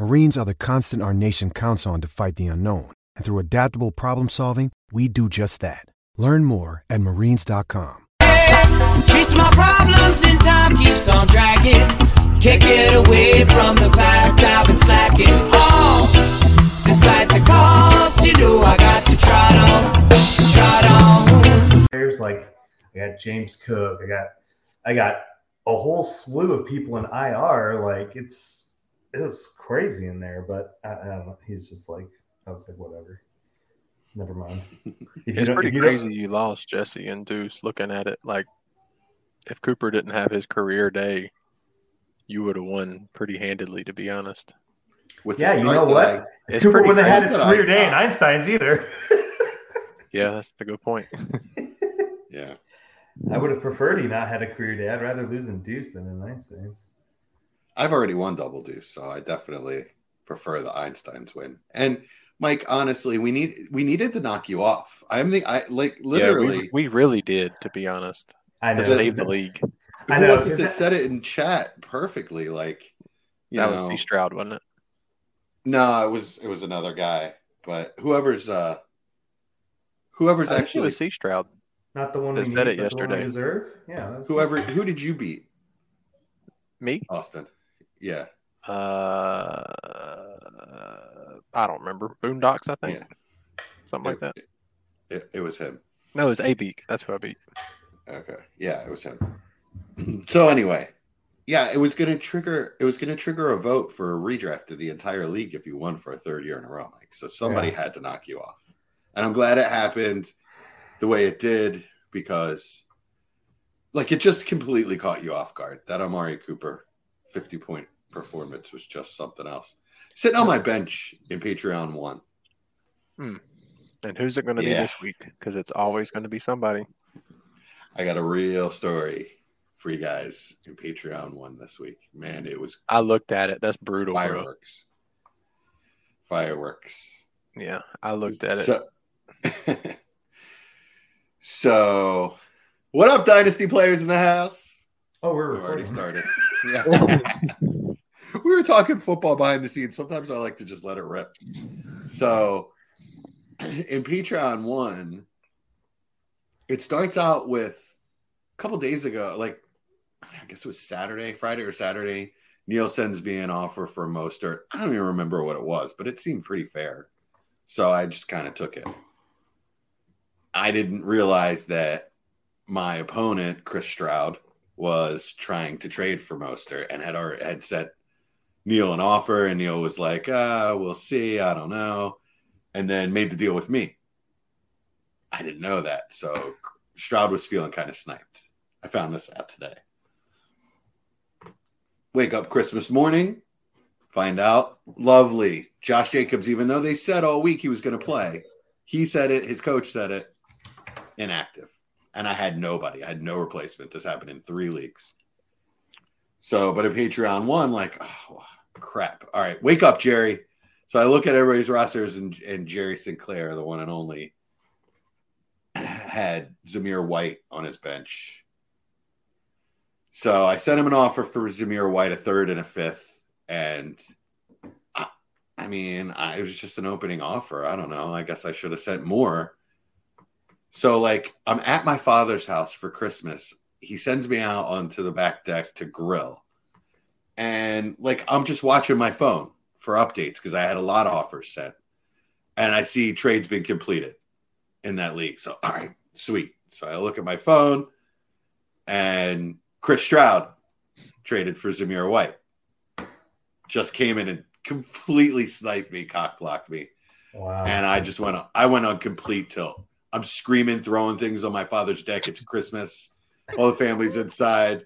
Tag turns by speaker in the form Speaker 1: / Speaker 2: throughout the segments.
Speaker 1: Marines are the constant our nation counts on to fight the unknown. And through adaptable problem solving, we do just that. Learn more at marines.com.
Speaker 2: Chase my problems and time keeps on dragging. Can't get away from the fact I've been slacking. Oh, despite the cost, you know I got to try on, try on.
Speaker 3: players like I got James Cook, I got I got a whole slew of people in IR. Like it's it's crazy in there, but I, I don't know. He's just like I was like whatever. Never mind.
Speaker 4: It's pretty
Speaker 3: if you don't-
Speaker 4: crazy you lost Jesse and Deuce looking at it like if Cooper didn't have his career day, you would have won pretty handedly, to be honest.
Speaker 5: With the
Speaker 3: Yeah, you know what?
Speaker 5: I-
Speaker 4: It's
Speaker 3: Cooper wouldn't have had his
Speaker 5: that I
Speaker 3: career day in. Einstein's either.
Speaker 4: Yeah, that's the good point.
Speaker 5: yeah.
Speaker 3: I would have preferred he not had a career day. I'd rather lose in Deuce than in Einstein's.
Speaker 5: I've already won double deuce, so I definitely prefer the Einstein's win. And Mike, honestly, we need we needed to knock you off. I'm the I like literally.
Speaker 4: yeah, we, we really did, to be honest,
Speaker 3: I
Speaker 4: to save the league.
Speaker 3: I
Speaker 5: who
Speaker 3: know,
Speaker 5: was it
Speaker 3: isn't
Speaker 5: that said it in chat perfectly? Like, you
Speaker 4: That
Speaker 5: know,
Speaker 4: was D Stroud, wasn't it?
Speaker 5: no, it was it was another guy, but whoever's uh whoever's
Speaker 4: I think it
Speaker 5: actually
Speaker 4: was C Stroud.
Speaker 3: Not the one
Speaker 4: That
Speaker 3: we
Speaker 4: said
Speaker 3: need,
Speaker 4: it
Speaker 3: but the one we
Speaker 4: yesterday.
Speaker 3: deserve. Yeah.
Speaker 5: whoever who did you beat,
Speaker 4: Me?
Speaker 5: Austin? Yeah,
Speaker 4: Uh, I don't remember. Boondocks, I think.
Speaker 5: Yeah.
Speaker 4: Something like that.
Speaker 5: it, it was him.
Speaker 4: No, it was A Beak. That's who I beat.
Speaker 5: Okay. Yeah, it was him. so anyway, yeah, it was gonna trigger it was gonna trigger a vote for a redraft of the entire league if you won for a third year in a row. Like so somebody
Speaker 3: Yeah.
Speaker 5: had to knock you off. And I'm glad it happened the way it did because like it just completely caught you off guard. That Amari Cooper 50 point performance was just something else. Sitting on my hmm. bench in Patreon one. Hmm.
Speaker 4: And who's it going to be this week? Because it's always going to be somebody.
Speaker 5: I got a real story for you guys in Patreon one this week. Man, it was
Speaker 4: I looked at it. That's brutal, bro.
Speaker 5: fireworks. Fireworks.
Speaker 4: Yeah, I looked at it.
Speaker 5: So, so, what up, Dynasty players in the house?
Speaker 3: Oh, we're
Speaker 5: We've already started. Yeah. we were talking football behind the scenes. Sometimes I like to just let it rip. So, in Patreon one, it starts out with a couple days ago, like I guess it was Saturday, Friday or Saturday. Neil sends me an offer for Mostert. I don't even remember what it was, but it seemed pretty fair. So I just kind of took it. I didn't realize that my opponent, Chris Stroud, was trying to trade for Mostert and had already had set Neil an offer, and Neil was like, uh, we'll see, I don't know. And then made the deal with me. I didn't know that. So Stroud was feeling kind of sniped. I found this out today. Wake up Christmas morning, find out. Lovely. Josh Jacobs, even though they said all week he was going to play, he said it, his coach said it, inactive. And I had nobody. I had no replacement. This happened in three leagues. So, but in Patreon one, like, oh, crap. All right, wake up, Jerry. So I look at everybody's rosters, and, and Jerry Sinclair, the one and only, had Zamir White on his bench. So I sent him an offer for Zamir White, a third and a fifth. And I, I mean, I, it was just an opening offer. I don't know. I guess I should have sent more. So, like, I'm at my father's house for Christmas. He sends me out onto the back deck to grill. And, like, I'm just watching my phone for updates because I had a lot of offers sent. And I see trades been completed in that league. So, all right, sweet. So I look at my phone. and Chris Stroud traded for Zamir White. Just came in and completely sniped me, cock blocked me,
Speaker 3: Wow.
Speaker 5: and I just went. On, I went on complete tilt. I'm screaming, throwing things on my father's deck. It's Christmas. All the family's inside,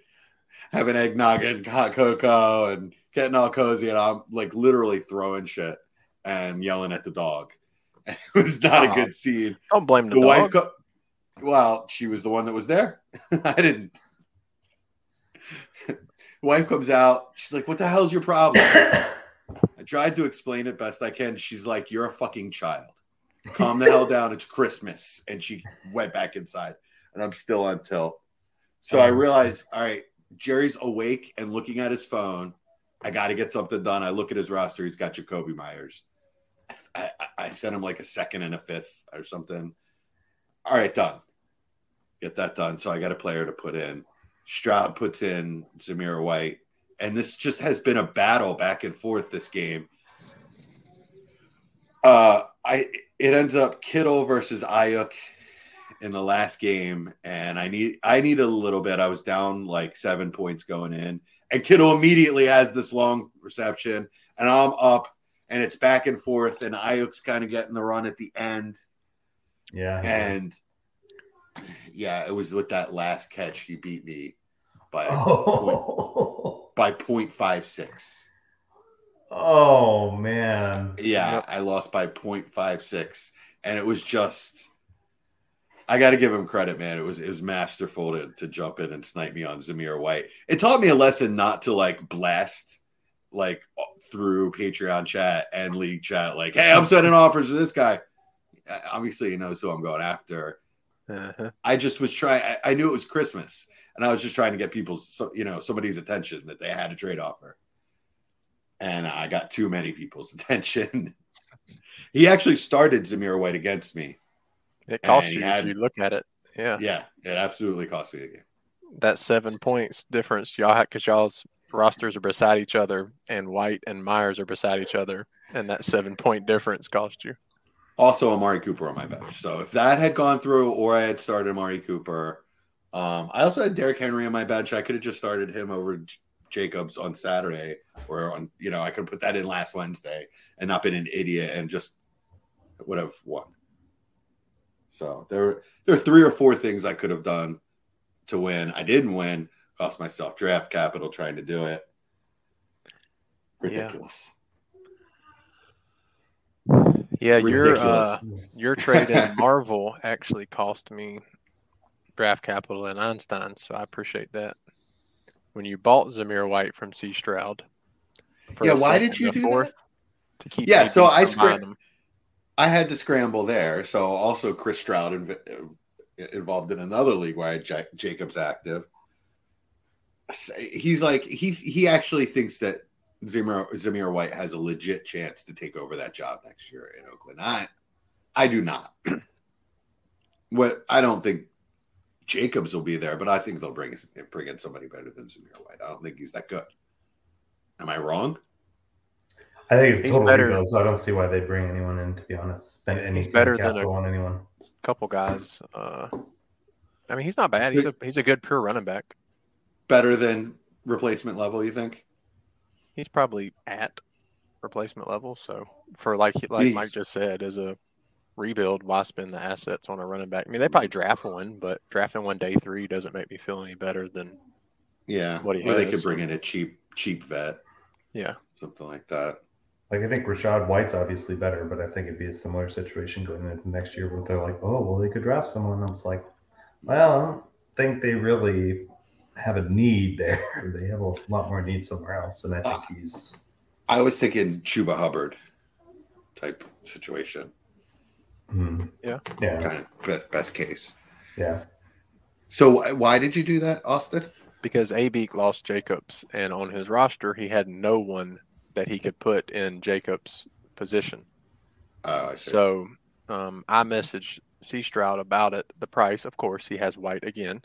Speaker 5: having eggnog and hot cocoa, and getting all cozy. And I'm like literally throwing shit and yelling at the dog. It was not
Speaker 4: Oh.
Speaker 5: a good scene.
Speaker 4: Don't blame the,
Speaker 5: The wife, co- well, she was the one that was there. I didn't. wife comes out. She's like, "What the hell's your problem?" I tried to explain it best I can. She's like, "You're a fucking child. Calm the hell down. It's Christmas." And she went back inside, and I'm still on tilt. So I realized, all right, Jerry's awake and looking at his phone. I got to get something done. I look at his roster. He's got Jakobi Meyers. I, I, I sent him like a second and a fifth or something. All right, done. Get that done. So I got a player to put in. Stroud puts in Zamir White. And this just has been a battle back and forth this game. Uh I it ends up Kittle versus Aiyuk in the last game, and I need I need a little bit. I was down like seven points going in, and Kittle immediately has this long reception, and I'm up, and it's back and forth, and Aiyuk's kind of getting the run at the end,
Speaker 3: yeah.
Speaker 5: and yeah, it was with that last catch he beat me by
Speaker 3: oh.
Speaker 5: by point five six.
Speaker 3: Oh man.
Speaker 5: Yeah,
Speaker 4: Yep.
Speaker 5: I lost by 0.56 and it was just I got to give him credit, man. It was it was masterful to, to jump in and snipe me on Zamir White. It taught me a lesson not to like blast like through Patreon chat and league chat like, "Hey, I'm sending offers to this guy." Obviously, he knows who I'm going after.
Speaker 4: Uh-huh.
Speaker 5: I just was trying. I, I knew it was Christmas, and I was just trying to get people's, you know, somebody's attention that they had a trade offer, and I got too many people's attention. he actually started Zamir White against me.
Speaker 4: It
Speaker 5: cost
Speaker 4: you
Speaker 5: had-
Speaker 4: you look at it. Yeah.
Speaker 5: Yeah, it absolutely cost me a game.
Speaker 4: That seven points difference y'all had because y'all's rosters are beside each other and White and Meyers are beside each other. And that seven point difference cost you.
Speaker 5: Also, Amari Cooper on my bench. So if that had gone through, or I had started Amari Cooper, um, I also had Derrick Henry on my bench. I could have just started him over Jacobs on Saturday, or on you know I could put that in last Wednesday and not been an idiot and just would have won. So there, there are three or four things I could have done to win. I didn't win. Cost myself draft capital trying to do it.
Speaker 4: Yeah.
Speaker 5: Ridiculous.
Speaker 4: Yeah, your uh, your trade in Marvel actually cost me draft capital in Einstein, so I appreciate that. When you bought Zamir White from C Stroud,
Speaker 5: Yeah, why did you do
Speaker 4: fourth,
Speaker 5: that?
Speaker 4: To keep
Speaker 5: Yeah, so I
Speaker 4: from buying
Speaker 5: scra-
Speaker 4: him.
Speaker 5: I had to scramble there. So also Chris Stroud inv- uh, involved in another league where I had Ja- Jacobs active. He's like he he actually thinks that Zamir, Zamir White has a legit chance to take over that job next year in Oakland. I I do not. what I don't think Jacobs will be there, but I think they'll bring bring in somebody better than Zamir White. I don't think he's that good. Am I wrong?
Speaker 3: I think it's
Speaker 4: He's
Speaker 3: total
Speaker 4: better-
Speaker 3: rebuild, so I don't see why they bring anyone in. To be honest, spend any
Speaker 4: He's better than a-
Speaker 3: on anyone.
Speaker 4: couple guys. Uh, I mean, he's not bad. He's a he's a good pure running back.
Speaker 5: Better than replacement level, you think?
Speaker 4: He's probably at replacement level. So for like like Mike just said, as a rebuild, why spend the assets on a running back? I mean, they probably draft one, but drafting one day three doesn't make me feel any better than
Speaker 5: Yeah.
Speaker 4: What he
Speaker 5: or they could bring in a cheap, cheap vet,
Speaker 4: yeah.
Speaker 5: something like that.
Speaker 3: Like I think Rachaad White's obviously better, but I think it'd be a similar situation going into next year where they're like, oh, well, they could draft someone. I was like, well, I don't think they really have a need there. They have a lot more need somewhere else, and I think
Speaker 5: Ah.
Speaker 3: he's
Speaker 5: I was thinking Chuba Hubbard type situation,
Speaker 3: hmm,
Speaker 4: Yeah.
Speaker 3: yeah,
Speaker 5: kind of best, best case.
Speaker 3: yeah.
Speaker 5: So why did you do that, Austin?
Speaker 4: Because Abeek lost Jacobs, and on his roster, he had no one that he could put in Jacobs' position.
Speaker 5: Oh, I see.
Speaker 4: So um, I messaged C Stroud about it. The price, of course, he has White again.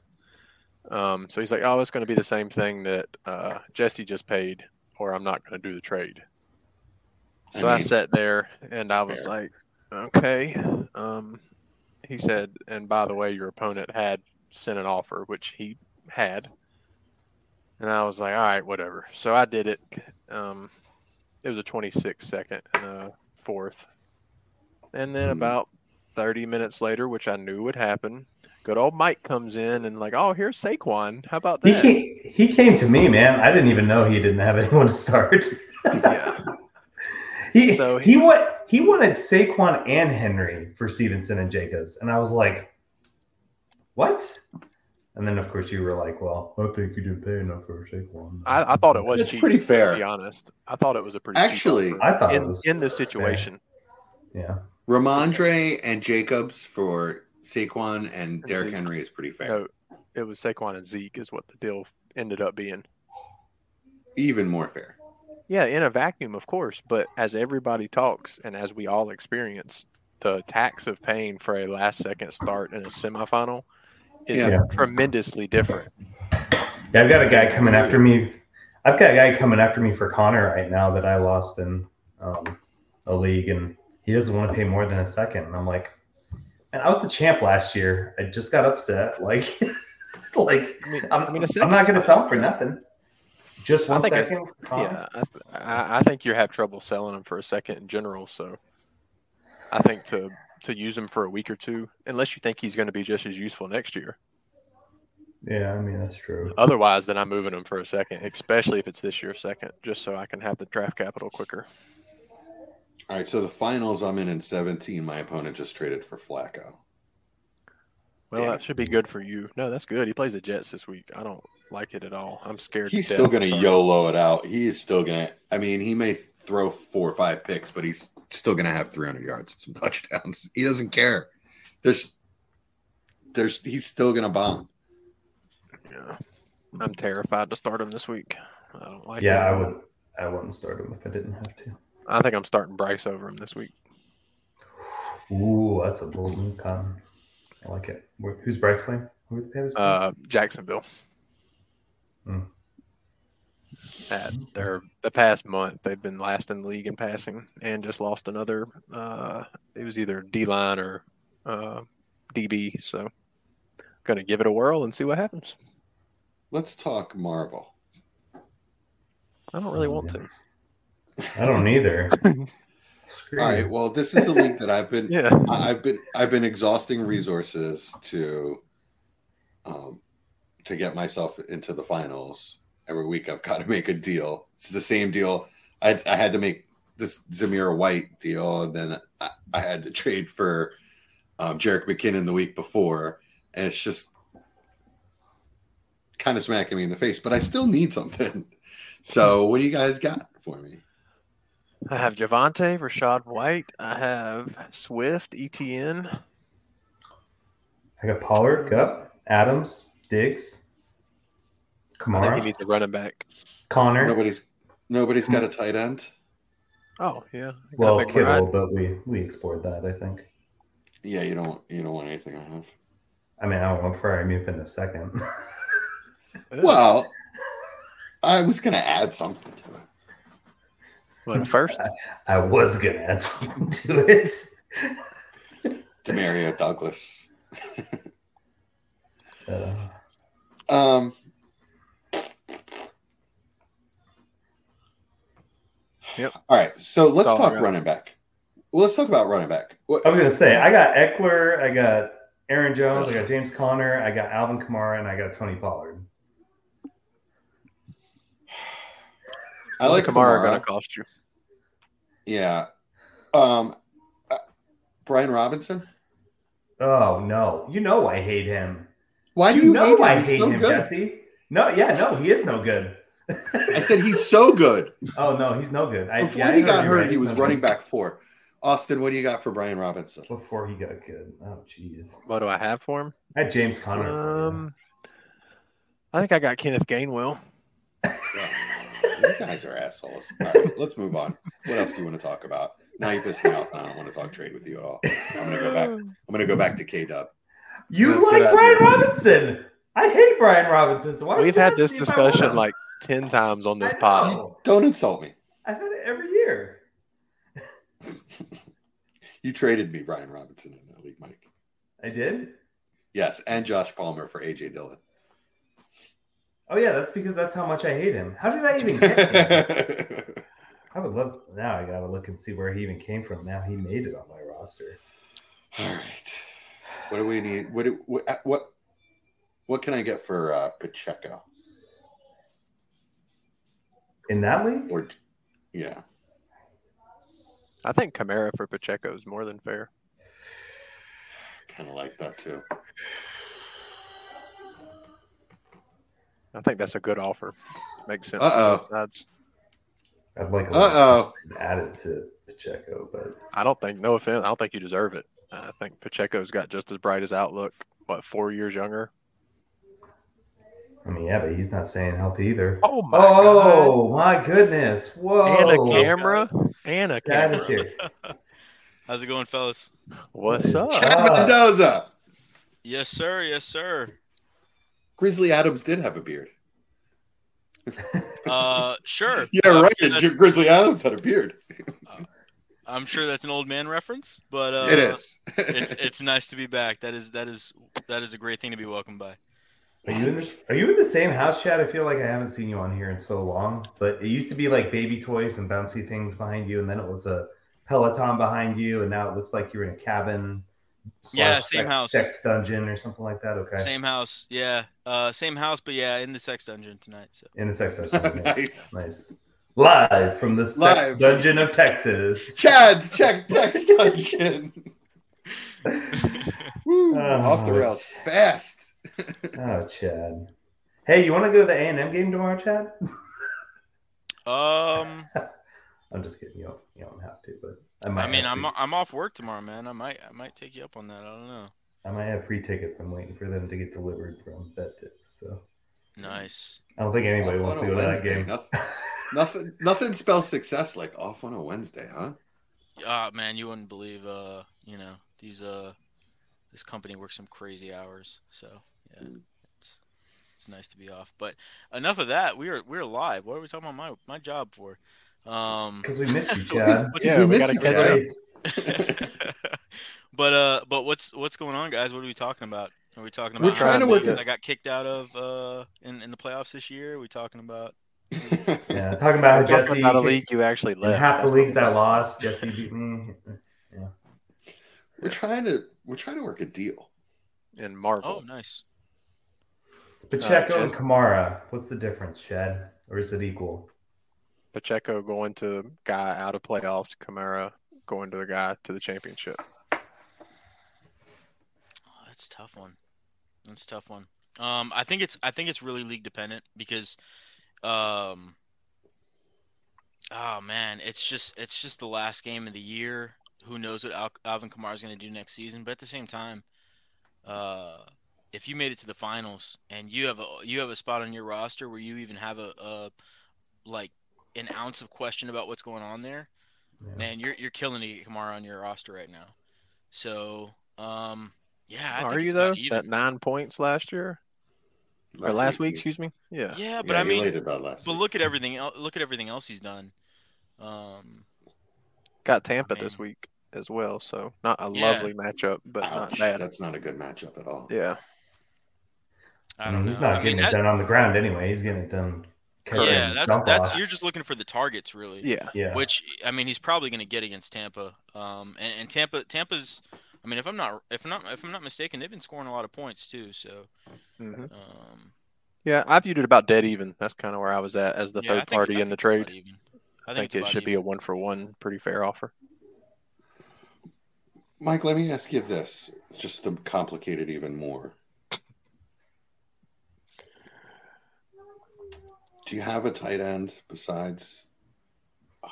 Speaker 4: Um, so he's like, "Oh, it's going to be the same thing that uh, Jesse just paid, or I'm not going to do the trade." So I,
Speaker 5: mean,
Speaker 4: sat there and I was
Speaker 5: fair.
Speaker 4: like, "Okay." Um, he said, "And by the way, your opponent had sent an offer, which he had. And I was like, all right, whatever. So I did it. Um, it was a 26 second and a fourth. And then
Speaker 5: Mhm.
Speaker 4: about 30 minutes later, which I knew would happen, good old Mike comes in and like, oh, here's Saquon. How about
Speaker 3: He
Speaker 4: that?
Speaker 3: came, he came to me, man. I didn't even know he didn't have anyone to start.
Speaker 4: yeah.
Speaker 3: He
Speaker 4: So
Speaker 3: he,
Speaker 4: he-
Speaker 3: wa- he wanted Saquon and Henry for Stevenson and Jacobs, and I was like, "What?" And then of course you were like, "Well, I think you didn't pay enough for Saquon."
Speaker 4: I, I thought it was
Speaker 5: That's
Speaker 4: cheap.
Speaker 5: pretty fair.
Speaker 4: To be honest, I thought it was a pretty cheap
Speaker 5: Actually,
Speaker 4: offer
Speaker 3: I thought it
Speaker 4: in
Speaker 3: was
Speaker 4: in this
Speaker 3: fair.
Speaker 4: situation.
Speaker 3: Yeah,
Speaker 5: Rhamondre and Jacobs for Saquon and Derrick
Speaker 4: Zeke.
Speaker 5: Henry is pretty fair.
Speaker 4: No, it was Saquon and Zeke is what the deal ended up being.
Speaker 5: Even more fair.
Speaker 4: Yeah, in a vacuum, of course, but as everybody talks and as we all experience, the tax of paying for a last second start in a semifinal is
Speaker 5: Yeah.
Speaker 4: tremendously different.
Speaker 3: yeah. I've got a guy coming after me. I've got a guy coming after me for Conner right now that I lost in um, a league, and he doesn't want to pay more than a second. And I'm like, man, I was the champ last year. I just got upset. Like, like
Speaker 4: I mean,
Speaker 3: I'm,
Speaker 4: I mean,
Speaker 3: I'm not going to sell for nothing. Just
Speaker 4: I
Speaker 3: one
Speaker 4: think
Speaker 3: second. for
Speaker 4: Yeah, I, th- I, I think you have trouble selling them for a second in general. So I think to to use him for a week or two, unless you think he's going to be just as useful next year.
Speaker 3: Yeah, I mean that's true.
Speaker 4: Otherwise, then I'm moving him for a second, especially if it's this year's second, just so I can have the draft capital quicker.
Speaker 5: All right, so the finals I'm in in 17. My opponent just traded for Flacco.
Speaker 4: Well,
Speaker 5: Damn
Speaker 4: that should be good for you. No, that's good. He plays the Jets this week. I don't like it at all. I'm scared.
Speaker 5: He's
Speaker 4: to
Speaker 5: still going to YOLO it out. He is still going to. I mean, he may throw four or five picks, but he's still going to have 300 yards and some touchdowns. He doesn't care. There's, there's, he's still going to bomb.
Speaker 4: Yeah. I'm terrified to start him this week. I don't like
Speaker 3: Yeah,
Speaker 4: it.
Speaker 3: I would. I wouldn't start him if I didn't have to.
Speaker 4: I think I'm starting Bryce over him this week.
Speaker 3: Ooh, that's a bold move, Cotton. I like it. Who's Bryce playing? Who the hell is
Speaker 4: Uh, Jacksonville.
Speaker 3: Hmm.
Speaker 4: At their the past month, they've been last in the league in passing, and just lost another. Uh, it was either D line or uh, DB. So, gonna give it a whirl and see what happens.
Speaker 5: Let's talk Marvel.
Speaker 4: I don't really want to.
Speaker 3: I don't either. Screw
Speaker 5: All
Speaker 3: you.
Speaker 5: right. Well, this is the link that I've been
Speaker 4: Yeah,
Speaker 5: I- I've been I've been exhausting resources to um to get myself into the finals. Every week I've got to make a deal. It's the same deal. I I had to make this Zamir White deal, and then I, I had to trade for um, Jerick McKinnon the week before, and it's just kind of smacking me in the face. But I still need something. So, what do you guys got for me?
Speaker 4: I have Javonte, Rachaad White. I have Swift, ETN.
Speaker 3: I got Pollard, Kupp, Adams, Diggs,
Speaker 4: I think he
Speaker 3: Kamara,
Speaker 4: needs a running back.
Speaker 3: Conner.
Speaker 5: Nobody's nobody's got a tight end.
Speaker 4: Oh yeah,
Speaker 3: well,
Speaker 4: McBride.
Speaker 3: Kittle, but we we explored that. I think.
Speaker 5: Yeah, you don't you don't want anything I have.
Speaker 3: I mean, I won't fire him in a second.
Speaker 5: Well, I was gonna add something to it.
Speaker 4: What, a first.
Speaker 3: I was gonna add something to it.
Speaker 5: Demario Douglas.
Speaker 3: Uh,
Speaker 5: Um.
Speaker 4: Yep.
Speaker 5: All right, so let's
Speaker 4: That's
Speaker 5: talk
Speaker 4: got.
Speaker 5: running back. Well, let's talk about running back. What,
Speaker 3: I was gonna say I got Ekeler, I got Aaron Jones, I got James Conner, I got Alvin Kamara, and I got Tony Pollard.
Speaker 5: I like
Speaker 4: Kamara
Speaker 5: Kamara.
Speaker 4: going to cost you.
Speaker 5: Yeah. Um. uh, Brian Robinson.
Speaker 3: Oh no, you know I hate him.
Speaker 5: Why do
Speaker 3: you
Speaker 5: you
Speaker 3: know
Speaker 5: hate him?
Speaker 3: I
Speaker 5: He's
Speaker 3: hate
Speaker 5: so
Speaker 3: him,
Speaker 5: good.
Speaker 3: Jesse. No, yeah, no, he is no good.
Speaker 5: I said he's so good.
Speaker 3: oh no, he's no good. I,
Speaker 5: Before
Speaker 3: yeah,
Speaker 5: he
Speaker 3: know
Speaker 5: got hurt,
Speaker 3: right,
Speaker 5: he was
Speaker 3: no
Speaker 5: running
Speaker 3: good.
Speaker 5: back four. Austin, what do you got for Brian Robinson?
Speaker 3: before he got good. Oh jeez,
Speaker 4: What do I have for him?
Speaker 3: I had James Conner.
Speaker 4: Um, I think I got Kenneth Gainwell.
Speaker 5: You guys are assholes. All right, let's move on. What else do you want to talk about? Now you pissed me off. I don't want to talk trade with you at all. I'm gonna go back. I'm gonna go back to K Dub.
Speaker 3: You
Speaker 4: Good
Speaker 3: like
Speaker 4: idea.
Speaker 3: Brian Robinson? I hate Brian Robinson. So why
Speaker 4: We've had this
Speaker 3: me if I want
Speaker 4: discussion like ten times on this pod.
Speaker 5: Don't insult me.
Speaker 3: I've had it every year.
Speaker 5: You traded me Brian Robinson in that league, Mike.
Speaker 3: I did.
Speaker 5: Yes, and Josh Palmer for AJ Dillon.
Speaker 3: Oh yeah, that's because that's how much I hate him. How did I even get him? I would love now. I gotta look and see where he even came from. Now he made it on my roster.
Speaker 5: All right. What do we need? What do, what what what can I get for uh, Pacheco?
Speaker 3: In that league,
Speaker 5: Or yeah,
Speaker 4: I think Kamara for Pacheco is more than fair.
Speaker 5: kind of like that too.
Speaker 4: I think that's a good offer. Makes sense.
Speaker 5: Uh-oh.
Speaker 4: That's,
Speaker 3: I'd like
Speaker 5: Uh oh.
Speaker 3: added to Pacheco, but
Speaker 4: I don't think, no offense, I don't think you deserve it. I think Pacheco's got just as bright as outlook. What, four years younger?
Speaker 3: I mean, yeah, but he's not staying healthy either.
Speaker 4: Oh my
Speaker 3: Oh my goodness! Whoa!
Speaker 4: And a camera, and a
Speaker 3: Chad is
Speaker 4: camera.
Speaker 3: here.
Speaker 6: How's it going, fellas?
Speaker 4: What's up?
Speaker 3: Uh,
Speaker 5: Chad Mendoza.
Speaker 6: Yes, sir. Yes, sir.
Speaker 5: Grizzly Adams did have a beard.
Speaker 6: Uh, sure.
Speaker 5: Yeah,
Speaker 6: I'm
Speaker 5: right. Grizzly Adams had a beard.
Speaker 6: I'm sure that's an old man reference, but uh,
Speaker 5: it is.
Speaker 6: it's it's nice to be back. That is that is that is a great thing to be welcomed by.
Speaker 3: Are you, in the, are you in the same house, Chad? I feel like I haven't seen you on here in so long. But it used to be like baby toys and bouncy things behind you, and then it was a Peloton behind you, and now it looks like you're in a cabin.
Speaker 6: Yeah, same
Speaker 3: sex,
Speaker 6: house.
Speaker 3: Sex dungeon or something like that. Okay.
Speaker 6: Same house, yeah. Uh, same house, but yeah, in the sex dungeon tonight. So
Speaker 3: In the sex dungeon.
Speaker 5: Nice.
Speaker 3: Nice. Live from the sex
Speaker 5: Live.
Speaker 3: dungeon of Texas.
Speaker 5: Chad's check text dungeon. Woo,
Speaker 3: Oh.
Speaker 5: off the rails fast.
Speaker 3: Oh, Chad. Hey, you want to go to the A and M game tomorrow, Chad?
Speaker 6: um,
Speaker 3: I'm just kidding. You don't. You don't have to, but I might.
Speaker 6: I mean, I'm
Speaker 3: free-
Speaker 6: I'm off work tomorrow, man. I might I might take you up on that. I don't know.
Speaker 3: I might have free tickets. I'm waiting for them to get delivered from BetTix. So
Speaker 6: Nice.
Speaker 3: I don't think anybody
Speaker 5: Off
Speaker 3: wants to
Speaker 5: on
Speaker 3: go
Speaker 5: a
Speaker 3: to that
Speaker 5: Wednesday.
Speaker 3: game.
Speaker 5: Nothing, nothing, nothing spells success like off on a Wednesday, huh?
Speaker 6: Ah, man, you wouldn't believe. Uh, you know these uh, this company works some crazy hours. So yeah, it's it's nice to be off. But enough of that. We are we're live. What are we talking about my my job for? Um,
Speaker 3: Because we missed you, Chad.
Speaker 4: Yeah, we
Speaker 5: miss
Speaker 4: gotta
Speaker 5: you,
Speaker 4: catch up.
Speaker 6: but uh, but what's what's going on, guys? What are we talking about? Are we talking about?
Speaker 5: We're
Speaker 6: about
Speaker 5: trying to work
Speaker 6: I got kicked out of uh in, in the playoffs this year? Are we talking about
Speaker 3: Yeah, talking about how
Speaker 4: I'm
Speaker 3: Jesse
Speaker 4: about a league you actually left.
Speaker 3: half the leagues I lost, Jesse beat me.
Speaker 5: we're trying to we're trying to work a deal.
Speaker 4: in Marvel.
Speaker 6: Oh, nice.
Speaker 3: Pacheco and Kamara. What's the difference, Chad? Or is it equal?
Speaker 4: Pacheco going to guy out of playoffs. Kamara going to the guy to the championship.
Speaker 6: Oh, that's a tough one. That's a tough one. Um, I think it's I think it's really league dependent because, um, oh man, it's just it's just the last game of the year. Who knows what Al- Alvin Kamara is going to do next season? But at the same time, uh, if you made it to the finals and you have a you have a spot on your roster where you even have a, a like an ounce of question about what's going on there,
Speaker 3: Yeah.
Speaker 6: man, you're you're killing to get Kamara on your roster right now. So, um, yeah, I
Speaker 4: Are
Speaker 6: think
Speaker 4: you though?
Speaker 6: about even.
Speaker 4: That nine points last year or last week? Excuse me. Yeah.
Speaker 6: Yeah, but
Speaker 5: yeah,
Speaker 6: I mean,
Speaker 5: about last
Speaker 6: but
Speaker 5: week.
Speaker 6: look at everything. Look at everything else he's done. Um,
Speaker 4: Got Tampa
Speaker 6: I
Speaker 4: this week as well. So not a
Speaker 6: Yeah.
Speaker 4: lovely matchup, but not bad.
Speaker 5: that's not a good matchup at all.
Speaker 4: Yeah.
Speaker 6: I
Speaker 3: I
Speaker 6: don't
Speaker 3: mean,
Speaker 6: know.
Speaker 3: he's not
Speaker 6: I mean,
Speaker 3: getting it
Speaker 6: that-
Speaker 3: done on the ground anyway. He's getting it done. catching
Speaker 6: yeah, that's that's
Speaker 3: offs.
Speaker 6: you're just looking for the targets, really.
Speaker 4: Yeah.
Speaker 3: yeah.
Speaker 6: Which I mean, he's probably going to get against Tampa. Um, and, and Tampa, Tampa's. I mean, if I'm not, if I'm not, if I'm not mistaken, they've been scoring a lot of points too. So,
Speaker 4: hmm
Speaker 6: um,
Speaker 4: Yeah. I viewed it about dead even. That's kind of where I was at as the
Speaker 6: yeah,
Speaker 4: third
Speaker 6: think-
Speaker 4: party in the
Speaker 6: think it's
Speaker 4: trade.
Speaker 6: Even.
Speaker 4: I
Speaker 6: I
Speaker 4: think it
Speaker 6: about
Speaker 4: should be a one for one, pretty fair offer.
Speaker 5: Mike, let me ask you this, just to complicate it even more. Do you have a tight end besides?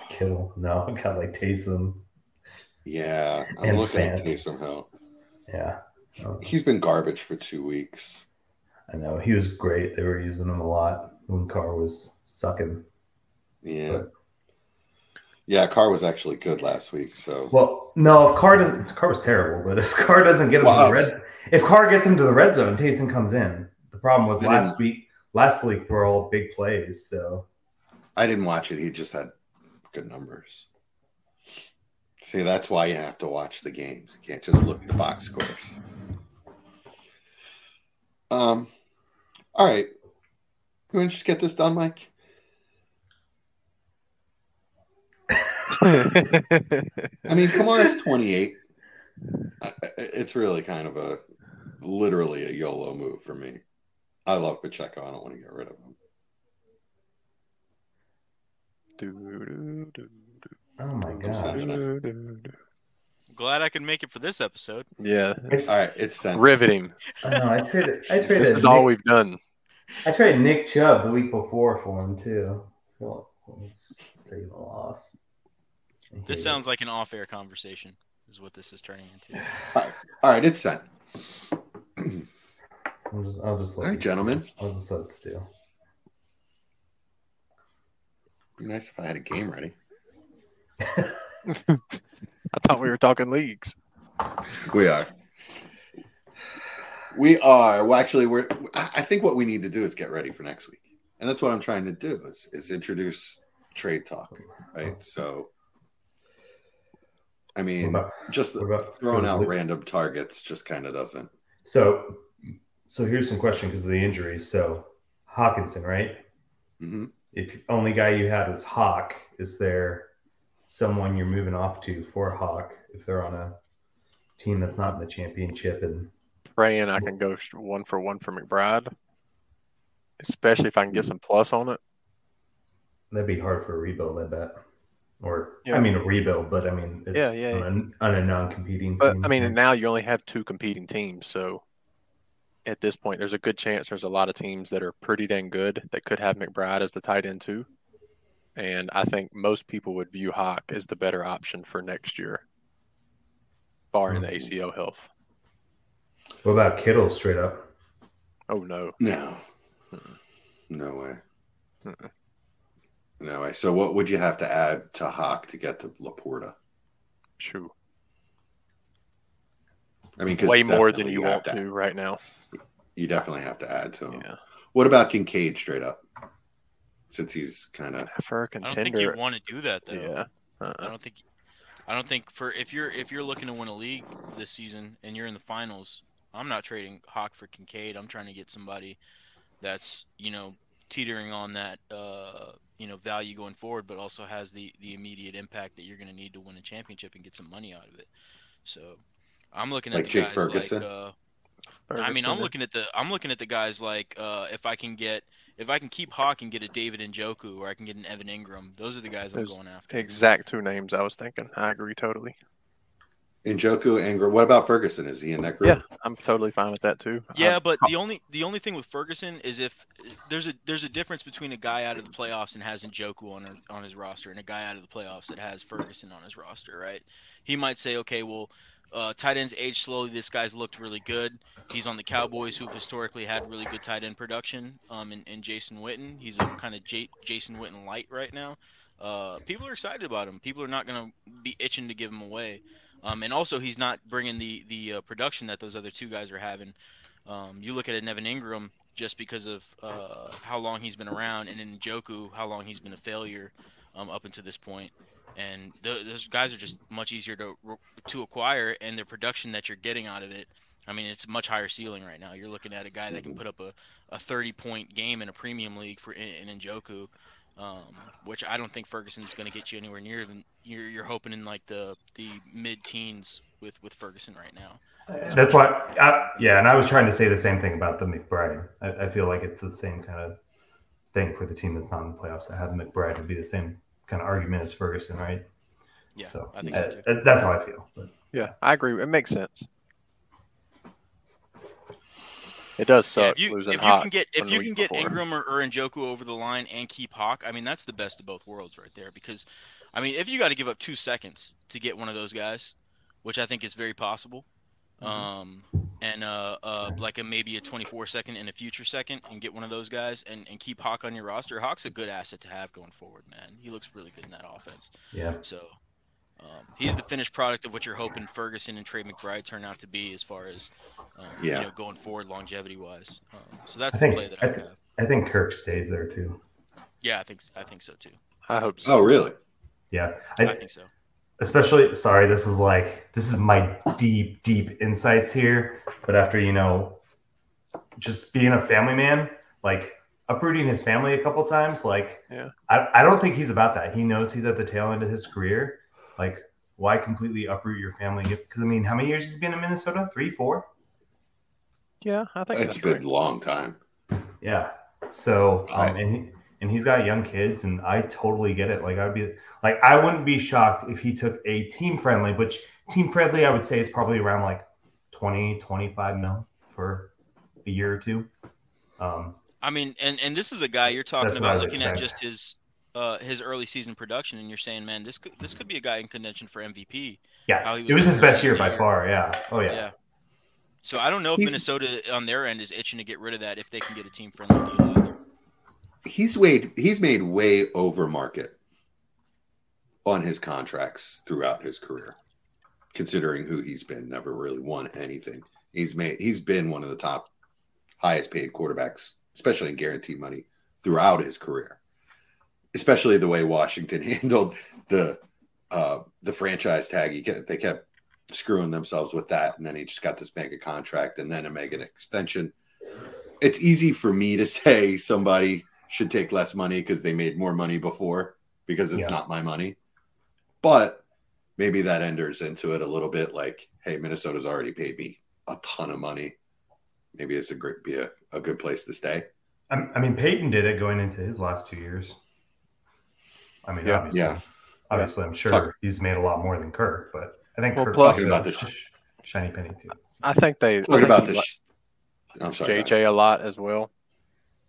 Speaker 3: Kittle. No, I've got like Taysom.
Speaker 5: Yeah, I'm
Speaker 3: And
Speaker 5: looking at
Speaker 3: Fant.
Speaker 5: Taysom Hill.
Speaker 3: Yeah.
Speaker 5: He's been garbage for two weeks.
Speaker 3: I know. He was great. They were using him a lot when Carr was sucking.
Speaker 5: Yeah.
Speaker 3: But-
Speaker 5: Yeah, Carr was actually good last week. So
Speaker 3: Well, no, if Carr doesn't, Carr was terrible, but if Carr doesn't get him
Speaker 5: Wow.
Speaker 3: to the red, if Carr gets him to the red zone, Taysom comes in. The problem was
Speaker 5: I
Speaker 3: last week, last week were all big plays. So
Speaker 5: I didn't watch it. He just had good numbers. See, that's why you have to watch the games. You can't just look at the box scores. Um, all right. You want to just get this done, Mike? I mean, Kamara's 28. I- I- It's really kind of a literally a YOLO move for me. I love Pacheco. I don't want to get rid of him.
Speaker 3: Oh my god.
Speaker 6: Glad I could make it for this episode.
Speaker 4: Yeah,
Speaker 3: It's,
Speaker 5: All right, it's sent.
Speaker 4: riveting.
Speaker 3: I know. I traded. I traded.
Speaker 4: This is
Speaker 3: Nick,
Speaker 4: all we've done.
Speaker 3: I traded Nick Chubb the week before for him too. Well, take the loss. I
Speaker 6: This sounds like an off-air conversation, is what this is turning into.
Speaker 5: All right, all right it's sent.
Speaker 3: I'll just, I'll just let
Speaker 5: right,
Speaker 3: it-
Speaker 5: gentlemen.
Speaker 3: I'll just let it stew.
Speaker 5: Be nice if I had a game ready.
Speaker 4: I thought we were talking leagues.
Speaker 5: We are. We are. Well, actually, we're. I I think what we need to do is get ready for next week, and that's what I'm trying to do is, is introduce trade talk, right? So, I mean,
Speaker 3: about-
Speaker 5: just
Speaker 3: about-
Speaker 5: throwing out
Speaker 3: Luke?
Speaker 5: random targets just kind of doesn't.
Speaker 3: So, so here's some question because of the injuries. So, Hockenson, right?
Speaker 5: hmm
Speaker 3: If only guy you have is Hawk, is there someone you're moving off to for Hawk if they're on a team that's not in the championship? And
Speaker 4: Praying I can go one for one for McBride, especially if I can get some plus on it.
Speaker 3: that'd be hard for a rebuild, I bet. Or
Speaker 4: Yeah.
Speaker 3: I mean a rebuild, but I mean it's
Speaker 4: Yeah, yeah,
Speaker 3: on, a, on a non-competing.
Speaker 4: But
Speaker 3: team.
Speaker 4: I mean, now you only have two competing teams, so at this point, there's a good chance there's a lot of teams that are pretty dang good that could have McBride as the tight end too. And I think most people would view Hawk as the better option for next year, barring the mm-hmm. ACL health.
Speaker 3: what about Kittle straight up?
Speaker 4: Oh no,
Speaker 5: No, no way,
Speaker 4: Mm-mm.
Speaker 5: No way. So, what would you have to add to Hawk to get to Laporta?
Speaker 4: shoo,
Speaker 5: I mean,
Speaker 4: way more than
Speaker 5: definitely
Speaker 4: you
Speaker 5: have
Speaker 4: want to right now.
Speaker 5: You definitely have to add to him.
Speaker 4: Yeah,
Speaker 5: What about Kincaid straight up? Since he's kind of
Speaker 4: for a
Speaker 6: I don't think
Speaker 4: contender,
Speaker 6: you want to do that though.
Speaker 4: yeah,
Speaker 6: I
Speaker 4: uh-uh.
Speaker 6: don't think I don't think for if you're if you're looking to win a league this season and you're in the finals, I'm not trading Hawk for Kincaid. I'm trying to get somebody that's, you know, teetering on that uh, you know, value going forward, but also has the the immediate impact that you're going to need to win a championship and get some money out of it. So, I'm looking at
Speaker 5: Like
Speaker 6: the
Speaker 5: Jake
Speaker 6: guys
Speaker 5: Ferguson?
Speaker 6: like uh, I mean, I'm looking at the I'm looking at the guys like uh, if I can get if I can keep Hawk and get a David Njoku or I can get an Evan Engram, those are the guys I'm
Speaker 4: There's
Speaker 6: going after.
Speaker 4: exact two names I was thinking. I agree totally.
Speaker 5: Njoku, Engram. What about Ferguson? Is he in that group?
Speaker 4: Yeah, I'm totally fine with that too.
Speaker 6: Yeah,
Speaker 4: I-
Speaker 6: but the only the only thing with Ferguson is if there's a there's a difference between a guy out of the playoffs and has Njoku on on his roster and a guy out of the playoffs that has Ferguson on his roster, right? He might say, okay, well, uh, tight ends age slowly. This guy's looked really good. He's on the Cowboys, who've historically had really good tight end production. Um, and, and Jason Witten, he's a kind of J- Jason Witten light right now. Uh, people are excited about him. People are not going to be itching to give him away. Um, and also, he's not bringing the the uh, production that those other two guys are having. Um, you look at an Evan Engram just because of uh, how long he's been around, and Njoku, how long he's been a failure um, up until this point. And th- those guys are just much easier to to acquire, and the production that you're getting out of it. I mean, it's a much higher ceiling right now. You're looking at a guy that can put up a, a 30 point game in a premium league for in, in Njoku, um, which I don't think Ferguson's going to get you anywhere near. Than you're you're hoping in like the the mid teens with with Ferguson right now.
Speaker 3: That's why, I, yeah, and I was trying to say the same thing about the McBride. I, I feel like it's the same kind of thing for the team that's not in the playoffs. I have McBride would be the same kind of argument as Ferguson, right?
Speaker 6: Yeah,
Speaker 3: so,
Speaker 6: I think so too.
Speaker 3: that's how I feel. But
Speaker 4: Yeah, I agree. It makes sense. It does
Speaker 6: Yeah,
Speaker 4: suck
Speaker 6: if you,
Speaker 4: losing
Speaker 6: if you can get if you can get
Speaker 4: before.
Speaker 6: Engram or, or Njoku over the line and keep Hawk, I mean that's the best of both worlds right there. Because, I mean, if you got to give up two seconds to get one of those guys, which I think is very possible,
Speaker 4: Mm-hmm.
Speaker 6: um, and uh, uh, like a maybe a 24 second and a future second, and get one of those guys and, and keep Hawk on your roster. Hawk's a good asset to have going forward, man. He looks really good in that offense.
Speaker 3: yeah,
Speaker 6: So. Um, he's the finished product of what you're hoping Ferguson and Trey McBride turn out to be as far as um,
Speaker 5: Yeah.
Speaker 6: you know, going forward longevity wise. Um, so that's
Speaker 3: I
Speaker 6: the
Speaker 3: think
Speaker 6: play that
Speaker 3: I,
Speaker 6: I
Speaker 3: th-
Speaker 6: have.
Speaker 3: I think Kirk stays there too.
Speaker 6: Yeah, I think I think so too.
Speaker 4: I hope so.
Speaker 5: Oh, really?
Speaker 3: Yeah,
Speaker 6: I,
Speaker 3: I,
Speaker 6: think so.
Speaker 3: especially sorry, this is like this is my deep, deep insights here. But after you know, just being a family man, like uprooting his family a couple times. Like,
Speaker 4: Yeah.
Speaker 3: I, I don't think he's about that. He knows he's at the tail end of his career. Like, why completely uproot your family? Because I mean, how many years has he been in Minnesota? Three, four?
Speaker 4: Yeah, I think
Speaker 5: It's
Speaker 4: that's
Speaker 5: been
Speaker 4: right.
Speaker 5: a long time.
Speaker 3: Yeah. So, um, and he, and he's got young kids, and I totally get it. Like, I'd be like, I wouldn't be shocked if he took a team friendly, which team friendly, I would say is probably around like 20, 25 mil for a year or two. Um,
Speaker 6: I mean, and and this is a guy you're talking
Speaker 3: That's what I
Speaker 6: about
Speaker 3: would
Speaker 6: looking at just his uh his early season production, and you're saying, man, this could this could be a guy in contention for MVP.
Speaker 3: yeah,
Speaker 6: How he
Speaker 3: it was
Speaker 6: was
Speaker 3: his best
Speaker 6: early
Speaker 3: year by
Speaker 6: year.
Speaker 3: far. Yeah. Oh yeah.
Speaker 6: Yeah. So I don't know if
Speaker 5: He's-
Speaker 6: Minnesota on their end is itching to get rid of that if they can get a team friendly deal either.
Speaker 5: He's weighed, he's made way over market on his contracts throughout his career, considering who he's been. Never really won anything. He's made he's been one of the top highest paid quarterbacks, especially in guaranteed money, throughout his career. Especially the way Washington handled the uh, the franchise tag. He kept, they kept screwing themselves with that, and then he just got this mega contract and then a mega extension. It's easy for me to say somebody should take less money because they made more money before because it's
Speaker 3: Yeah.
Speaker 5: not my money. But maybe that enters into it a little bit like, hey, Minnesota's already paid me a ton of money. Maybe it's a great be a, a good place to stay.
Speaker 3: I, I mean, Peyton did it going into his last two years. I mean,
Speaker 4: Yeah.
Speaker 3: obviously,
Speaker 5: Yeah.
Speaker 3: obviously, I'm sure
Speaker 5: Talk-
Speaker 3: he's made a lot more than Kirk, but I think
Speaker 4: Well,
Speaker 3: Kirk
Speaker 4: plus-
Speaker 3: talking
Speaker 5: Talking
Speaker 3: about
Speaker 5: about
Speaker 3: the
Speaker 5: the
Speaker 3: sh- shiny penny too.
Speaker 4: I think they I
Speaker 5: Talking about
Speaker 4: the
Speaker 5: sh- I'm sorry.
Speaker 4: JJ a lot as well.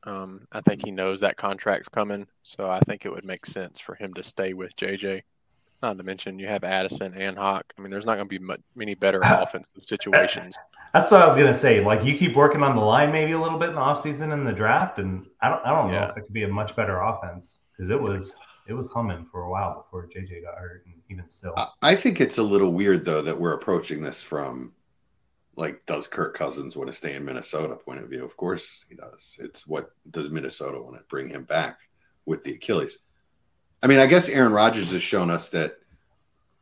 Speaker 4: Um, I think he knows that contract's coming, so I think it would make sense for him to stay with JJ. Not to mention you have Addison and Hawk. I mean, there's not going to be mu many better offensive situations.
Speaker 3: That's what I was gonna say. Like, you keep working on the line maybe a little bit in the offseason and the draft, and I don't, I don't know
Speaker 4: Yeah.
Speaker 3: if it could be a much better offense because it was, it was humming for a while before JJ got hurt, and even still.
Speaker 5: I- think it's a little weird though that we're approaching this from like does Kirk Cousins want to stay in Minnesota point of view? Of course he does. It's what does Minnesota want to bring him back with the Achilles? I mean, I guess Aaron Rodgers has shown us that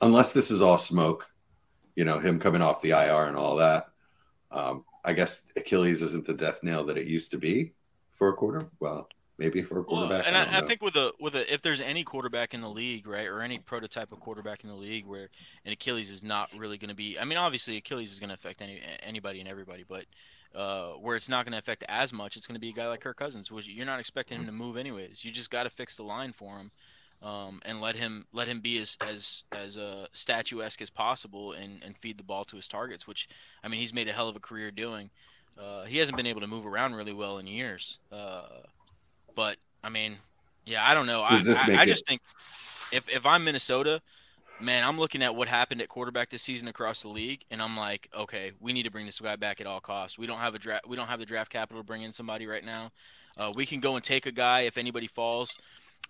Speaker 5: unless this is all smoke, you know, him coming off the IR and all that, um, I guess Achilles isn't the death nail that it used to be for a quarter. Well, maybe for a
Speaker 6: Well,
Speaker 5: quarterback.
Speaker 6: and
Speaker 5: I,
Speaker 6: I, I think with a with a if there's any quarterback in the league, right, or any prototype of quarterback in the league where an Achilles is not really going to be. I mean, obviously Achilles is going to affect any anybody and everybody, but uh, where it's not going to affect as much, it's going to be a guy like Kirk Cousins, which you're not expecting him to move anyways. You just got to fix the line for him. Um, and let him let him be as as as uh, statuesque as possible and, and feed the ball to his targets, which I mean he's made a hell of a career doing. Uh, he hasn't been able to move around really well in years, uh, but I mean, yeah, I don't know. I,
Speaker 5: Does this
Speaker 6: I,
Speaker 5: make
Speaker 6: I
Speaker 5: it-
Speaker 6: just think if if I'm Minnesota, man, I'm looking at what happened at quarterback this season across the league, and I'm like, okay, we need to bring this guy back at all costs. We don't have a draft. We don't have the draft capital to bring in somebody right now. Uh, we can go and take a guy if anybody falls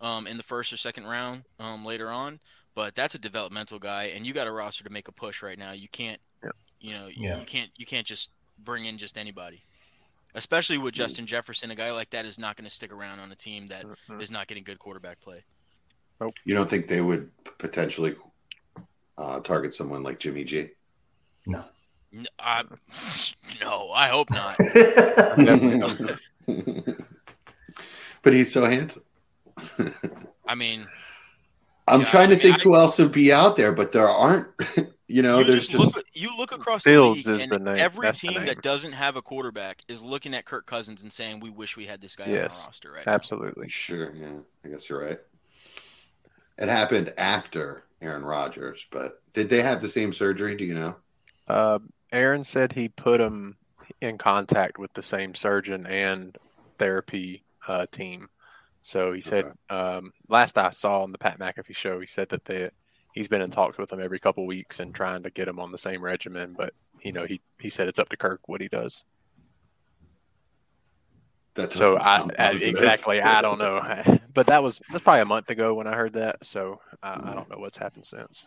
Speaker 6: um, in the first or second round um, later on, but that's a developmental guy, and you got a roster to make a push right now. You can't,
Speaker 4: Yeah.
Speaker 6: you know,
Speaker 3: Yeah.
Speaker 6: you can't you can't just bring in just anybody. Especially with Justin Jefferson, a guy like that is not going to stick around on a team that is not getting good quarterback play.
Speaker 5: you don't think they would potentially uh, target someone like Jimmy G?
Speaker 3: no.
Speaker 6: N- I, no, I hope not.
Speaker 4: Don't.
Speaker 5: but he's so handsome.
Speaker 6: I mean,
Speaker 5: I'm
Speaker 6: Yeah,
Speaker 5: trying to
Speaker 6: I mean,
Speaker 5: think
Speaker 6: I-
Speaker 5: who else would be out there, but there aren't. you know,
Speaker 6: you
Speaker 5: there's
Speaker 6: just,
Speaker 5: just
Speaker 6: look, you look across
Speaker 4: Fields
Speaker 6: the league,
Speaker 4: is
Speaker 6: and
Speaker 4: the name.
Speaker 6: every
Speaker 4: That's the
Speaker 6: team
Speaker 4: name.
Speaker 6: that doesn't have a quarterback is looking at Kirk Cousins and saying, "We wish we had this guy on
Speaker 4: Yes,
Speaker 6: our roster." Right? now."
Speaker 4: Absolutely.
Speaker 5: sure. Yeah, I guess you're right. It happened after Aaron Rodgers, but did they have the same surgery? Do you know?
Speaker 4: Uh, Aaron said he put him in contact with the same surgeon and therapy uh, team. So he said, um, last I saw on the Pat McAfee show, he said that they, he's been in talks with him every couple weeks and trying to get him on the same regimen. But you know, he he said it's up to Kirk what he does.
Speaker 5: That
Speaker 4: So I, I exactly I don't know, but that was that's probably a month ago when I heard that. So I, I don't know what's happened since.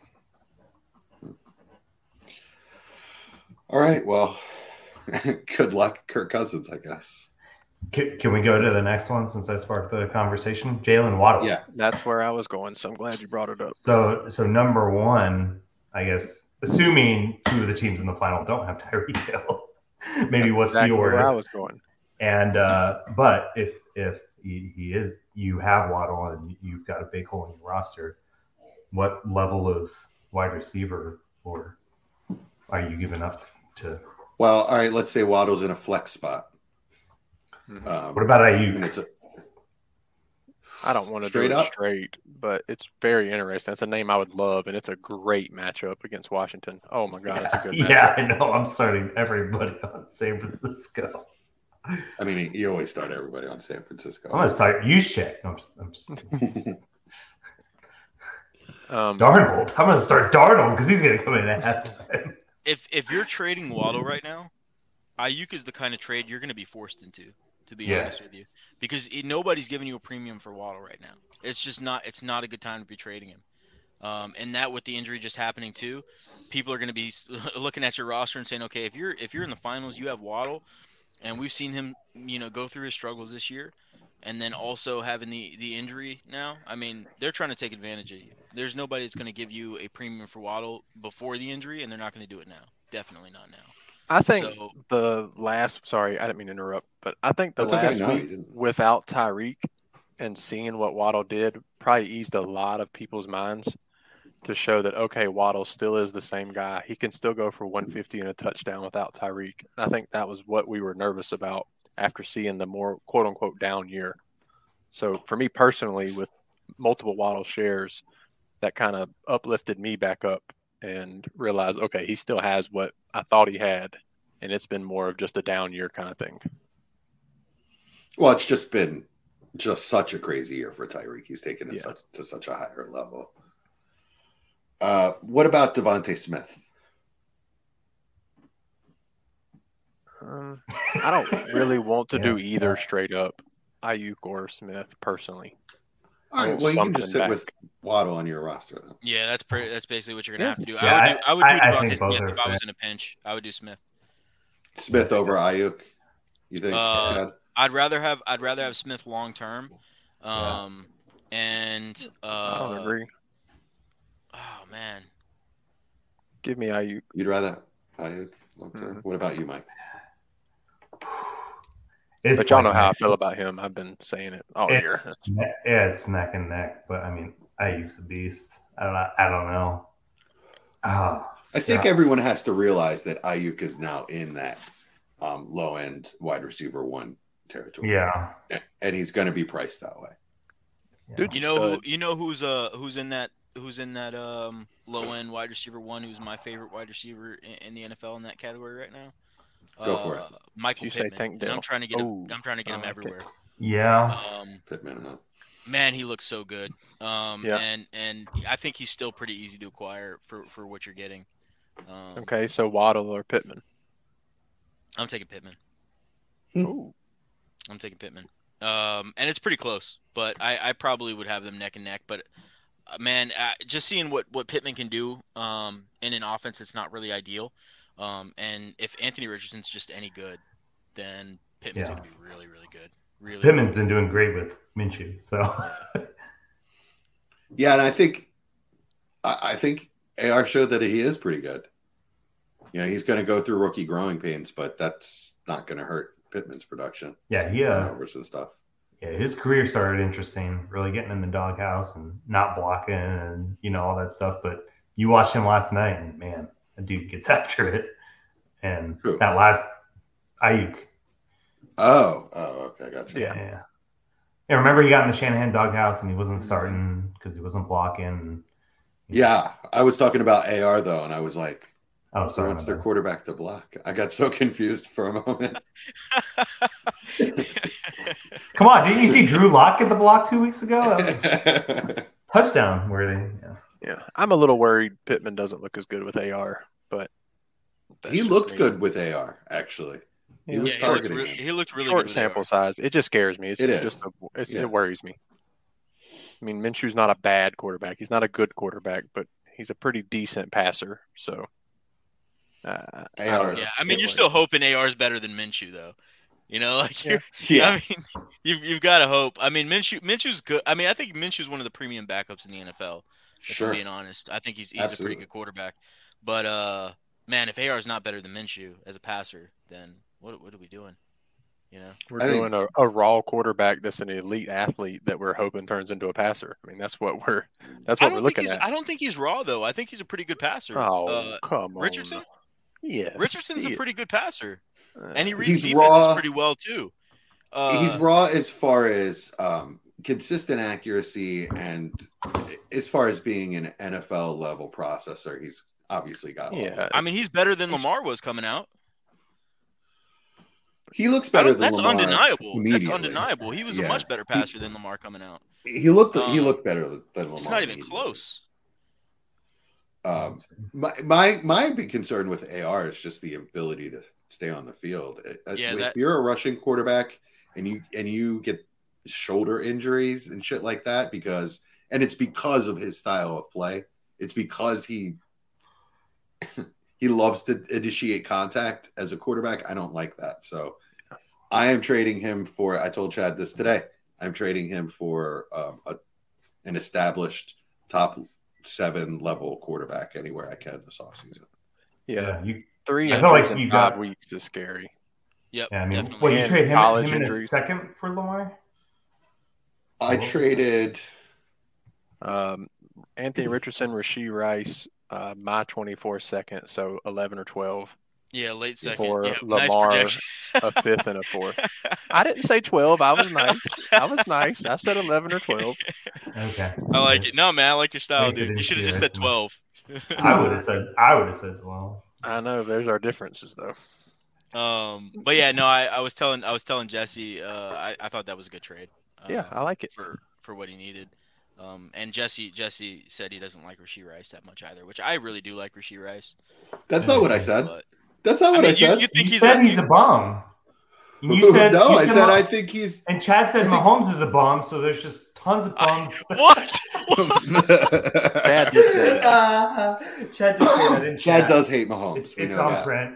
Speaker 5: All right. Well, good luck, Kirk Cousins. I guess.
Speaker 3: Can, can we go to the next one since I sparked the conversation? Jaylen Waddle.
Speaker 5: Yeah.
Speaker 4: That's where I was going. So I'm glad you brought it up.
Speaker 3: So so number one, I guess, assuming two of the teams in the final don't have Tyreek Hill, maybe
Speaker 4: That's
Speaker 3: what's
Speaker 4: exactly
Speaker 3: the
Speaker 4: where I
Speaker 3: order?
Speaker 4: was going.
Speaker 3: And uh, but if if he, he is. You have Waddle, and you've got a big hole in your roster. What level of wide receiver or are you giving up to?
Speaker 5: Well, all right. Let's say Waddle's in a flex spot. Um,
Speaker 3: What about
Speaker 5: and
Speaker 3: Aiyuk?
Speaker 5: it's a,
Speaker 4: I don't want to do
Speaker 5: Straight
Speaker 4: it
Speaker 5: up?
Speaker 4: straight, but it's very interesting. It's a name I would love, and it's a great matchup against Washington. Oh my god, it's a good matchup.
Speaker 3: Yeah, I know. I'm starting everybody on San Francisco.
Speaker 5: I mean, you always start everybody on San Francisco.
Speaker 3: I'm gonna start Juszczyk. I'm, I'm just,
Speaker 4: Um,
Speaker 3: Darnold. I'm gonna start Darnold because he's gonna come in at halftime.
Speaker 6: If if you're trading Waddle right now, Aiyuk is the kind of trade you're going to be forced into. To be
Speaker 3: Yeah.
Speaker 6: honest with you, because it, nobody's giving you a premium for Waddle right now. It's just not. It's not a good time to be trading him. Um, and that with the injury just happening too, people are going to be looking at your roster and saying, okay, if you're if you're in the finals, you have Waddle, and we've seen him, you know, go through his struggles this year, and then also having the the injury now. I mean, they're trying to take advantage of you. There's nobody that's going to give you a premium for Waddle before the injury, and they're not going to do it now. Definitely not now.
Speaker 4: I think
Speaker 6: So-
Speaker 4: the last. Sorry, I didn't mean to interrupt, but I think the
Speaker 5: That's okay.
Speaker 4: last
Speaker 5: No,
Speaker 4: week without Tyreek and seeing what Waddle did probably eased a lot of people's minds to show that okay, Waddle still is the same guy. He can still go for 150 and a touchdown without Tyreek. And I think that was what we were nervous about after seeing the more quote unquote down year. So for me personally, with multiple Waddle shares, that kind of uplifted me back up and realized okay, he still has what I thought he had, and it's been more of just a down year kind of thing.
Speaker 5: Well, it's just been just such a crazy year for Tyreek. He's taken it
Speaker 4: Yeah.
Speaker 5: such, to such a higher level. Uh, what about DeVonta Smith?
Speaker 4: Um, I don't really want to
Speaker 3: Yeah.
Speaker 4: do either straight up, Aiyuk or Smith personally.
Speaker 5: All right, well, you can just sit
Speaker 4: something
Speaker 5: with Waddle on your roster. Then.
Speaker 6: Yeah, that's pretty. That's basically what you're gonna
Speaker 4: Yeah.
Speaker 6: have to do.
Speaker 3: Yeah,
Speaker 6: I would do. I would do
Speaker 3: I- I DeVonta both
Speaker 6: Smith
Speaker 3: are
Speaker 6: if I was in a pinch. I would do Smith.
Speaker 5: Smith over Aiyuk. You think?
Speaker 6: Uh, I'd rather have. I'd rather have Smith long term. Um, and uh,
Speaker 4: I don't agree.
Speaker 6: Oh man,
Speaker 4: Give me Aiyuk.
Speaker 5: You'd rather Aiyuk? Okay.
Speaker 4: Mhm.
Speaker 5: What about you, Mike?
Speaker 3: It's
Speaker 4: But y'all know how I feel about him. I've been saying it all
Speaker 3: It-
Speaker 4: year.
Speaker 3: Yeah, it's neck and neck. But I mean, Aiyuk's a beast. I don't. I don't know. Ah,
Speaker 5: I think
Speaker 3: Yeah.
Speaker 5: everyone has to realize that Aiyuk is now in that um, low end wide receiver one territory.
Speaker 3: yeah.
Speaker 5: And he's going to be priced that way.
Speaker 4: Dude,
Speaker 6: you know who? You know who's uh who's in that who's in that um low end wide receiver one? Who's my favorite wide receiver in, in the NFL in that category right now?
Speaker 5: Go for it.
Speaker 6: Uh, Michael
Speaker 4: You say
Speaker 6: Pittman.
Speaker 4: Tank Dell.
Speaker 6: I'm trying to get him. I'm trying to get him
Speaker 4: like it.
Speaker 6: everywhere.
Speaker 3: Yeah.
Speaker 6: Um,
Speaker 5: Pittman. huh?
Speaker 6: man, he looks so good. Um,
Speaker 4: Yeah.
Speaker 6: and and I think he's still pretty easy to acquire for for what you're getting. Um,
Speaker 4: Okay, so Waddle or Pittman.
Speaker 6: I'm taking Pittman.
Speaker 4: Ooh.
Speaker 6: I'm taking Pittman. Um, and it's pretty close, but I, I probably would have them neck and neck. But uh, man, uh, just seeing what what Pittman can do um, in an offense, it's not really ideal. Um, and if Anthony Richardson's just any good, then Pittman's
Speaker 3: Yeah.
Speaker 6: gonna be really really good. Really.
Speaker 3: Pittman's been doing great with Minshew. So
Speaker 5: Yeah, and I think I, I think AR showed that he is pretty good. You know, he's going to go through rookie growing pains, but that's not going to hurt Pittman's production,
Speaker 3: yeah, he uh,
Speaker 5: turnovers and stuff.
Speaker 3: yeah, his career started interesting, really getting in the doghouse and not blocking and you know all that stuff. But you watched him last night, and man, the dude gets after it. And
Speaker 5: Who?
Speaker 3: that last Aiyuk,
Speaker 5: Oh, oh, okay, I got you.
Speaker 4: Yeah.
Speaker 3: yeah. Yeah, remember he got in the Shanahan doghouse and he wasn't starting because he wasn't blocking.
Speaker 5: Yeah, I was talking about AR though, and I was like,
Speaker 3: Oh,
Speaker 5: "Who
Speaker 3: sorry.
Speaker 5: wants their quarterback to block?" I got so confused for a moment.
Speaker 3: Come on, didn't you see Drew Lock get the block two weeks ago? That was touchdown worthy. Yeah.
Speaker 4: Yeah, I'm a little worried Pittman doesn't look as good with AR, but
Speaker 5: he looked
Speaker 4: me.
Speaker 5: good with AR, actually. He
Speaker 4: Yeah.
Speaker 5: was
Speaker 6: yeah, he looked,
Speaker 5: targeting
Speaker 6: re- he looked really
Speaker 4: Short
Speaker 6: good
Speaker 4: sample
Speaker 6: AR.
Speaker 4: size. It just scares me. It's
Speaker 5: It
Speaker 4: it
Speaker 5: is.
Speaker 4: just it's,
Speaker 5: Yeah.
Speaker 4: it worries me. I mean, Minshew's not a bad quarterback. He's not a good quarterback, but he's a pretty decent passer. So, uh, I
Speaker 5: AR.
Speaker 4: know.
Speaker 6: Yeah, I mean, you're
Speaker 4: worries
Speaker 6: still
Speaker 4: me.
Speaker 6: hoping is better than Minshew, though. You know, like
Speaker 4: Yeah.
Speaker 6: you're,
Speaker 5: Yeah,
Speaker 6: I mean, you've you've got to hope. I mean, Minshew Minshew's good. I mean, I think Minshew's one of the premium backups in the NFL. If
Speaker 5: sure.
Speaker 6: I'm being honest, I think he's he's a pretty good quarterback. But uh, man, if AR is not better than Minshew as a passer, then what what are we doing? You know,
Speaker 4: We're
Speaker 5: I think-
Speaker 4: doing a, a raw quarterback that's an elite athlete that we're hoping turns into a passer. I mean, that's what we're that's what we're looking at.
Speaker 6: I don't think he's raw though. I think he's a pretty good passer.
Speaker 4: oh,
Speaker 6: Uh,
Speaker 4: come on,
Speaker 6: Richardson?
Speaker 4: Yes,
Speaker 6: Richardson's
Speaker 4: he-
Speaker 6: a pretty good passer,
Speaker 4: uh,
Speaker 6: and he reads
Speaker 5: He's raw.
Speaker 6: pretty well too. Uh,
Speaker 5: he's raw as far as um, consistent accuracy and as far as being an NFL level processor, he's obviously got. all of
Speaker 4: yeah.
Speaker 6: I mean, he's better than Lamar was coming out.
Speaker 5: he looks better
Speaker 6: don't-
Speaker 5: than
Speaker 6: that's
Speaker 5: Lamar
Speaker 6: undeniable. That's undeniable. He was
Speaker 5: Yeah.
Speaker 6: a much better passer than Lamar coming out.
Speaker 5: He looked. he
Speaker 6: Um,
Speaker 5: looked better than Lamar.
Speaker 6: It's not even close.
Speaker 5: Um, my, my my big concern with AR is just the ability to stay on the field. Uh,
Speaker 6: Yeah,
Speaker 5: if
Speaker 6: that-
Speaker 5: you're a rushing quarterback and you and you get shoulder injuries and shit like that because and it's because of his style of play. It's because he he loves to initiate contact as a quarterback. I don't like that. So I am trading him for I told Chad this today. I'm trading him for um, a, an established top seven level quarterback anywhere I can this offseason.
Speaker 4: yeah,
Speaker 3: Yeah, you,
Speaker 4: three
Speaker 3: I feel like
Speaker 4: injuries
Speaker 3: you
Speaker 4: in five
Speaker 3: got-
Speaker 4: weeks is scary.
Speaker 6: Yep,
Speaker 3: yeah, I mean,
Speaker 6: definitely.
Speaker 3: what you
Speaker 4: And
Speaker 3: trade him,
Speaker 4: college
Speaker 3: him in a second for Lamar?
Speaker 5: I traded
Speaker 4: Um, Anthony Richardson, Rasheed Rice, uh, my 24 second, so 11 or 12,
Speaker 6: yeah, late second.
Speaker 4: For
Speaker 6: yeah,
Speaker 4: Lamar,
Speaker 6: projection.
Speaker 4: a fifth and a fourth. I didn't say 12. I was nice. I was nice. I said 11 or 12.
Speaker 3: Okay.
Speaker 6: I like it. No, man, I like your style,
Speaker 3: Makes
Speaker 6: dude. You should have just said twelve.
Speaker 3: I would have said. I would have said well.
Speaker 4: I know there's our differences though.
Speaker 6: Um, but yeah, no, I, I was telling I was telling Jesse, uh, I, I thought that was a good trade. Uh,
Speaker 4: Yeah, I like it.
Speaker 6: for for what he needed. Um, and Jesse Jesse said he doesn't like Rasheed Rice that much either, which I really do like Rasheed Rice.
Speaker 5: that's not what I said.
Speaker 6: But
Speaker 5: That's not what I,
Speaker 6: mean, you,
Speaker 5: said.
Speaker 6: you think
Speaker 3: you
Speaker 6: he's
Speaker 3: said
Speaker 6: a,
Speaker 3: he's a bum. And You said
Speaker 5: no,
Speaker 3: you
Speaker 5: I said
Speaker 3: Ma-
Speaker 5: I think he's
Speaker 3: And Chad said
Speaker 5: I think-
Speaker 3: Mahomes is a bum, so there's just tons of bums.
Speaker 6: what?
Speaker 4: Chad did say that.
Speaker 3: Uh, Chad just said that in
Speaker 5: Chad does hate Mahomes.
Speaker 3: It's, it's on
Speaker 5: that.
Speaker 3: print.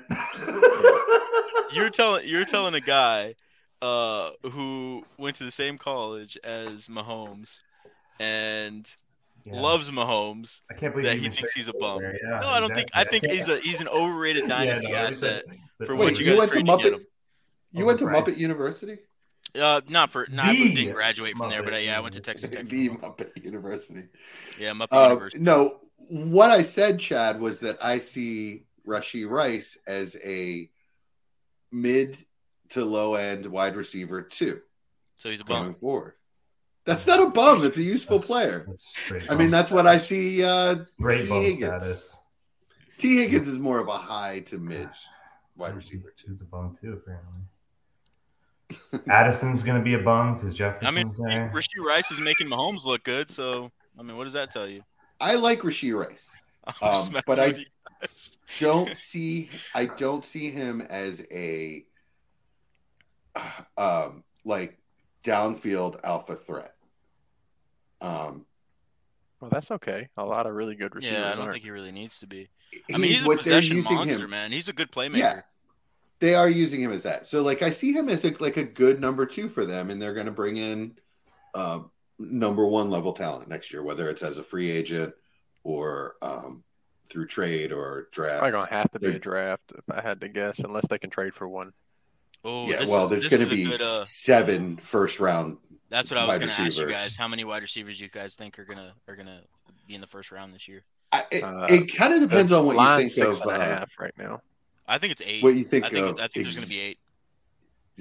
Speaker 6: you're telling you're telling a guy uh, who went to the same college as Mahomes and
Speaker 3: Yeah.
Speaker 6: loves Mahomes.
Speaker 3: I can't believe
Speaker 6: that he thinks he's a bum.
Speaker 3: there. Yeah,
Speaker 6: No, I don't think. I think he's a he's an overrated
Speaker 3: Yeah,
Speaker 6: dynasty
Speaker 3: no,
Speaker 6: asset.
Speaker 3: a-
Speaker 6: for
Speaker 3: the-
Speaker 6: what you
Speaker 5: you
Speaker 6: guys
Speaker 5: went to
Speaker 6: trade to get
Speaker 5: Muppet-
Speaker 6: him.
Speaker 5: You went to
Speaker 3: Overpriced.
Speaker 5: Muppet University?
Speaker 6: Uh, not for not I
Speaker 3: The
Speaker 6: didn't graduate from there, but uh,
Speaker 3: Muppet
Speaker 6: yeah, I went to Texas Tech.
Speaker 5: the Muppet University.
Speaker 6: Yeah, Muppet
Speaker 5: Uh,
Speaker 6: University.
Speaker 5: no, what I said, Chad, was that I see Rashee Rice as a mid to low end wide receiver too
Speaker 6: So he's a
Speaker 5: going
Speaker 6: bum.
Speaker 5: forward. That's not a bum. It's a useful player.
Speaker 3: That's
Speaker 5: I mean, that's what I see. Uh,
Speaker 3: great
Speaker 5: T.
Speaker 3: bum
Speaker 5: Higgins.
Speaker 3: status.
Speaker 5: Tee Higgins is more of a high to mid
Speaker 3: Gosh.
Speaker 5: wide receiver too.
Speaker 3: He's a bum too, apparently. Addison's gonna be a bum because Jefferson's
Speaker 6: I mean,
Speaker 3: there.
Speaker 6: Rasheed Rice is making Mahomes look good. So I mean, what does that tell you?
Speaker 5: I like Rasheed Rice. Um, but I-
Speaker 6: with you guys.
Speaker 5: Don't see. I don't see him as a um like downfield alpha threat. Um,
Speaker 4: Well, that's okay. A lot of really good receivers
Speaker 6: yeah, I don't
Speaker 4: aren't.
Speaker 6: think he really needs to be. I mean, he's a
Speaker 5: what they're
Speaker 6: possession
Speaker 5: using
Speaker 6: monster,
Speaker 5: him-
Speaker 6: man. He's a good playmaker.
Speaker 5: Yeah. they are using him as that. So like I see him as a, like a good number two for them, and they're going to bring in uh, number one level talent next year, whether it's as a free agent or um, through trade or
Speaker 4: It's
Speaker 5: draft.
Speaker 4: probably gonna have to be a draft if I had to guess, unless they can trade for one.
Speaker 6: Oh,
Speaker 5: yeah,
Speaker 6: this
Speaker 5: well, there's going to be
Speaker 6: good, uh,
Speaker 5: seven first round.
Speaker 6: That's what I was going to ask you guys. How many wide receivers you guys think are gonna are gonna be in the first round this year?
Speaker 5: I, it
Speaker 4: Uh,
Speaker 5: it kind of depends on what you think
Speaker 4: six
Speaker 5: of
Speaker 4: and a
Speaker 5: uh,
Speaker 4: half right now.
Speaker 6: I think it's eight.
Speaker 5: what you think
Speaker 6: I think
Speaker 5: of
Speaker 6: I think there's gonna be eight.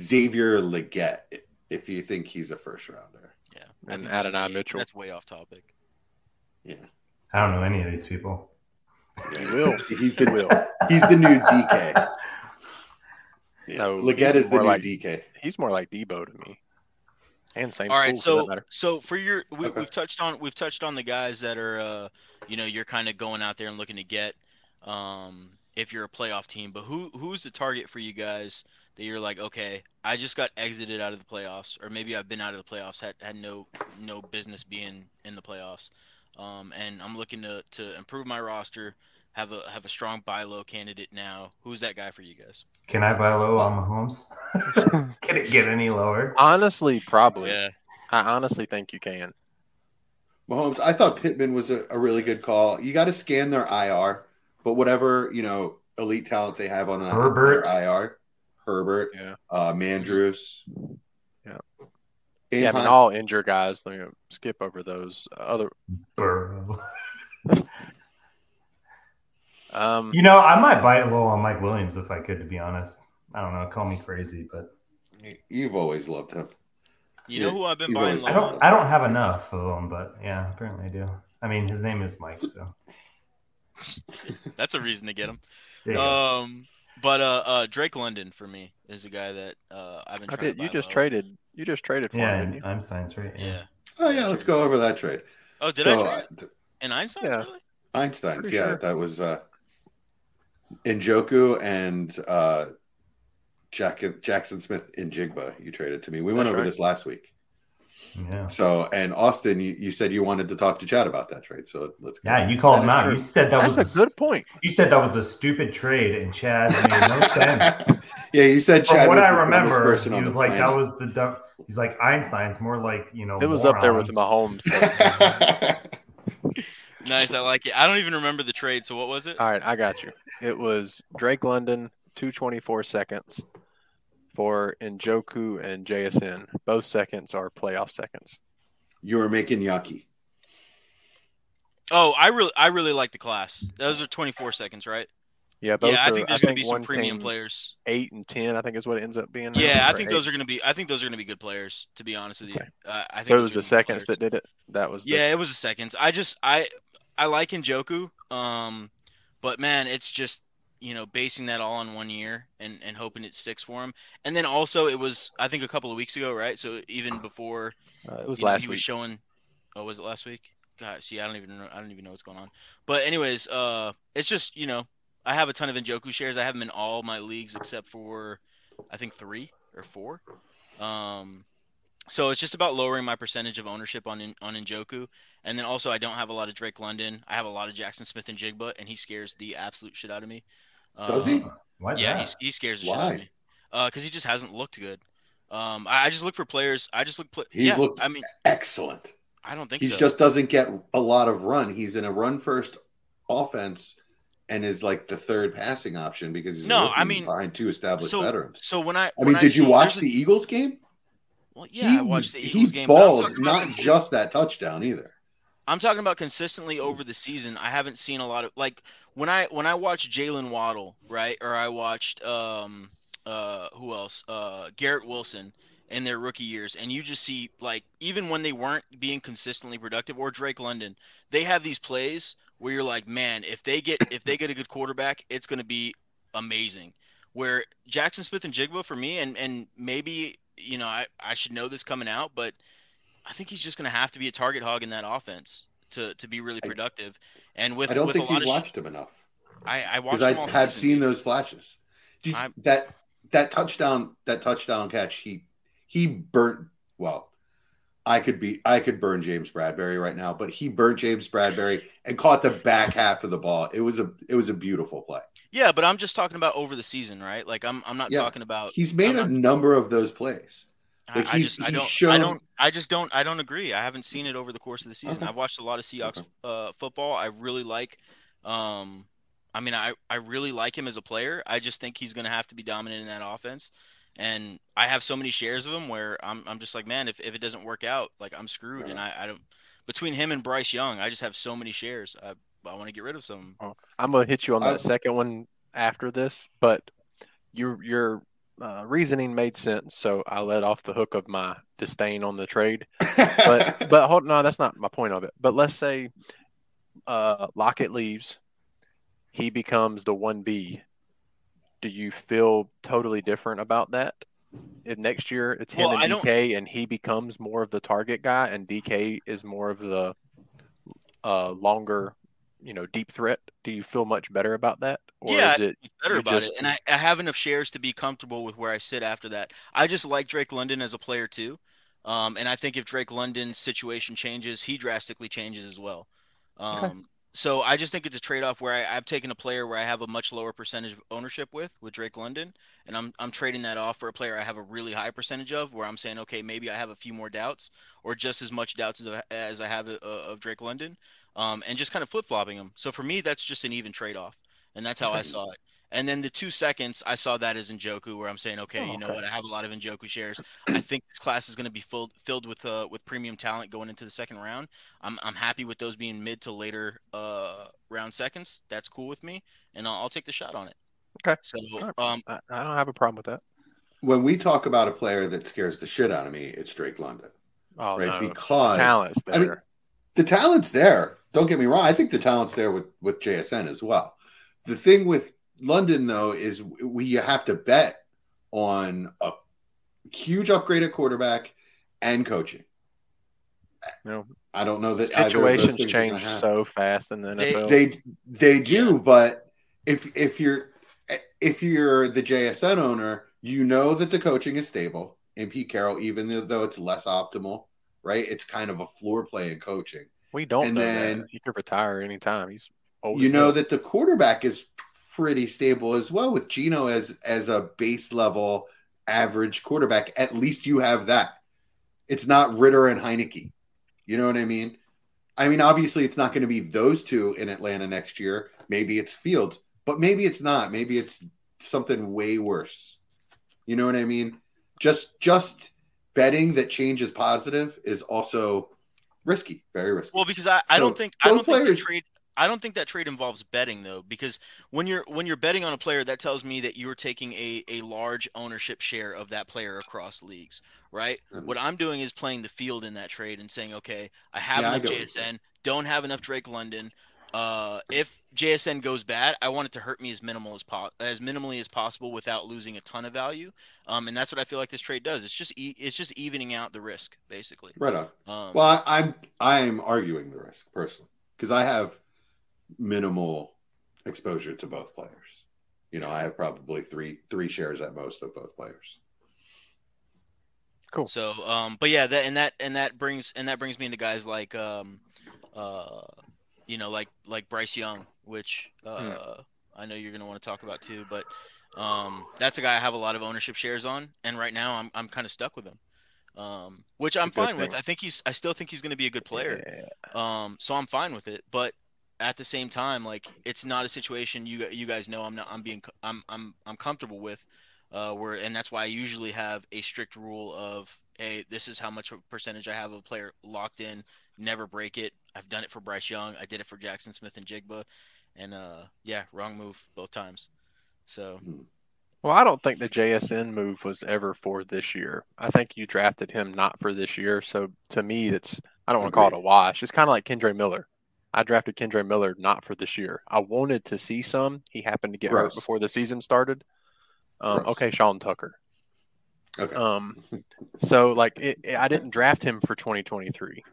Speaker 5: Xavier Legette if you think he's a first rounder.
Speaker 6: Yeah,
Speaker 4: And
Speaker 6: think
Speaker 4: Adonai. Mitchell.
Speaker 6: That's way off topic.
Speaker 5: Yeah,
Speaker 3: I don't know any of these people.
Speaker 4: He will.
Speaker 5: he's the
Speaker 4: will.
Speaker 5: he's the new DK. Yeah.
Speaker 4: No, Legette
Speaker 5: is the
Speaker 4: more
Speaker 5: new
Speaker 4: like-
Speaker 5: DK.
Speaker 4: He's more like Deebo to me. And same
Speaker 6: All right, so so for your we,
Speaker 5: Okay.
Speaker 6: we've touched on we've touched on the guys that are uh you know you're kind of going out there and looking to get um if you're a playoff team, but who who's the target for you guys that you're like okay I just got exited out of the playoffs or maybe I've been out of the playoffs had had no no business being in the playoffs um and I'm looking to to improve my roster have a have a strong buy low candidate now who's that guy for you guys
Speaker 3: Can I buy low on Mahomes? Can it get any lower?
Speaker 4: Honestly, probably.
Speaker 6: yeah
Speaker 4: I honestly think you can.
Speaker 5: Mahomes, I thought Pittman was a, a really good call. You got to scan their IR, but whatever you know, elite talent they have on the,
Speaker 3: Herbert.
Speaker 5: their IR, Herbert,
Speaker 4: Yeah.
Speaker 5: uh, Mandrews.
Speaker 4: Yeah.
Speaker 5: Abe
Speaker 4: Yeah, I mean, all injured guys. Let me skip over those other.
Speaker 3: Burrow.
Speaker 4: Um,
Speaker 3: You know, I might bite low on Mike Williams if I could, to be honest. I don't know. Call me crazy, but
Speaker 5: You've always loved him.
Speaker 6: You know who I've been
Speaker 5: You've
Speaker 6: buying
Speaker 5: always-
Speaker 6: low
Speaker 3: I don't. I don't have enough of them, but yeah, apparently I do. I mean, his name is Mike, so
Speaker 6: That's a reason to get him.
Speaker 3: there go.
Speaker 6: Um, but uh, uh, Drake London for me is a guy that uh, I've been.
Speaker 4: I
Speaker 6: Trying
Speaker 4: did.
Speaker 6: to
Speaker 4: You just
Speaker 6: low.
Speaker 4: traded. You just traded for
Speaker 3: yeah,
Speaker 4: him,
Speaker 3: and
Speaker 4: didn't you?
Speaker 3: Einstein's right. Yeah.
Speaker 6: Yeah.
Speaker 5: Oh yeah, let's go over that trade.
Speaker 6: Oh, did
Speaker 5: so
Speaker 6: I trade
Speaker 5: uh,
Speaker 6: in Einstein?
Speaker 4: Yeah.
Speaker 6: Really?
Speaker 5: Einstein's,
Speaker 4: Pretty
Speaker 5: yeah,
Speaker 4: sure.
Speaker 5: that was uh Njoku and uh Jack, Jaxon Smith-Njigba you traded to me. We went
Speaker 4: That's
Speaker 5: over
Speaker 4: right.
Speaker 5: this last week.
Speaker 3: Yeah.
Speaker 5: So and Austin, you, you said you wanted to talk to Chad about that trade. So let's go.
Speaker 3: Yeah, you called
Speaker 4: That
Speaker 3: him out.
Speaker 4: true.
Speaker 3: You said that
Speaker 4: That's
Speaker 3: was
Speaker 4: a good point.
Speaker 3: You said that was a stupid trade, and Chad made no sense.
Speaker 5: Yeah, you said
Speaker 3: From
Speaker 5: Chad
Speaker 3: what
Speaker 5: was
Speaker 3: I
Speaker 5: the
Speaker 3: remember,
Speaker 5: person
Speaker 3: he
Speaker 5: on
Speaker 3: was
Speaker 5: the
Speaker 3: like, "That was the dumb." He's like Einstein's more like you know.
Speaker 4: It was up there with the
Speaker 3: morons.
Speaker 4: Mahomes. thing.
Speaker 6: Nice, I like it. I don't even remember the trade. So what was it?
Speaker 4: All right, I got you. It was Drake London, two twenty four seconds for Njoku and JSN. Both seconds are playoff seconds.
Speaker 5: You are making Yaki.
Speaker 6: Oh, I really, I really like the class. Those are 24 seconds, right?
Speaker 4: Yeah, both
Speaker 6: yeah, I
Speaker 4: are-
Speaker 6: think there's going to be some premium players.
Speaker 4: Eight and ten, I think is what it ends up being.
Speaker 6: Yeah, I
Speaker 4: or
Speaker 6: think
Speaker 4: eight.
Speaker 6: those are going to be. I think those are going to be good players. To be honest with you,
Speaker 4: Okay.
Speaker 6: uh, I think
Speaker 4: So it was the
Speaker 6: gonna be good
Speaker 4: seconds that did it. That was the,
Speaker 6: Yeah, it was the seconds. I just I I like Njoku, um, but man, it's just you know basing that all on one year and and hoping it sticks for him. And then also it was I think a couple of weeks ago, right? So even before
Speaker 4: Uh, it was
Speaker 6: you know,
Speaker 4: last
Speaker 6: he was showing. Oh, was it last week? God, see, I don't even know. I don't even know what's going on. But anyways, uh, it's just you know I have a ton of Njoku shares. I have them in all my leagues except for I think three or four. Um, so it's just about lowering my percentage of ownership on In- on Njoku, and then also I don't have a lot of Drake London. I have a lot of Jaxon Smith-Njigba, and he scares the absolute shit out of me.
Speaker 5: Does he?
Speaker 6: Um,
Speaker 3: Why
Speaker 6: yeah,
Speaker 3: that?
Speaker 6: he, he scares the shit out of me. Uh, because he just hasn't looked good. Um, I, I just look for players. I just look. Pl-
Speaker 5: He's
Speaker 6: yeah,
Speaker 5: looked
Speaker 6: I mean,
Speaker 5: Excellent.
Speaker 6: I don't think
Speaker 5: He
Speaker 6: so.
Speaker 5: just doesn't get a lot of run. He's in a run first offense and is like the third passing option because he's a
Speaker 6: No, I mean,
Speaker 5: behind two established
Speaker 6: so
Speaker 5: veterans.
Speaker 6: so when I
Speaker 5: I
Speaker 6: when
Speaker 5: mean, did you watch the
Speaker 6: a-
Speaker 5: Eagles game?
Speaker 6: Well, yeah,
Speaker 5: he
Speaker 6: I watched
Speaker 5: was-
Speaker 6: the
Speaker 5: he
Speaker 6: Eagles game. but
Speaker 5: balled, not just that touchdown either.
Speaker 6: I'm talking about consistently over the season. I haven't seen a lot of like when I when I watched Jaylen Waddle, right, or I watched um uh who else uh Garrett Wilson in their rookie years, and you just see like even when they weren't being consistently productive, or Drake London, they have these plays where you're like, man, if they get if they get a good quarterback, it's going to be amazing. Where Jaxon Smith-Njigba for me, and and maybe you know I I should know this coming out, but I think he's just going to have to be a target hog in that offense to, to be really productive. And with
Speaker 5: I don't
Speaker 6: with
Speaker 5: think
Speaker 6: a lot
Speaker 5: you
Speaker 6: of sh-
Speaker 5: watched him enough
Speaker 6: I I watched
Speaker 5: because
Speaker 6: them all
Speaker 5: I have seen those flashes. Did you- that that touchdown that touchdown catch he he burnt well. I could be I could burn James Bradberry right now, but he burnt James Bradberry and caught the back half of the ball. It was a it was a beautiful play.
Speaker 6: Yeah, but I'm just talking about over the season, right? Like I'm I'm not
Speaker 5: Yeah.
Speaker 6: talking about.
Speaker 5: He's made
Speaker 6: I'm
Speaker 5: a
Speaker 6: not-
Speaker 5: number of those plays.
Speaker 6: I,
Speaker 5: like,
Speaker 6: I
Speaker 5: he's-
Speaker 6: just I don't I don't I just don't I don't agree. I haven't seen it over the course of the season.
Speaker 5: Okay.
Speaker 6: I've watched a lot of Seahawks
Speaker 5: Okay.
Speaker 6: uh, football. I really like. Um, I mean, I I really like him as a player. I just think he's going to have to be dominant in that offense. And I have so many shares of him where I'm I'm just like, man, if, if it doesn't work out, like I'm screwed. And I, I don't between him and Bryce Young, I just have so many shares. I I want to get rid of some.
Speaker 4: I'm gonna hit you on
Speaker 5: I-
Speaker 4: that second one after this, but your your uh, reasoning made sense, so I let off the hook of my disdain on the trade. But but hold no, that's not my point of it. But let's say uh, Lockett leaves, he becomes the one B. Do you feel totally different about that? If next year it's him
Speaker 6: Well, I
Speaker 4: and
Speaker 6: don't-
Speaker 4: DK, and he becomes more of the target guy, and DK is more of the uh, longer, you know, deep threat. Do you feel much better about that, or
Speaker 6: Yeah,
Speaker 4: is it
Speaker 6: better about
Speaker 4: just-
Speaker 6: it. And I, I have enough shares to be comfortable with where I sit after that. I just like Drake London as a player too. Um, and I think if Drake London's situation changes, he drastically changes as well. Um, So I just think it's a trade-off where I, I've taken a player where I have a much lower percentage of ownership with, with Drake London, and I'm I'm trading that off for a player I have a really high percentage of, where I'm saying, okay, maybe I have a few more doubts, or just as much doubts as I, as I have uh, of Drake London, um, and just kind of flip-flopping them. So for me, that's just an even trade-off, and that's how I saw it. And then the two seconds, I saw that as Njoku, where I'm saying, okay,
Speaker 4: Oh,
Speaker 6: you know
Speaker 4: okay.
Speaker 6: what? I have a lot of Njoku shares. I think this class is going to be filled filled with uh, with premium talent going into the second round. I'm I'm happy with those being mid to later uh, round seconds. That's cool with me, and I'll, I'll take the shot on it.
Speaker 4: Okay.
Speaker 6: So um,
Speaker 4: I, I don't have a problem with that.
Speaker 5: When we talk about a player that scares the shit out of me, it's Drake London,
Speaker 4: Oh
Speaker 5: right?
Speaker 4: no,
Speaker 5: Because
Speaker 4: talent's there.
Speaker 5: I mean, the talent's there. Don't get me wrong. I think the talent's there with with JSN as well. The thing with London though is we have to bet on a huge upgrade at quarterback and coaching.
Speaker 4: you know,
Speaker 5: I don't know that either of those
Speaker 4: situations
Speaker 5: things are gonna
Speaker 4: change so fast in the
Speaker 6: They-
Speaker 4: NFL.
Speaker 5: They they do, but if if you're if you're the JSN owner, you know that the coaching is stable in Pete Carroll, even though it's less optimal, right? It's kind of a floor play in coaching.
Speaker 4: we don't
Speaker 5: and
Speaker 4: know
Speaker 5: then-
Speaker 4: that. He could retire anytime. He's old.
Speaker 5: you know
Speaker 4: hell.
Speaker 5: that the quarterback is pretty stable as well with Gino as as a base level average quarterback. At least you have that. It's not Ridder and Heinicke. You know what I mean? I mean, obviously, it's not going to be those two in Atlanta next year. Maybe it's Fields, but maybe it's not. Maybe it's something way worse. You know what I mean? Just just betting that change is positive is also risky, very risky.
Speaker 6: Well, because I, I
Speaker 5: So,
Speaker 6: don't think I don't think the trade I don't think that trade involves betting though, because when you're when you're betting on a player, that tells me that you're taking a, a large ownership share of that player across leagues, right?
Speaker 5: Mhm.
Speaker 6: What I'm doing is playing the field in that trade and saying, okay, I have
Speaker 5: Yeah,
Speaker 6: enough
Speaker 5: get
Speaker 6: JSN, don't have enough Drake London. Uh, if JSN goes bad, I want it to hurt me as minimal as po- as minimally as possible without losing a ton of value. Um, and that's what I feel like this trade does. It's just e- it's just evening out the risk, basically.
Speaker 5: right on.
Speaker 6: Um,
Speaker 5: Well, I, I'm I'm arguing the risk personally because I have minimal exposure to both players. You know, I have probably three three shares at most of both players.
Speaker 4: Cool.
Speaker 6: So, um, but yeah, that and that and that brings and that brings me into guys like, um, uh, you know, like like Bryce Young, which uh, I know you're gonna want to talk about too. But um, that's a guy I have a lot of ownership shares on, and right now I'm I'm kind of stuck with him, um, which I'm
Speaker 4: a good
Speaker 6: fine with. I think he's I still think he's gonna be a good player.
Speaker 4: Yeah.
Speaker 6: Um, so I'm fine with it, but at the same time, like it's not a situation you you guys know I'm not I'm being I'm I'm I'm comfortable with, uh, where and that's why I usually have a strict rule of hey this is how much percentage I have of a player locked in, never break it. I've done it for Bryce Young, I did it for Jaxon Smith-Njigba, and uh yeah wrong move both times. So
Speaker 4: Well, I don't think the JSN move was ever for this year. I think you drafted him not for this year. So to me, that's I don't want to call it a wash. It's kind of like Kendre Miller. I drafted Kendre Miller not for this year. I wanted to see some. He happened to get hurt before the season started. Um, okay, Sean Tucker.
Speaker 5: Okay.
Speaker 4: Um, so like it, it- I didn't draft him for 2023.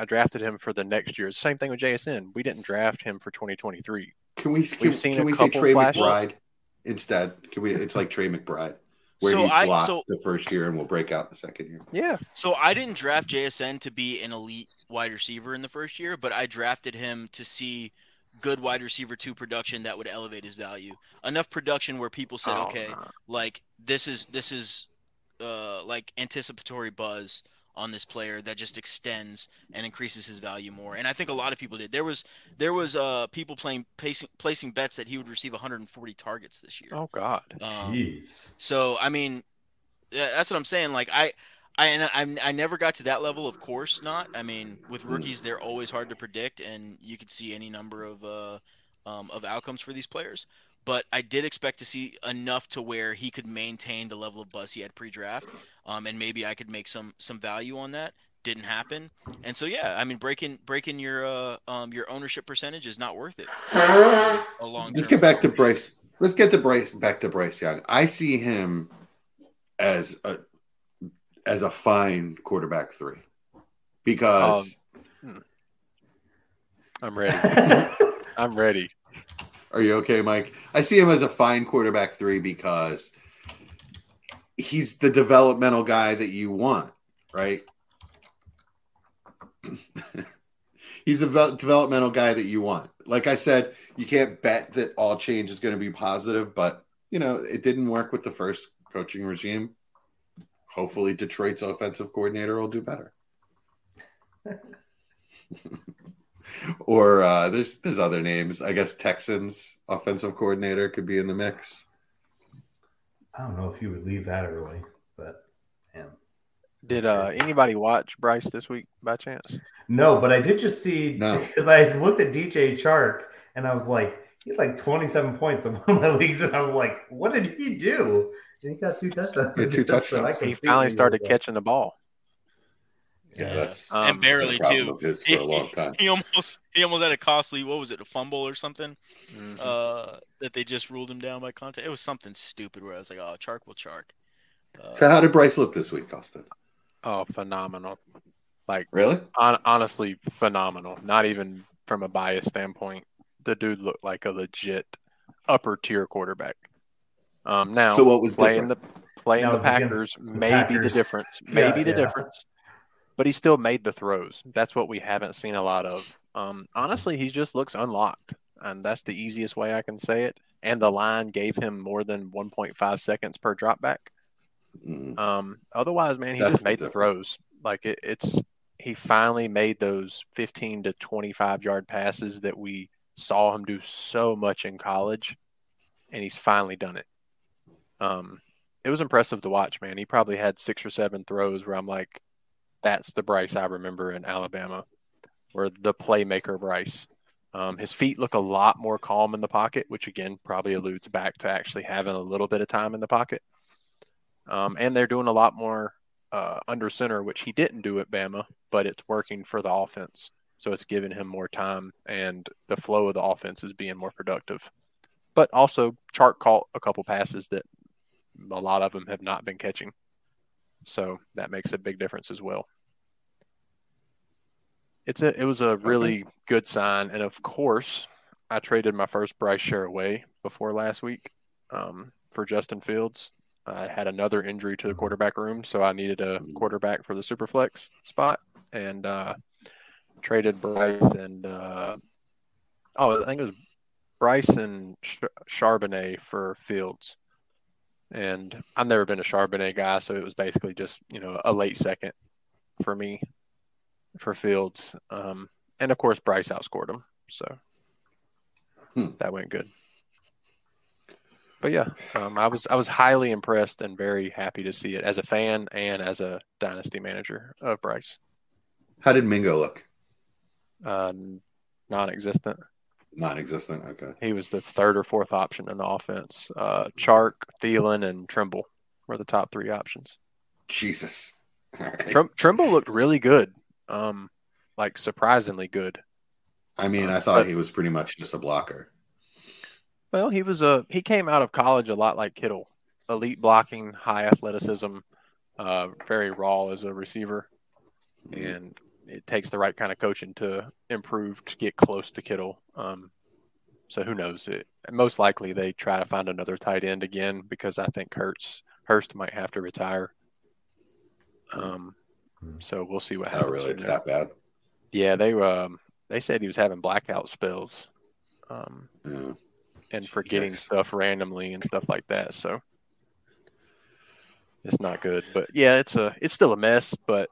Speaker 4: I drafted him for the next year. Same thing with JSN. We didn't draft him for 2023.
Speaker 5: Can we can,
Speaker 4: seen
Speaker 5: can
Speaker 4: a
Speaker 5: we say
Speaker 4: couple
Speaker 5: Trey
Speaker 4: flashes.
Speaker 5: McBride instead? Can we? It's like Trey McBride, where
Speaker 6: So
Speaker 5: he's
Speaker 6: I-
Speaker 5: blocked
Speaker 6: so-
Speaker 5: the first year and will break out the second year.
Speaker 4: Yeah.
Speaker 6: So I didn't draft JSN to be an elite wide receiver in the first year, but I drafted him to see good wide receiver two production that would elevate his value. Enough production where people said,
Speaker 4: Oh,
Speaker 6: okay,
Speaker 4: no.
Speaker 6: like this is this is uh like anticipatory buzz on this player that just extends and increases his value more. And I think a lot of people did. There was there was uh people playing placing placing bets that he would receive 140 targets this year.
Speaker 4: Oh God.
Speaker 6: Um,
Speaker 3: Jeez.
Speaker 6: so I mean, yeah, that's what I'm saying. Like I, I, and I, I never got to that level. Of course not. I mean, with
Speaker 5: Mm.
Speaker 6: rookies, they're always hard to predict, and you could see any number of uh, um, of outcomes for these players. But I did expect to see enough to where he could maintain the level of buzz he had pre-draft, um, and maybe I could make some some value on that. Didn't happen, and so yeah, I mean, breaking breaking your uh, um, your ownership percentage is not worth it. For a long.
Speaker 5: Let's get back to Bryce. Let's get to Bryce back to Bryce Young. I see him as a as a fine quarterback three because
Speaker 4: I'm ready. I'm ready.
Speaker 5: Are you okay, Mike? I see him as a fine quarterback three because he's the developmental guy that you want, right? he's the ve- developmental guy that you want. Like I said, you can't bet that all change is going to be positive, but you know, it didn't work with the first coaching regime. Hopefully, Detroit's offensive coordinator will do better. or uh, there's there's other names. I guess Texans offensive coordinator could be in the mix.
Speaker 3: I don't know if you would leave that early, but man.
Speaker 4: Did uh, anybody watch Bryce this week by chance?
Speaker 3: No, but I did just see
Speaker 5: No.
Speaker 3: because I looked at DJ Chark and I was like, he had like 27 points in one of my leagues, and I was like, what did he do? And he got two touchdowns.
Speaker 5: He had two
Speaker 3: So
Speaker 5: touchdowns.
Speaker 4: He finally started catching the ball.
Speaker 5: Yeah, that's
Speaker 4: Um,
Speaker 6: and barely
Speaker 5: a
Speaker 6: too.
Speaker 5: of his for a long time.
Speaker 6: He almost he almost had a costly what was it a fumble or something
Speaker 4: Mhm.
Speaker 6: uh, that they just ruled him down by contact. It was something stupid where I was like, oh, Chark will Chark. Uh,
Speaker 5: So how did Bryce look this week, Austin?
Speaker 4: Oh, phenomenal! Like
Speaker 5: Really?
Speaker 4: hon- honestly, phenomenal. Not even from a bias standpoint, the dude looked like a legit upper tier quarterback. Um, now
Speaker 5: So what was
Speaker 4: playing
Speaker 5: different?
Speaker 4: the playing the
Speaker 3: it's against
Speaker 4: Packers may be the
Speaker 3: Packers.
Speaker 4: difference.
Speaker 3: Yeah,
Speaker 4: Maybe the
Speaker 3: yeah.
Speaker 4: difference. But he still made the throws. That's what we haven't seen a lot of. Um, honestly, he just looks unlocked, and that's the easiest way I can say it. And the line gave him more than 1.5 seconds per drop back.
Speaker 5: Mm.
Speaker 4: Um, otherwise, man, he just made the throws. Like it, it's he finally made those 15 to 25 yard passes that we saw him do so much in college, and he's finally done it. Um, it was impressive to watch, man. He probably had six or seven throws where I'm like, that's the Bryce I remember in Alabama, or the playmaker Bryce. Um, his feet look a lot more calm in the pocket, which again probably alludes back to actually having a little bit of time in the pocket. Um, and they're doing a lot more uh, under center, which he didn't do at Bama, but it's working for the offense. So it's giving him more time, and the flow of the offense is being more productive. But also, Chark caught a couple passes that a lot of them have not been catching. So that makes a big difference as well. It's a it was a really good sign, and of course, I traded my first Bryce share away before last week um, for Justin Fields. I had another injury to the quarterback room, so I needed a quarterback for the superflex spot, and uh, traded Bryce and uh, oh, I think it was Bryce and Ch- Charbonnet for Fields. And I've never been a Charbonnet guy, so it was basically just you know a late second for me for Fields. Um, and of course, Bryce outscored him, so
Speaker 5: Hmm.
Speaker 4: that went good. But yeah, um, I was I was highly impressed and very happy to see it as a fan and as a dynasty manager of Bryce.
Speaker 5: How did Mingo look?
Speaker 4: Uh, non-existent.
Speaker 5: Non-existent. Okay.
Speaker 4: He was the third or fourth option in the offense. Uh, Chark, Thielen, and Tremble were the top three options.
Speaker 5: Jesus. Right.
Speaker 4: Trim- Tremble looked really good, um, like surprisingly good.
Speaker 5: I mean, I
Speaker 4: Uh,
Speaker 5: thought
Speaker 4: but-
Speaker 5: he was pretty much just a blocker.
Speaker 4: Well, he was a he came out of college a lot like Kittle, elite blocking, high athleticism, uh, very raw as a receiver, and it takes the right kind of coaching to improve to get close to Kittle. Um, so who knows? It most likely they try to find another tight end again because I think Hurts Hurst might have to retire. Um, so we'll see what happens.
Speaker 5: Oh, really? It's that bad?
Speaker 4: Yeah, they um they said he was having blackout spells. Um,
Speaker 5: Yeah.
Speaker 4: and forgetting
Speaker 5: Yikes.
Speaker 4: stuff randomly and stuff like that. So it's not good. But yeah, it's a it's still a mess. But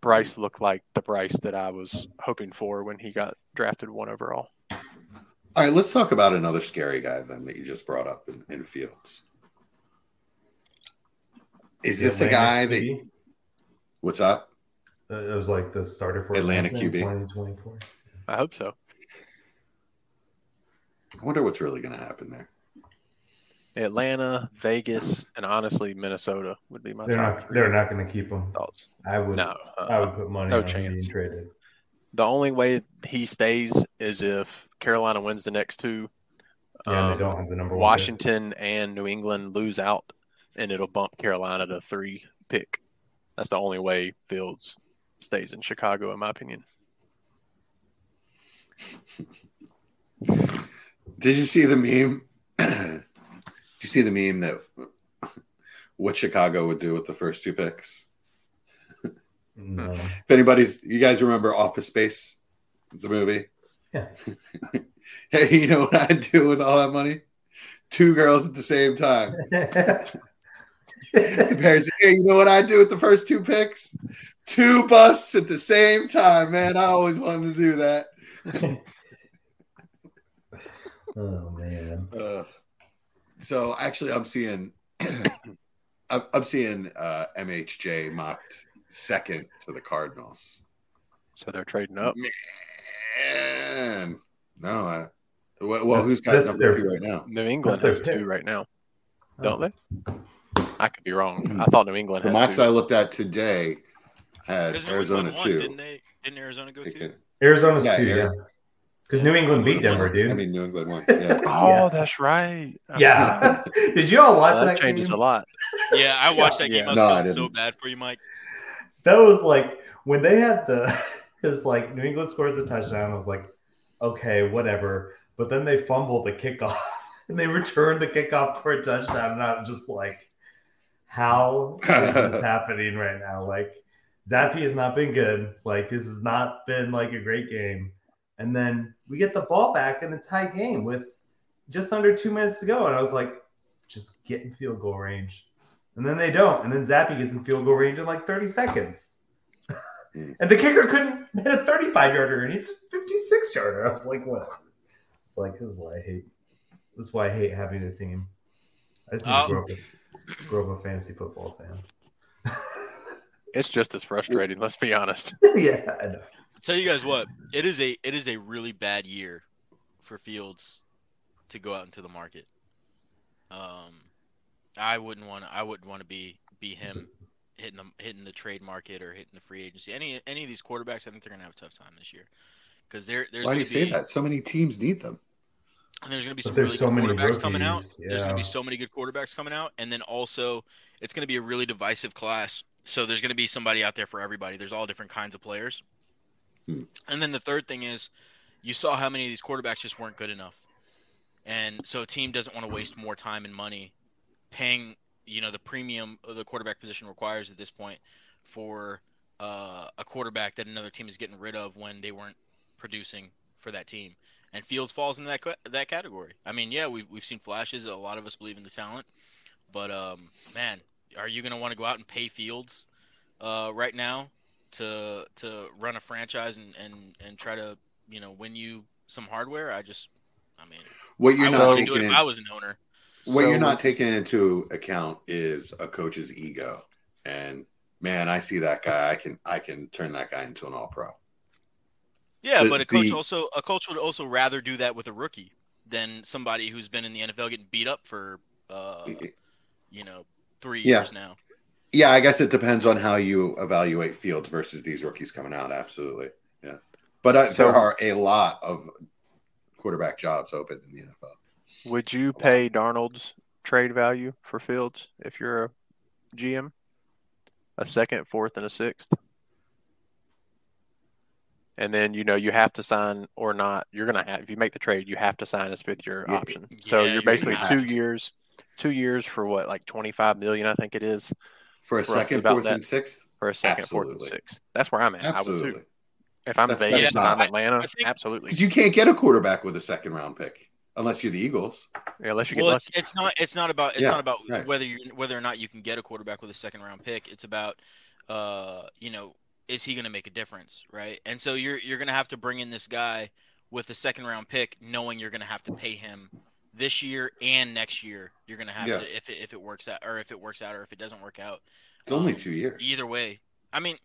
Speaker 4: Bryce looked like the Bryce that I was hoping for when he got drafted one overall.
Speaker 5: All right, let's talk about another scary guy then that you just brought up in, in Fields. Is
Speaker 3: The
Speaker 5: this a
Speaker 3: Atlanta
Speaker 5: guy that? What's up?
Speaker 3: Uh, it was like the starter for
Speaker 5: Atlanta
Speaker 3: Atlanta
Speaker 5: QB.
Speaker 3: 2024.
Speaker 4: I hope so.
Speaker 5: I wonder what's really going to happen there.
Speaker 4: Atlanta, Vegas, and honestly Minnesota would be my
Speaker 3: They're
Speaker 4: top
Speaker 3: not.
Speaker 4: three
Speaker 3: They're not going to keep him.
Speaker 4: thoughts.
Speaker 3: I would.
Speaker 4: No, uh,
Speaker 3: I would put money
Speaker 4: no
Speaker 3: on him being
Speaker 4: chance.
Speaker 3: traded.
Speaker 4: the only way he stays is if Carolina wins the next two.
Speaker 3: Yeah,
Speaker 4: Um,
Speaker 3: they don't have the number one. pick.
Speaker 4: Washington and New England lose out, and it'll bump Carolina to three pick. That's the only way Fields stays in Chicago, in my opinion.
Speaker 5: Did you see the meme? You see the meme that what Chicago would do with the first two picks?
Speaker 3: No.
Speaker 5: If anybody's, you guys remember Office Space, the movie?
Speaker 3: Yeah.
Speaker 5: hey, you know what I'd do with all that money? Two girls at the same time. Say, hey, you know what I'd do with the first two picks? Two busts at the same time, man. I always wanted to do that.
Speaker 3: oh man.
Speaker 5: Uh, so actually, I'm seeing, I'm, I'm seeing uh, MHJ mocked second to the Cardinals.
Speaker 4: So they're trading up.
Speaker 5: Man, no, I, well, well, who's got
Speaker 3: That's
Speaker 5: number two right now?
Speaker 4: New England
Speaker 3: their
Speaker 4: has two right now,
Speaker 3: Oh.
Speaker 4: don't they? I could be wrong. I thought New England
Speaker 5: The mocks
Speaker 4: two.
Speaker 5: I looked at today had
Speaker 6: Because
Speaker 5: Arizona
Speaker 6: England
Speaker 5: two.
Speaker 6: didn't they? Didn't Arizona go two?
Speaker 5: Taking-
Speaker 3: Arizona's
Speaker 5: Yeah,
Speaker 3: two,
Speaker 5: yeah.
Speaker 3: Yeah. Because New England beat Denver, dude.
Speaker 5: I mean, New England won. Yeah.
Speaker 4: Oh,
Speaker 3: Yeah.
Speaker 4: that's right. I forgot.
Speaker 3: yeah. Did you all watch
Speaker 4: Well,
Speaker 3: that?
Speaker 4: that changes
Speaker 3: game?
Speaker 4: a lot.
Speaker 6: Yeah, I watched that game.
Speaker 4: Yeah.
Speaker 6: I was
Speaker 5: No, I
Speaker 6: so bad for you, Mike.
Speaker 3: That was like when they had the because like New England scores a touchdown. I was like, okay, whatever. But then they fumbled the kickoff and they returned the kickoff for a touchdown. And I'm just like, how is this happening right now? Like, Zappe has not been good. Like, this has not been like a great game. And then we get the ball back in a tie game with just under two minutes to go. And I was like, just get in field goal range. And then they don't. And then Zappe gets in field goal range in like 30 seconds.
Speaker 5: Mm.
Speaker 3: and the kicker couldn't hit a 35 yarder and it's 56 yarder. I was like, whatever. It's like, this is why I hate that's why I hate having a team. I just need to
Speaker 6: Oh.
Speaker 3: grow up, a, grow up a fantasy football fan.
Speaker 4: It's just as frustrating. Let's be honest.
Speaker 3: yeah, I know.
Speaker 6: Tell you guys what, it is a it is a really bad year for Fields to go out into the market. Um, I wouldn't want. I wouldn't want to be be him hitting the hitting the trade market or hitting the free agency. Any any of these quarterbacks, I think they're gonna have a tough time this year because there there's
Speaker 5: Why do
Speaker 6: gonna
Speaker 5: you say that? So many teams need them.
Speaker 6: and there's gonna be some really
Speaker 3: so
Speaker 6: good
Speaker 3: many
Speaker 6: quarterbacks coming out.
Speaker 3: rookies,
Speaker 6: There's gonna be so many good quarterbacks coming out, and then also it's gonna be a really divisive class. So there's gonna be somebody out there for everybody. There's all different kinds of players. And then the third thing is, you saw how many of these quarterbacks just weren't good enough, and so a team doesn't want to waste more time and money paying you know the premium the quarterback position requires at this point for uh, a quarterback that another team is getting rid of when they weren't producing for that team. And Fields falls into that that category. I mean, yeah, we've we've seen flashes. A lot of us believe in the talent, but um, man, are you going to want to go out and pay Fields uh, right now to to run a franchise and, and and try to you know win you some hardware? I just, I mean,
Speaker 5: What you're
Speaker 6: I
Speaker 5: not
Speaker 6: wouldn't do
Speaker 5: taking
Speaker 6: it
Speaker 5: in,
Speaker 6: if I was an owner.
Speaker 5: what
Speaker 3: So
Speaker 5: you're not taking into account is a coach's ego. And man, I see that guy. I can I can turn that guy into an all pro.
Speaker 6: Yeah,
Speaker 5: The-
Speaker 6: but a coach
Speaker 5: the-
Speaker 6: also a coach would also rather do that with a rookie than somebody who's been in the NFL getting beat up for uh, you know three
Speaker 5: Yeah.
Speaker 6: years now.
Speaker 5: Yeah, I guess it depends on how you evaluate Fields versus these rookies coming out. Absolutely, yeah. But uh,
Speaker 4: So-
Speaker 5: there are a lot of quarterback jobs open in the NFL.
Speaker 4: Would you pay Darnold's trade value for Fields if you're a GM? A second, fourth, and a sixth. And then you know you have to sign or not. You're gonna have if you make the trade, you have to sign his fifth year
Speaker 5: Yeah,
Speaker 4: option. so
Speaker 6: yeah,
Speaker 4: you're
Speaker 6: you're
Speaker 4: basically
Speaker 5: gonna
Speaker 4: two years, two years for what, like twenty five million, I think it is,
Speaker 5: For a second, fourth,
Speaker 4: that.
Speaker 5: and sixth,
Speaker 4: for a second, fourth, and sixth. That's where I'm at. I would
Speaker 5: absolutely.
Speaker 4: too. If I'm
Speaker 5: That's-
Speaker 4: Vegas
Speaker 5: that's
Speaker 4: and I'm
Speaker 5: not-
Speaker 4: Atlanta,
Speaker 6: I think-
Speaker 4: absolutely.
Speaker 5: Because you can't get a quarterback with a second round pick unless you're the Eagles.
Speaker 4: Yeah, unless you get
Speaker 6: Well, it's, it's not it's not about it's
Speaker 5: Yeah,
Speaker 6: not about
Speaker 5: right.
Speaker 6: whether you whether or not you can get a quarterback with a second round pick. It's about uh you know is he going to make a difference, right? And so you're you're going to have to bring in this guy with a second round pick, knowing you're going to have to pay him this year and next year. You're going to have
Speaker 5: Yeah.
Speaker 6: to if it, if it works out or if it works out or if it doesn't work out.
Speaker 5: It's only
Speaker 6: Um,
Speaker 5: two years.
Speaker 6: Either way, I mean,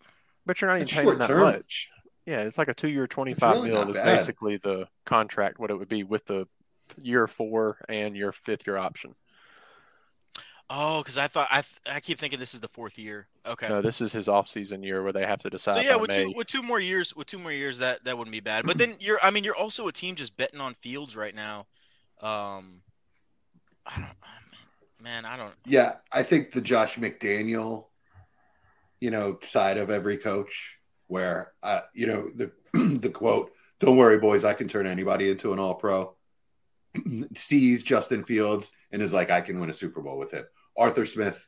Speaker 4: But you're not even paying that
Speaker 5: term.
Speaker 4: much. Yeah, it's like a two-year, twenty-five
Speaker 5: really
Speaker 4: mil is
Speaker 5: bad.
Speaker 4: basically the contract. What it would be with the year four and your fifth-year option.
Speaker 6: oh, because I thought I th- I keep thinking this is the fourth year. Okay.
Speaker 4: No, this is his off-season year where they have to decide
Speaker 6: So yeah, with
Speaker 4: May.
Speaker 6: two with two more years, with two more years, that that wouldn't be bad. But then you're, I mean, you're also a team just betting on Fields right now. Um, I don't, man, I don't.
Speaker 5: Yeah, I think the Josh McDaniel, you know, side of every coach, where uh, you know the the quote, "Don't worry, boys, I can turn anybody into an All Pro." sees Justin Fields and is like, "I can win a Super Bowl with him." Arthur Smith,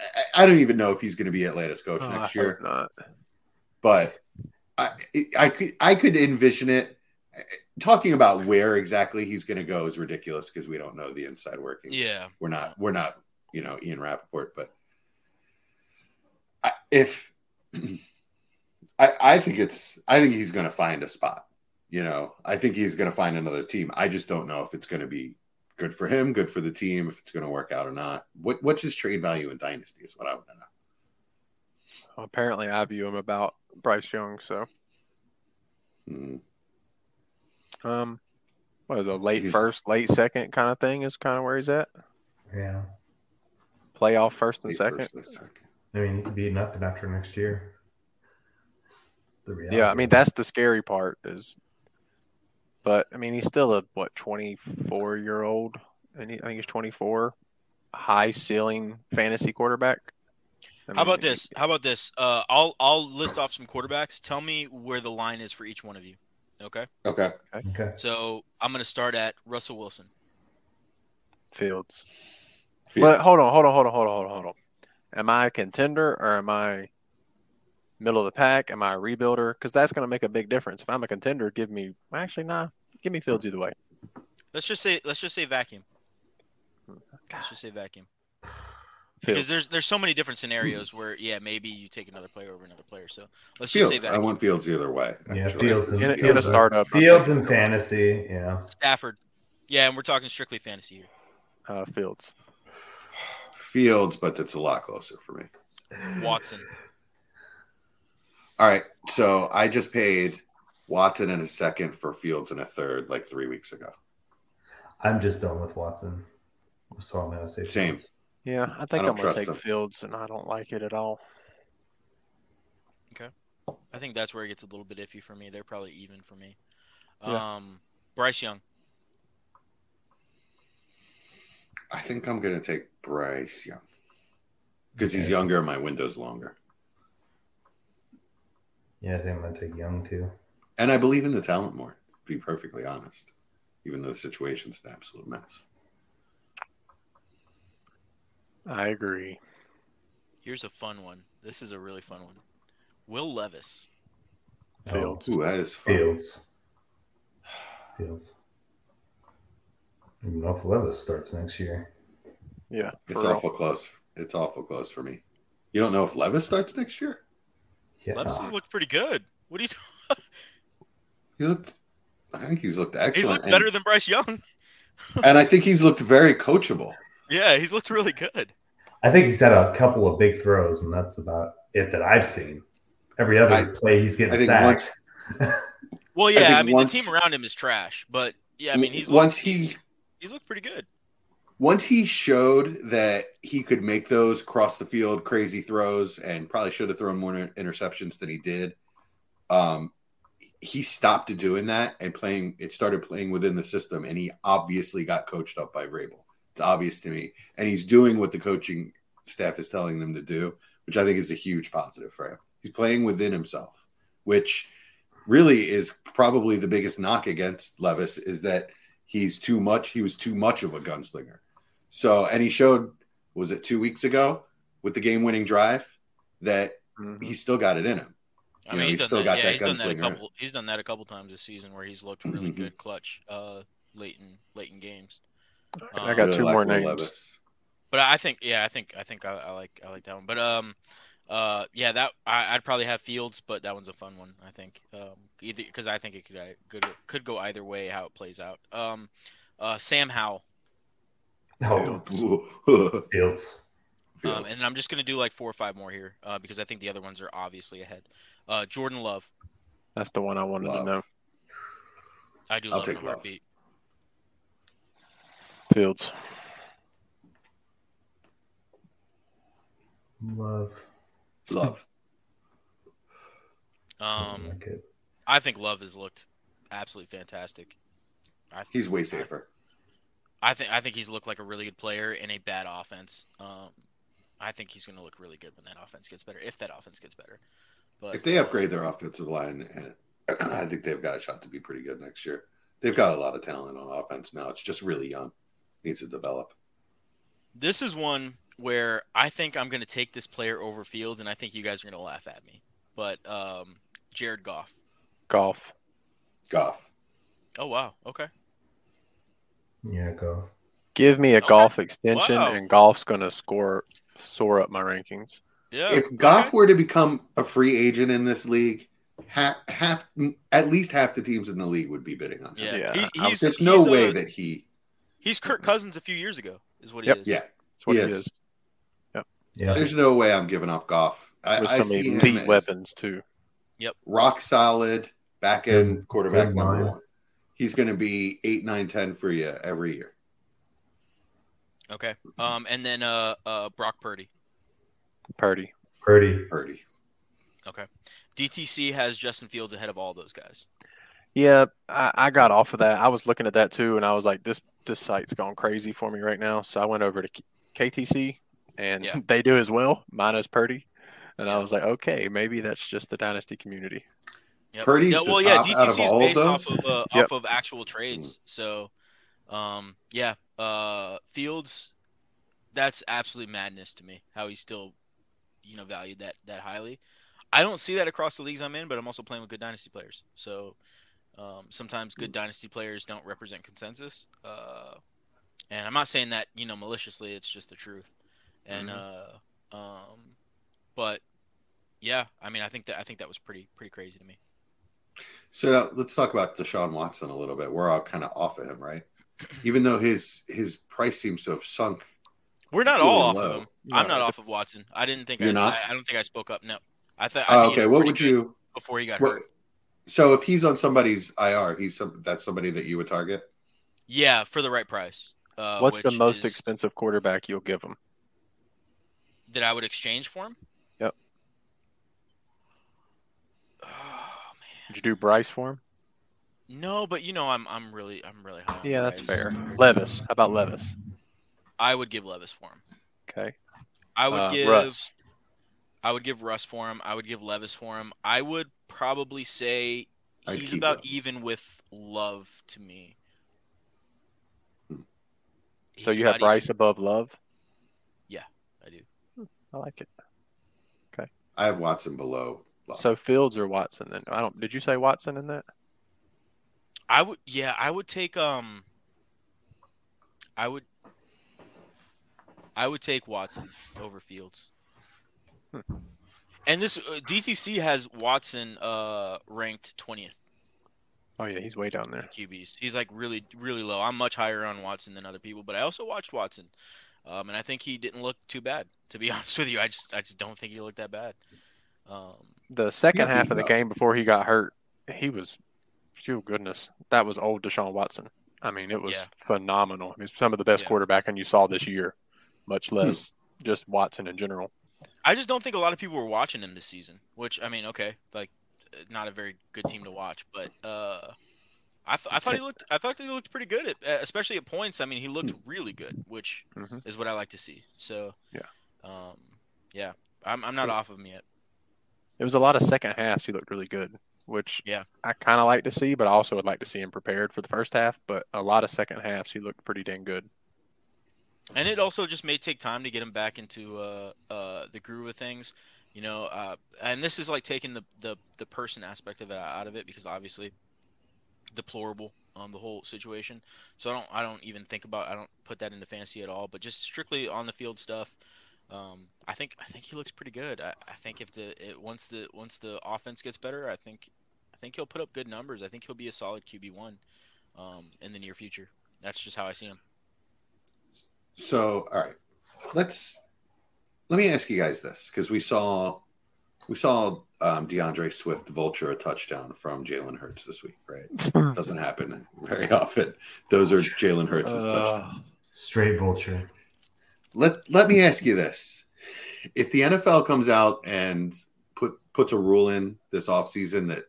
Speaker 5: I, I don't even know if he's going to be Atlanta's coach
Speaker 4: Oh, I
Speaker 5: next
Speaker 4: hope
Speaker 5: year,
Speaker 4: not.
Speaker 5: but I I could I could envision it. Talking about where exactly he's going to go is ridiculous because we don't know the inside workings
Speaker 6: Yeah,
Speaker 5: we're not we're not you know Ian Rapoport, but I, if I, I think it's I think he's going to find a spot. you know, I think he's going to find another team. I just don't know if it's going to be good for him, good for the team, if it's going to work out or not. What what's his trade value in dynasty is what I want to know.
Speaker 4: Apparently, I view him about Bryce Young. So,
Speaker 5: Hmm.
Speaker 4: Um, what is it? Late
Speaker 5: He's-
Speaker 4: first, late second kind of thing is kind of where he's at.
Speaker 3: Yeah.
Speaker 4: Playoff first and
Speaker 5: Wait
Speaker 4: second.
Speaker 5: first, wait second.
Speaker 3: I mean, he could be nothing after next year. The reality.
Speaker 4: Yeah, I mean that's the scary part is, but I mean he's still a what twenty four year old, and he, I think he's twenty four, high ceiling fantasy quarterback. I
Speaker 6: How about this? How about this? Uh, I'll I'll list off some quarterbacks. Tell me where the line is for each one of you. Okay.
Speaker 5: Okay.
Speaker 3: Okay.
Speaker 6: So I'm gonna start at Russell Wilson.
Speaker 4: Fields.
Speaker 5: Fields.
Speaker 4: But hold on, hold on, hold on, hold on, hold on, hold on. Am I a contender or am I middle of the pack? Am I a rebuilder? Because that's going to make a big difference. If I'm a contender, give me actually nah, give me Fields either way.
Speaker 6: Let's just say let's just say vacuum. Let's just say vacuum.
Speaker 4: Fields.
Speaker 6: Because there's there's so many different scenarios where yeah maybe you take another player over another player. So let's just
Speaker 5: Fields.
Speaker 6: say
Speaker 5: I want Fields either way.
Speaker 3: Yeah,
Speaker 5: actually.
Speaker 3: Fields and
Speaker 4: Get a- a startup.
Speaker 3: Fields
Speaker 4: take
Speaker 3: and
Speaker 4: Fields.
Speaker 3: fantasy. Yeah.
Speaker 6: Stafford. Yeah, and we're talking strictly fantasy here.
Speaker 4: uh, Fields.
Speaker 5: Fields, but it's a lot closer for me.
Speaker 6: Watson.
Speaker 5: All right. So I just paid Watson in a second for Fields in a third like three weeks ago.
Speaker 3: I'm just done with Watson. So I'm gonna say
Speaker 5: Same.
Speaker 3: Fields.
Speaker 4: Yeah, I think
Speaker 5: don't
Speaker 4: I'm gonna take
Speaker 5: him.
Speaker 4: Fields, and I don't like it at all.
Speaker 6: Okay, I think that's where it gets a little bit iffy for me. They're probably even for me.
Speaker 4: Yeah.
Speaker 6: Um, Bryce Young.
Speaker 5: I think I'm going to take Bryce Young because he's younger and my window's longer.
Speaker 3: Yeah, I think I'm gonna take Young too.
Speaker 5: And I believe in the talent more, to be perfectly honest, even though the situation's an absolute mess.
Speaker 4: I agree.
Speaker 6: Here's a fun one. This is a really fun one. Will Levis.
Speaker 4: Fields.
Speaker 5: Ooh, that is fun.
Speaker 3: Fields. Fields. I don't know if Levis starts next year.
Speaker 4: Yeah,
Speaker 5: It's
Speaker 4: for real.
Speaker 5: awful close. It's awful close for me. You don't know if Levis starts next year?
Speaker 3: Yeah.
Speaker 6: Levis has looked pretty good. What do you?
Speaker 5: He looked. I think he's looked
Speaker 6: He's
Speaker 5: excellent.
Speaker 6: looked
Speaker 5: and,
Speaker 6: better than Bryce Young.
Speaker 5: and I think he's looked very coachable.
Speaker 6: Yeah, he's looked really good.
Speaker 3: I think he's had a couple of big throws, and that's about it that I've seen. Every other
Speaker 5: I-
Speaker 3: play, he's getting
Speaker 5: I
Speaker 3: sacked.
Speaker 5: once
Speaker 6: Well, yeah,
Speaker 5: think
Speaker 6: I, mean
Speaker 5: once-
Speaker 6: the team around him is trash, but yeah, I mean he's
Speaker 5: once
Speaker 6: looked,
Speaker 5: he
Speaker 6: he's, he's looked pretty good.
Speaker 5: once he showed that he could make those cross the field crazy throws and probably should have thrown more interceptions than he did um he stopped doing that and playing it started playing within the system and he obviously got coached up by Vrabel. It's obvious to me and he's doing what the coaching staff is telling them to do, which I think is a huge positive for him. He's playing within himself, which really is probably the biggest knock against Levis is that he's too much he was too much of a gunslinger. So, and he showed, was it two weeks ago with the game winning drive that
Speaker 4: Mhm.
Speaker 5: he still got it in him.
Speaker 6: I
Speaker 5: You
Speaker 6: mean
Speaker 5: know,
Speaker 6: he's
Speaker 5: he's still
Speaker 6: that.
Speaker 5: got
Speaker 6: yeah,
Speaker 5: that
Speaker 6: he's done that a
Speaker 5: gunslinger.
Speaker 6: couple. He's done that a couple times this season where he's looked really
Speaker 5: Mhm.
Speaker 6: good, clutch, uh, late in late in games.
Speaker 4: I
Speaker 6: Um,
Speaker 4: got two
Speaker 5: like
Speaker 4: more
Speaker 5: Will
Speaker 4: names.
Speaker 5: Levis.
Speaker 6: But I think, yeah, I think, I think I, I like, I like that one. But um, uh, yeah, that I, I'd probably have Fields, but that one's a fun one. I think, um, either because I think it could, uh, could could go either way how it plays out. Um, uh, Sam Howell,
Speaker 3: Oh,
Speaker 5: Fields.
Speaker 3: Fields.
Speaker 6: um, and I'm just gonna do like four or five more here, uh, because I think the other ones are obviously ahead. Uh, Jordan Love,
Speaker 4: That's the one I wanted
Speaker 5: Love.
Speaker 4: to know.
Speaker 6: I do
Speaker 5: I'll
Speaker 6: love
Speaker 5: take
Speaker 6: him in
Speaker 5: Love.
Speaker 6: heartbeat.
Speaker 4: Fields.
Speaker 3: Love.
Speaker 5: Love.
Speaker 6: Um,
Speaker 3: like.
Speaker 6: I think Love has looked absolutely fantastic. I,
Speaker 5: He's way safer.
Speaker 6: I think I think he's looked like a really good player in a bad offense. Um, I think he's going to look really good when that offense gets better, if that offense gets better. But
Speaker 5: If they upgrade their offensive line, I think they've got a shot to be pretty good next year. They've got a lot of talent on offense now. It's just really young. Needs to develop.
Speaker 6: this is one where I think I'm going to take this player over Fields, and I think you guys are going to laugh at me. But um, Jared Goff.
Speaker 4: Golf.
Speaker 5: Goff.
Speaker 6: Oh wow, okay.
Speaker 3: Yeah, go.
Speaker 4: Give me a
Speaker 6: Okay.
Speaker 4: Goff extension,
Speaker 6: Wow.
Speaker 4: and Goff's going to score soar up my rankings.
Speaker 6: Yeah.
Speaker 5: if Goff were to become a free agent in this league, half, half, at least half the teams in the league would be bidding on him.
Speaker 6: Yeah,
Speaker 4: Yeah,
Speaker 6: He- he's,
Speaker 5: There's no
Speaker 6: he's,
Speaker 5: way that he.
Speaker 6: He's Kirk Cousins a few years ago, is what he
Speaker 4: Yep.
Speaker 6: is.
Speaker 5: Yeah,
Speaker 4: That's what
Speaker 5: He
Speaker 4: it
Speaker 5: is.
Speaker 4: is.
Speaker 3: Yeah.
Speaker 5: there's no way I'm giving up Goff. I,
Speaker 4: With
Speaker 5: I
Speaker 4: some
Speaker 5: see him
Speaker 4: elite weapons too. Yep.
Speaker 5: Rock solid back end
Speaker 3: Good-
Speaker 5: quarterback
Speaker 3: good
Speaker 5: number
Speaker 3: mind.
Speaker 5: one. He's going to be eight, nine, ten for you every year.
Speaker 6: Okay. Um, and then uh, uh, Brock Purdy.
Speaker 4: Purdy.
Speaker 3: Purdy.
Speaker 5: Purdy.
Speaker 6: Okay. DTC has Justin Fields ahead of all those guys.
Speaker 4: Yeah, I, I got off of that. I was looking at that too, and I was like, this this site's gone crazy for me right now. So I went over to K- KTC, and
Speaker 6: Yeah.
Speaker 4: they do as well, minus Purdy. And I was like, okay, maybe that's just the dynasty community.
Speaker 6: Yep.
Speaker 5: Purdy's
Speaker 6: yeah, well, yeah,
Speaker 5: top
Speaker 6: DTC is
Speaker 5: all of
Speaker 6: based off of uh,
Speaker 4: Yep.
Speaker 6: off of actual trades. So, um, yeah, uh, Fields, that's absolute madness to me. How he's still, you know, valued that that highly. I don't see that across the leagues I'm in, but I'm also playing with good dynasty players. So, um, sometimes good dynasty players don't represent consensus. Uh, and I'm not saying that you know maliciously. It's just the truth. And uh, um, but yeah, I mean, I think that I think that was pretty pretty crazy to me.
Speaker 5: So now let's talk about Deshaun Watson a little bit. We're all kind of off of him, right? Even though his his price seems to have sunk.
Speaker 6: We're not all off
Speaker 5: low.
Speaker 6: of him. I'm not off of Watson. I didn't think
Speaker 5: You're not?
Speaker 6: I, I don't think I spoke up. No, I thought.
Speaker 5: Oh,
Speaker 6: I
Speaker 5: okay, what would you?
Speaker 6: before he got
Speaker 5: What,
Speaker 6: hurt?
Speaker 5: So if he's on somebody's IR, he's some that's somebody that you would target.
Speaker 6: Yeah, for the right price. Uh,
Speaker 4: What's the most
Speaker 6: is-
Speaker 4: expensive quarterback you'll give him?
Speaker 6: that I would exchange for him?
Speaker 4: Yep.
Speaker 6: Oh man,
Speaker 4: Did you do Bryce for him?
Speaker 6: no, but you know I'm I'm really I'm really high. on
Speaker 4: Yeah, that's
Speaker 6: Bryce.
Speaker 4: fair. Levis. How about Levis?
Speaker 6: I would give Levis for him.
Speaker 4: Okay.
Speaker 6: I would
Speaker 4: Uh,
Speaker 6: give
Speaker 4: Russ.
Speaker 6: I would give Russ for him. I would give Levis for him. I would probably say
Speaker 5: I'd
Speaker 6: he's about
Speaker 5: Levis.
Speaker 6: even with Love to me.
Speaker 5: Hmm.
Speaker 4: So
Speaker 6: He's
Speaker 4: you have
Speaker 6: about even-
Speaker 4: Bryce above Love?
Speaker 6: Yeah, I do.
Speaker 4: I like it. Okay.
Speaker 5: I have Watson below. Love.
Speaker 4: So Fields or Watson then? I don't did you say Watson in that?
Speaker 6: I would, yeah, I would take um, I would, I would take Watson over Fields.
Speaker 4: Hmm.
Speaker 6: And this uh, DTC has Watson uh ranked twentieth
Speaker 4: Oh yeah, he's way down there.
Speaker 6: QBs. He's like really, really low. I'm much higher on Watson than other people, but I also watched Watson, um, and I think he didn't look too bad. To be honest with you, I just, I just don't think he looked that bad. Um,
Speaker 4: The second half of the game before he got hurt, he was oh goodness. That was old Deshaun Watson. I mean, it was
Speaker 6: Yeah.
Speaker 4: phenomenal. He was some of the best
Speaker 6: Yeah.
Speaker 4: quarterback and you saw this year, much
Speaker 5: Hmm.
Speaker 4: less just Watson in general.
Speaker 6: I just don't think a lot of people were watching him this season. Which I mean, okay, like uh, not a very good team to watch, but uh, I, th- I thought he looked I thought he looked pretty good, at, especially at points. I mean, he looked really good, which
Speaker 4: Mhm.
Speaker 6: is what I like to see. So
Speaker 4: Yeah.
Speaker 6: um, yeah, I'm I'm not off of him yet.
Speaker 4: It was a lot of second halves. He looked really good, which
Speaker 6: Yeah.
Speaker 4: I kind of like to see, but I also would like to see him prepared for the first half. But a lot of second halves, he looked pretty dang good.
Speaker 6: And it also just may take time to get him back into uh, uh, the groove of things, you know. Uh, and this is like taking the, the, the person aspect of it out of it because obviously deplorable um, the whole situation. So I don't I don't even think about I don't put that into fantasy at all. But just strictly on the field stuff, um, I think I think he looks pretty good. I, I think if the it, once the once the offense gets better, I think I think he'll put up good numbers. I think he'll be a solid QB one um, in the near future. That's just how I see him.
Speaker 5: So, all right, let's let me ask you guys this because we saw we saw um, D'Andre Swift vulture a touchdown from Jalen Hurts this week, right? Doesn't happen very often. Those are Jalen Hurts'
Speaker 4: Uh.
Speaker 5: touchdowns.
Speaker 3: Straight vulture.
Speaker 5: Let Let me ask you this: If the NFL comes out and put puts a rule in this offseason that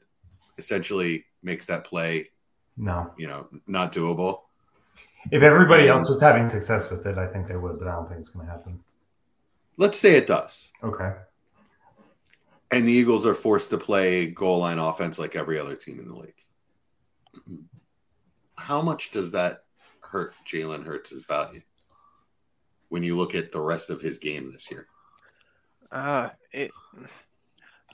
Speaker 5: essentially makes that play,
Speaker 3: No.
Speaker 5: you know, not doable,
Speaker 3: If everybody else was having success with it, I think they would, but I don't think it's going to happen.
Speaker 5: let's say it does.
Speaker 3: Okay.
Speaker 5: and the Eagles are forced to play goal line offense like every other team in the league. How much does that hurt Jalen Hurts' value when you look at the rest of his game this year?
Speaker 4: Uh, it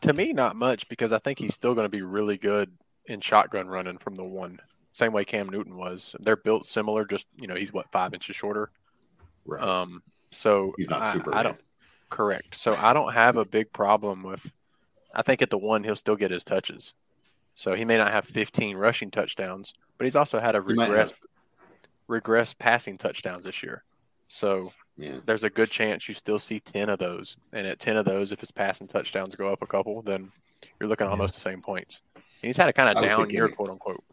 Speaker 4: to me not much because I think he's still going to be really good in shotgun running from the one, same way Cam Newton was. They're built similar, just you know he's what five inches shorter.
Speaker 5: Right.
Speaker 4: Um, so
Speaker 5: He's not
Speaker 4: I,
Speaker 5: Superman.
Speaker 4: I don't correct. So I don't have a big problem with I think at the one he'll still get his touches. So he may not have 15 rushing touchdowns, but he's also had a regress regress passing touchdowns this year. So
Speaker 5: Yeah.
Speaker 4: there's a good chance you still see 10 of those. And at 10 of those, if his passing touchdowns go up a couple, then you're looking at almost the same points. And he's had a kind of down year, quote unquote.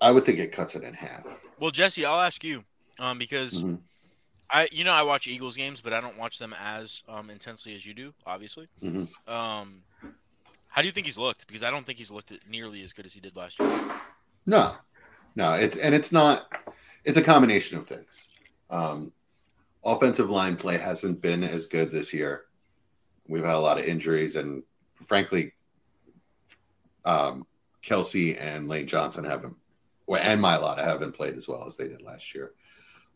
Speaker 5: I would think it cuts it in half.
Speaker 6: Well, Jesse, I'll ask you, um, because
Speaker 5: Mhm.
Speaker 6: I, you know, I watch Eagles games, but I don't watch them as um, intensely as you do, obviously.
Speaker 5: Mhm.
Speaker 6: Um, how do you think he's looked? Because I don't think he's looked nearly as good as he did last year.
Speaker 5: No, no, it's and it's not. It's a combination of things. Um, offensive line play hasn't been as good this year. We've had a lot of injuries, and frankly, um, Kelce and Lane Johnson haven't, and Mailata haven't played as well as they did last year.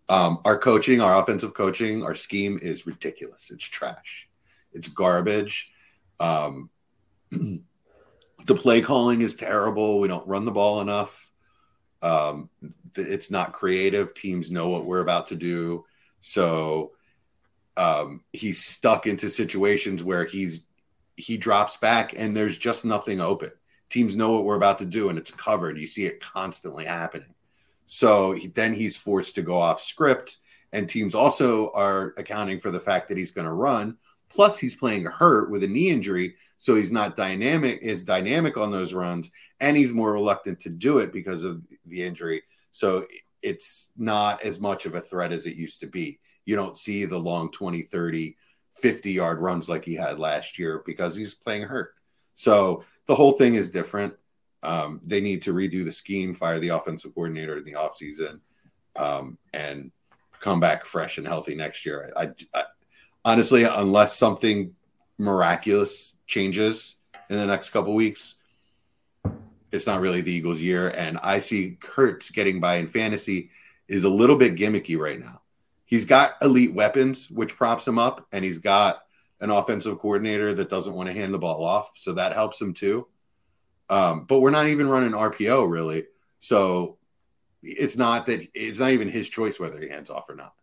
Speaker 5: Um, our coaching, our offensive coaching, our scheme is ridiculous. It's trash. It's garbage. Um, the play calling is terrible. We don't run the ball enough. Um, it's not creative. Teams know what we're about to do. So um, he's stuck into situations where he's he drops back and there's just nothing open. Teams know what we're about to do and it's covered. You see it constantly happening. So he, then he's forced to go off script, and teams also are accounting for the fact that he's going to run. Plus, he's playing hurt with a knee injury, so he's not dynamic. Is dynamic on those runs, and he's more reluctant to do it because of the injury. So it's not as much of a threat as it used to be. You don't see the long 20, 30, 50 yard runs like he had last year because he's playing hurt. So the whole thing is different. Um, they need to redo the scheme, fire the offensive coordinator in the offseason, um, and come back fresh and healthy next year. I, I honestly, unless something miraculous changes in the next couple weeks, it's not really the Eagles' year. And I see Kurtz getting by in fantasy is a little bit gimmicky right now. He's got elite weapons, which props him up, and he's got an offensive coordinator that doesn't want to hand the ball off, so that helps him too. Um, but we're not even running RPO really, so it's not that it's not even his choice whether he hands off or not.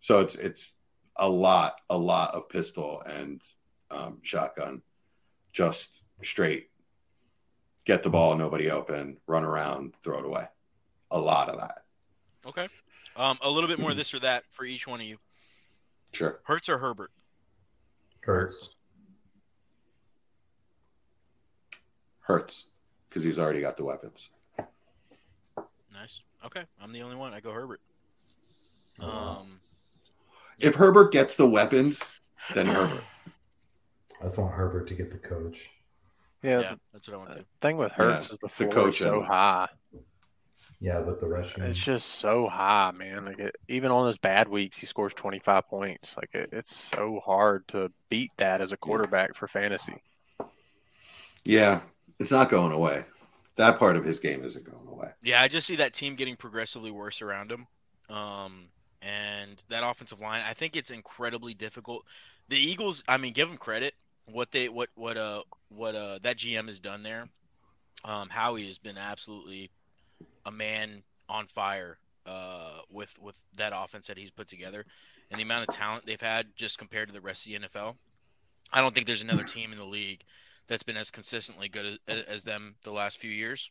Speaker 5: So it's it's a lot, a lot of pistol and um, shotgun, just straight get the ball, nobody open, run around, throw it away. A lot of that.
Speaker 6: Okay. Um, a little bit more this or that for each one of you.
Speaker 5: Sure.
Speaker 6: Hurts or Herbert?
Speaker 3: Hurts.
Speaker 5: Hurts because he's already got the weapons.
Speaker 6: Nice. Okay, I'm the only one. I go Herbert.
Speaker 3: Wow.
Speaker 6: Um,
Speaker 5: If Herbert gets the weapons, then Herbert.
Speaker 3: I just want Herbert to get the coach.
Speaker 4: Yeah.
Speaker 6: yeah, that's what I want
Speaker 4: The
Speaker 6: to.
Speaker 4: thing with Hurts
Speaker 5: Yeah,
Speaker 4: is the
Speaker 5: the
Speaker 4: floor
Speaker 5: coach
Speaker 4: is so high.
Speaker 3: Yeah, but the rushing.
Speaker 4: It's just so high, man. Like it, even on those bad weeks, he scores 25 points. Like it, it's so hard to beat that as a quarterback for fantasy.
Speaker 5: Yeah, it's not going away. That part of his game isn't going away.
Speaker 6: Yeah, I just see that team getting progressively worse around him. Um, and that offensive line, I think it's incredibly difficult. The Eagles, I mean, give them credit. What they, what, what, uh, what, uh, that GM has done there. Um, Howie has been absolutely a man on fire, uh, with with that offense that he's put together, and the amount of talent they've had just compared to the rest of the NFL. I don't think there's another team in the league that's been as consistently good as, as them the last few years.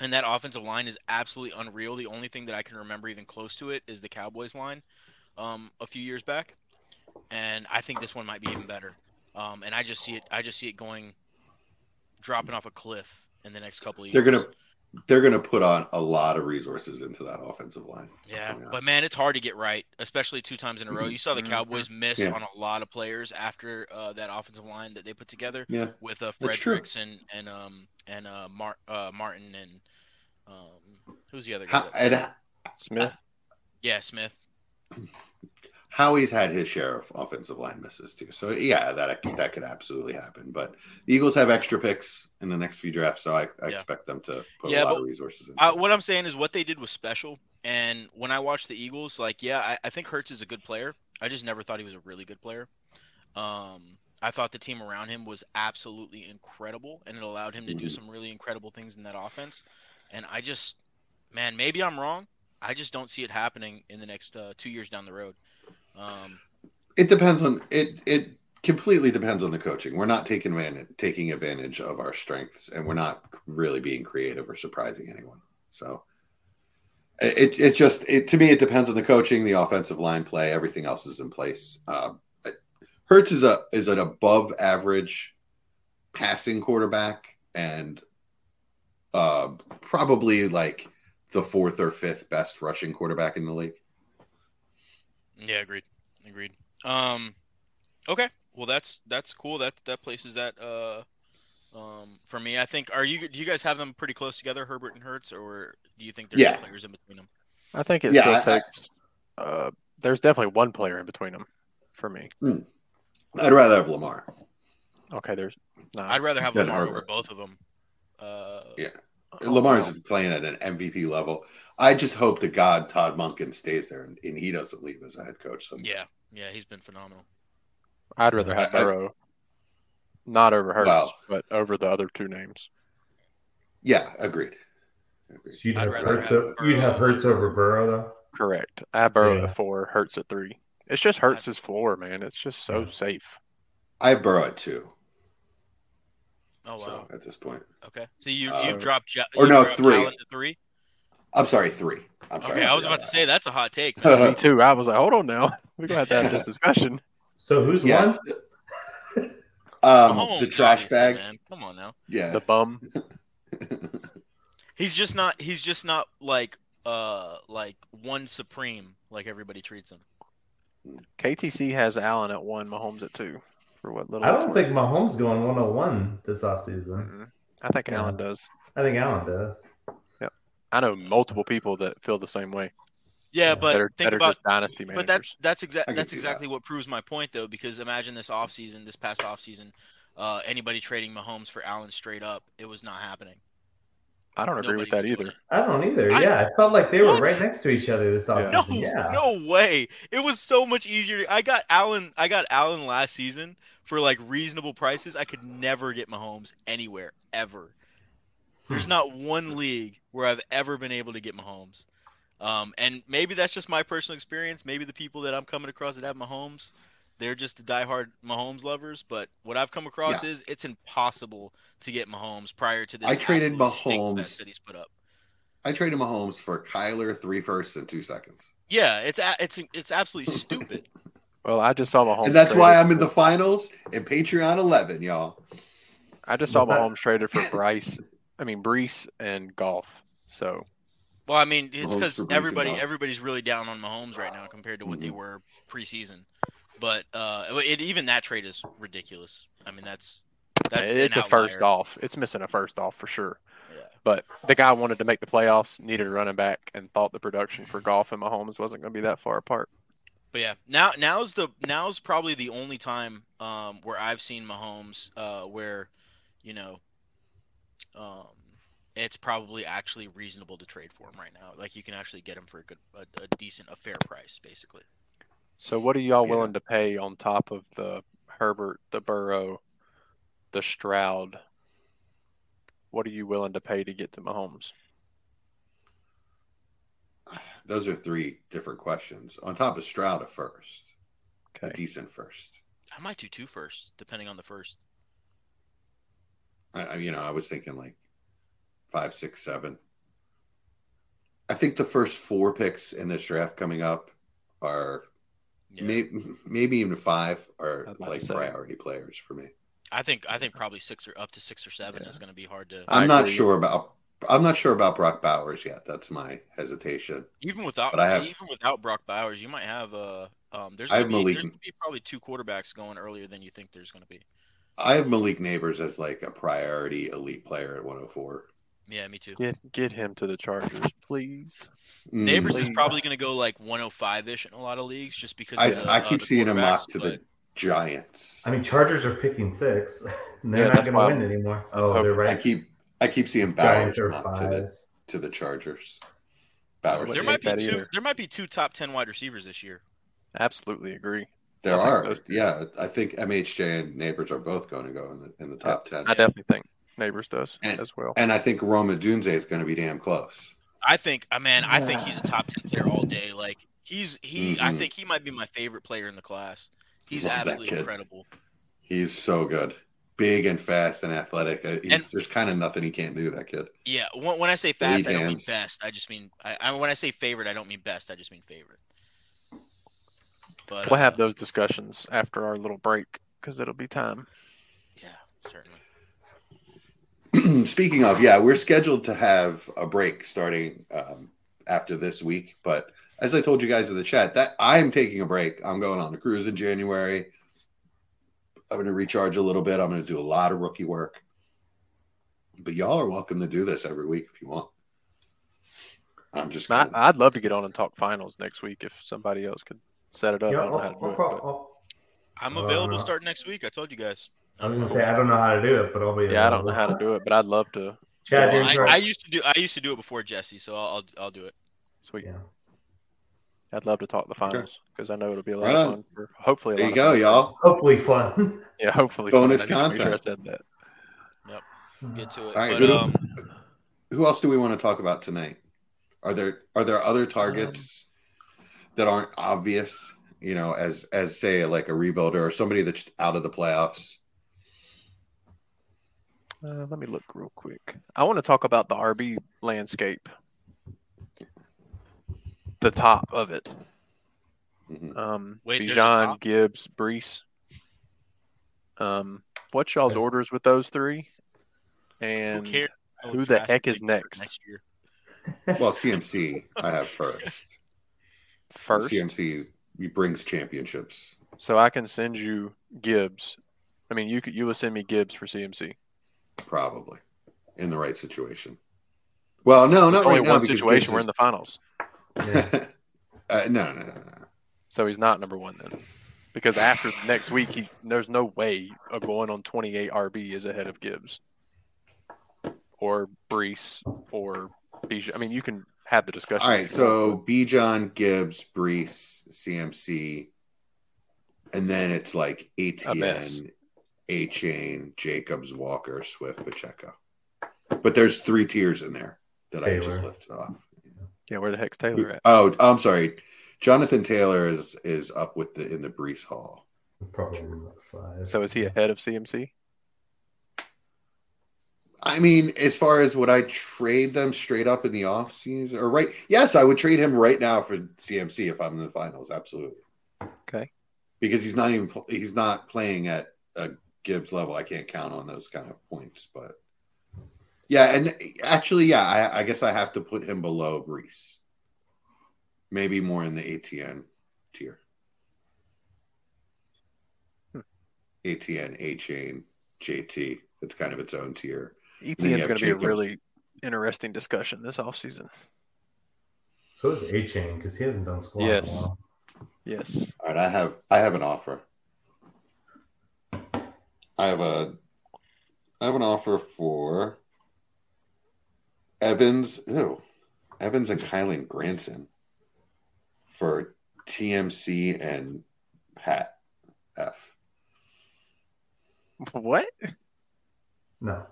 Speaker 6: And that offensive line is absolutely unreal. The only thing that I can remember even close to it is the Cowboys line um, a few years back, and I think this one might be even better. Um, and I just see it. I just see it going, dropping off a cliff in the next couple of years.
Speaker 5: They're gonna they're gonna put on a lot of resources into that offensive line.
Speaker 6: Yeah, but man, it's hard to get right, especially two times in a row. You saw the
Speaker 4: Mhm.
Speaker 6: Cowboys miss
Speaker 5: Yeah.
Speaker 6: on a lot of players after uh, that offensive line that they put together
Speaker 5: Yeah,
Speaker 6: with uh,
Speaker 5: That's.
Speaker 6: Fredericks and and um and uh, Mar- uh Martin and um who's the other guy?
Speaker 5: How,
Speaker 6: that-
Speaker 5: and
Speaker 4: Smith,
Speaker 6: yeah, Smith.
Speaker 5: Howie's had his share of offensive line misses too. So yeah, that that could absolutely happen. But the Eagles have extra picks in the next few drafts, so I, I
Speaker 6: Yeah.
Speaker 5: expect them to put
Speaker 6: Yeah,
Speaker 5: a lot of resources
Speaker 6: Uh, what I'm saying is what they did was special. And when I watched the Eagles, like, yeah, I, I think Hurts is a good player. I just never thought he was a really good player. Um, I thought the team around him was absolutely incredible, and it allowed him to do
Speaker 5: Mhm.
Speaker 6: some really incredible things in that offense. And I just, man, maybe I'm wrong. I just don't see it happening in the next uh, two years down the road. Um,
Speaker 5: It depends on it. It completely depends on the coaching. We're not taking advantage, taking advantage of our strengths, and we're not really being creative or surprising anyone. So it, it's just it to me. It depends on the coaching, the offensive line play, everything else is in place. Uh, Hurts is a is an above average passing quarterback, and uh, probably like the fourth or fifth best rushing quarterback in the league.
Speaker 6: Yeah, agreed. Agreed. Um, okay. Well, that's that's cool. That that places that uh, um, for me. I think. Are you? Do you guys have them pretty close together, Herbert and Hurts, or do you think there's
Speaker 5: Yeah.
Speaker 6: players in between them?
Speaker 4: I think it
Speaker 5: Yeah,
Speaker 4: still
Speaker 5: I-
Speaker 4: takes. uh, there's definitely one player in between them for me.
Speaker 5: I'd rather have Lamar.
Speaker 4: Okay, there's. Nah,
Speaker 6: I'd rather have
Speaker 5: Than
Speaker 6: Lamar over both of them. Uh,
Speaker 5: Yeah.
Speaker 4: Oh,
Speaker 5: Lamar's
Speaker 4: wow.
Speaker 5: playing at an MVP level. I just hope to God Todd Monken stays there and, and he doesn't leave as a head coach. Somewhere.
Speaker 6: yeah, yeah. He's been phenomenal.
Speaker 4: I'd rather have
Speaker 5: I- I-
Speaker 4: Burrow, not over Hurts,
Speaker 5: Well-
Speaker 4: but over the other two names.
Speaker 5: Yeah, agreed. agreed.
Speaker 3: You'd
Speaker 6: I'd
Speaker 3: have,
Speaker 6: rather
Speaker 3: Hurts,
Speaker 6: have
Speaker 3: o- you'd have Hurts over Burrow though.
Speaker 4: Correct. I have Burrow
Speaker 3: Yeah.
Speaker 4: at four, Hurts at three. It's just Hurts' his floor, man. It's just so
Speaker 3: Yeah.
Speaker 4: safe.
Speaker 5: I have Burrow at two.
Speaker 6: Oh wow.
Speaker 5: So at this point,
Speaker 6: Okay. So you
Speaker 5: Uh,
Speaker 6: you've dropped ja-
Speaker 5: or
Speaker 6: you
Speaker 5: no, three.
Speaker 6: To three.
Speaker 5: I'm sorry, three. I'm sorry.
Speaker 6: Okay, I was
Speaker 5: forgot
Speaker 6: about to say that's a hot take.
Speaker 5: that.
Speaker 4: Me too. I was like, hold on now. We're gonna have to have this discussion.
Speaker 3: So who's
Speaker 5: yes.
Speaker 3: one?
Speaker 5: Um,
Speaker 6: Mahomes,
Speaker 5: the trash
Speaker 6: obviously,
Speaker 5: bag.
Speaker 6: man. Come on now.
Speaker 5: Yeah.
Speaker 4: The bum.
Speaker 6: He's just not. He's just not like uh like one supreme like everybody treats him.
Speaker 4: KTC has Allen at one, Mahomes at two. For what little?
Speaker 3: I don't
Speaker 4: worth.
Speaker 3: think Mahomes going 101 this offseason.
Speaker 4: Mhm. I think
Speaker 3: Yeah.
Speaker 4: Allen does.
Speaker 3: I think Allen does. Yep.
Speaker 4: I know multiple people that feel the same way.
Speaker 6: Yeah,
Speaker 3: Yeah.
Speaker 6: but
Speaker 4: that are,
Speaker 6: think
Speaker 4: that are
Speaker 6: about
Speaker 4: just dynasty managers.
Speaker 6: But that's that's exactly that's
Speaker 5: see that.
Speaker 6: exactly what proves my point though, because imagine this offseason, this past offseason, uh, anybody trading Mahomes for Allen straight up, it was not happening.
Speaker 4: I don't agree with that
Speaker 6: Nobody was
Speaker 4: either.
Speaker 3: I don't either.
Speaker 6: I-
Speaker 3: I, felt like they were right next to each other this
Speaker 4: Yeah.
Speaker 6: No,
Speaker 3: offseason. Yeah.
Speaker 6: no way. It was so much easier. I got Allen. I got Allen last season for like reasonable prices. I could never get Mahomes anywhere ever. There's not one league where I've ever been able to get Mahomes. Um, and maybe that's just my personal experience. Maybe the people that I'm coming across that have Mahomes, they're just the diehard Mahomes lovers. But what I've come across
Speaker 5: Yeah.
Speaker 6: is it's impossible to get Mahomes prior to this.
Speaker 5: I traded Mahomes-
Speaker 6: that he's put up.
Speaker 5: I traded Mahomes for Kyler, three firsts, and two seconds.
Speaker 6: Yeah, it's it's it's absolutely stupid.
Speaker 4: Well, I just saw Mahomes.
Speaker 5: and that's why I'm in the finals in Patreon 11, y'all.
Speaker 4: I just saw
Speaker 3: What's that?
Speaker 4: Mahomes traded for Bryce. I mean Breece and Goff. So
Speaker 6: Well, I mean, it's because
Speaker 5: for Breece and
Speaker 6: everybody everybody's really down on Mahomes right now compared to what they
Speaker 5: Mhm.
Speaker 6: were preseason. But uh, it, even that trade is ridiculous. I mean, that's that's
Speaker 4: it's a first off. It's missing a first off for sure.
Speaker 6: Yeah.
Speaker 4: But the guy wanted to make the playoffs, needed a running back, and thought the production for Goff and Mahomes wasn't going to be that far apart.
Speaker 6: But yeah, now now's the now's probably the only time um, where I've seen Mahomes uh, where, you know, um, it's probably actually reasonable to trade for him right now. Like you can actually get him for a good, a, a decent, a fair price, basically.
Speaker 4: So what are y'all
Speaker 5: Yeah.
Speaker 4: willing to pay on top of the Herbert, the Burrow, the Stroud? What are you willing to pay to get to Mahomes?
Speaker 5: Those are three different questions. On top of Stroud, a first, a decent first.
Speaker 6: I might do two first, depending on the first.
Speaker 5: I, I- you know, I was thinking like five, six, seven. I think the first four picks in this draft coming up are
Speaker 6: Yeah.
Speaker 5: may, maybe even five are
Speaker 4: was about to
Speaker 5: like priority players for me.
Speaker 6: I think I think probably six or up to six or seven
Speaker 4: Yeah.
Speaker 6: is going to be hard to.
Speaker 4: I
Speaker 5: I'm not sure about I'm not sure about Brock Bowers yet. That's my hesitation.
Speaker 6: Even without
Speaker 5: I have-
Speaker 6: even without Brock Bowers, you might have uh um there's
Speaker 5: I
Speaker 6: gonna
Speaker 5: have
Speaker 6: be,
Speaker 5: Malik-
Speaker 6: there's be probably two quarterbacks going earlier than you think there's gonna be.
Speaker 5: I have Malik Nabers as like a priority elite player at 104.
Speaker 6: Yeah, me too.
Speaker 4: Get get him to the Chargers, please.
Speaker 5: Mm.
Speaker 6: Nabers is probably gonna go like 105 ish in a lot of leagues just because
Speaker 5: I,
Speaker 6: of the,
Speaker 5: I
Speaker 6: uh,
Speaker 5: keep
Speaker 6: the
Speaker 5: seeing him
Speaker 6: quarterbacks,
Speaker 5: mocked to
Speaker 6: but-
Speaker 5: the Giants.
Speaker 3: I mean, Chargers are picking six. They're
Speaker 4: Yeah,
Speaker 3: not going to win anymore.
Speaker 4: I'm
Speaker 3: Oh, they're
Speaker 4: hoping-
Speaker 5: I keep I keep seeing Bowers
Speaker 3: Giants are
Speaker 5: mocked to the to the Chargers. Bowers.
Speaker 6: there might be two
Speaker 4: either.
Speaker 6: there might be two top 10 wide receivers this year.
Speaker 4: Absolutely agree.
Speaker 5: There
Speaker 4: I
Speaker 5: are, yeah. I think MHJ and Nabers are both going to go in the in the top ten,
Speaker 4: I definitely think Nabers does
Speaker 5: And-
Speaker 4: as well.
Speaker 5: and I think Rome Odunze is going to be damn close.
Speaker 6: I think, uh, man, I think he's a top 10 player all day. Like he's he I
Speaker 5: Mhm.
Speaker 6: think he might be my favorite player in the class. He's
Speaker 5: Love
Speaker 6: absolutely incredible.
Speaker 5: He's so good, big and fast and athletic. Uh, He's,
Speaker 6: And-
Speaker 5: there's kind of nothing he can't do. That kid.
Speaker 6: Yeah, when, when I say fast, I don't mean
Speaker 5: hands.
Speaker 6: best. I just mean I, I when I say favorite, I don't mean best. I just mean favorite. But
Speaker 4: We'll have
Speaker 6: uh,
Speaker 4: those discussions after our little break because it'll be time.
Speaker 6: Yeah, certainly.
Speaker 5: Speaking of, yeah, we're scheduled to have a break starting um, after this week. But as I told you guys in the chat, that I'm taking a break. I'm going on a cruise in January. I'm going to recharge a little bit. I'm going to do a lot of rookie work. But y'all are welcome to do this every week if you want. I'm just
Speaker 4: I, I'd love to get on and talk finals next week if somebody else could set it up.
Speaker 3: Yeah,
Speaker 4: I don't know how
Speaker 3: I'll-
Speaker 4: to do
Speaker 3: I'll
Speaker 4: it.
Speaker 3: pro-
Speaker 4: but-
Speaker 3: I'll-
Speaker 6: I'm
Speaker 3: Uh,
Speaker 6: available starting next week. I told you guys.
Speaker 3: I was gonna say I don't know how to do it, but I'll be.
Speaker 4: yeah, I don't know how to do it, but I'd love to.
Speaker 3: Chad,
Speaker 4: Well,
Speaker 6: I. I used to do I used to do it before Jesse, so I'll I'll, I'll do it.
Speaker 4: Sweet.
Speaker 3: Yeah.
Speaker 4: I'd love to talk the finals because I know it'll be a lot
Speaker 5: Right
Speaker 4: of fun. For, hopefully, a
Speaker 5: there
Speaker 4: lot
Speaker 5: you
Speaker 4: of
Speaker 5: go,
Speaker 4: fun.
Speaker 5: y'all.
Speaker 3: Hopefully fun.
Speaker 4: Yeah, hopefully.
Speaker 5: Bonus
Speaker 4: fun. I need to sure I said that. Yep.
Speaker 6: Get to it.
Speaker 5: All right,
Speaker 6: but
Speaker 5: who-
Speaker 6: um,
Speaker 5: Who else do we want to talk about tonight? Are there are there other targets that aren't obvious? You know, as as say like a rebuilder or somebody that's out of the playoffs.
Speaker 4: Uh, let me look real quick. I want to talk about the RB landscape, the top of it.
Speaker 5: Mhm.
Speaker 4: Um,
Speaker 6: Wait, there's a
Speaker 4: Bijan,
Speaker 6: top?
Speaker 4: Gibbs, Breece. Um, what's y'all's
Speaker 3: Yes.
Speaker 4: orders with those three?
Speaker 6: who
Speaker 4: And
Speaker 6: cares?
Speaker 4: who the heck is next?
Speaker 6: Next year.
Speaker 5: Well, CMC I have first.
Speaker 4: first,
Speaker 5: CMC he brings championships.
Speaker 4: so I can send you Gibbs. I mean, you could you will send me Gibbs for CMC.
Speaker 5: Probably in the right situation. Well, no, not
Speaker 4: Only
Speaker 5: right
Speaker 4: one
Speaker 5: because
Speaker 4: situation.
Speaker 5: Gibbs
Speaker 4: We're in the finals,
Speaker 5: is- uh, no, no, no, no.
Speaker 4: so he's not number one then. Because after next week, he there's no way of going on 28 RB is ahead of Gibbs or Breece or Bijan. I mean, you can have the discussion.
Speaker 5: All right, so Bijan, Gibbs, Breece, CMC, and then it's like
Speaker 4: A mess.
Speaker 5: ETN, Achane, Jacobs, Walker, Swift, Pacheco. But there's three tiers in there that I just
Speaker 3: Taylor.
Speaker 5: lifted off.
Speaker 4: yeah, where the heck's Taylor at?
Speaker 5: Oh, I'm sorry. Jonathan Taylor is is up with the in the Breece Hall.
Speaker 3: Probably about five.
Speaker 4: So is he ahead of CMC?
Speaker 5: I mean, as far as would I trade them straight up in the off season or right? Yes, I would trade him right now for CMC if I'm in the finals. Absolutely.
Speaker 4: Okay.
Speaker 5: Because he's not even he's not playing at a Gibbs level. I can't count on those kind of points. But yeah, and actually, yeah, I, I guess I have to put him below Breece. Maybe more in the ETN tier.
Speaker 4: Hmm.
Speaker 5: ETN, A chain, JT. It's kind of its own tier. then is
Speaker 4: going to be a really interesting discussion this offseason.
Speaker 3: So is Achane because he hasn't done squat.
Speaker 4: Yes.
Speaker 3: In a while.
Speaker 4: Yes.
Speaker 5: All right, I have I have an offer. I have a I have an offer for Evans. Ew, Evans and Kylen Granson for TMC and Pat F.
Speaker 4: What?
Speaker 3: No.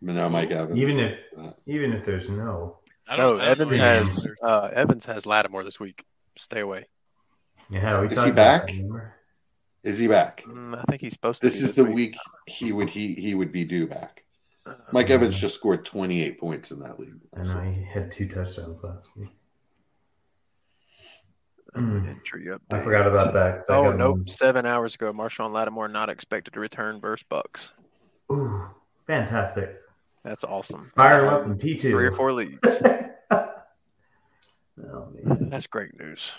Speaker 5: No, Mike Evans.
Speaker 3: Even if
Speaker 5: Uh,
Speaker 3: even if there's no.
Speaker 6: I
Speaker 4: No,
Speaker 6: don't, I don't
Speaker 4: Evans
Speaker 6: know
Speaker 4: has uh, Evans has Lattimore this week. Stay away.
Speaker 3: Yeah, we
Speaker 5: Is
Speaker 3: talked
Speaker 5: he back?
Speaker 3: that, remember?
Speaker 5: Is he back?
Speaker 4: Mm, I think he's supposed to.
Speaker 5: This
Speaker 4: be
Speaker 5: is the week he would he he would be due back.
Speaker 4: Uh,
Speaker 5: Mike Evans just scored 28 points in that league.
Speaker 3: I know he had two touchdowns last week. Mm.
Speaker 4: Entry update.
Speaker 3: I forgot about that.
Speaker 4: Oh
Speaker 3: got
Speaker 4: nope!
Speaker 3: him-
Speaker 4: Seven hours ago, Marshon Lattimore not expected to return versus Bucks.
Speaker 3: Ooh, fantastic!
Speaker 4: That's awesome.
Speaker 3: Fire him up in P two.
Speaker 4: Three or four leagues.
Speaker 3: oh.
Speaker 4: That's great news.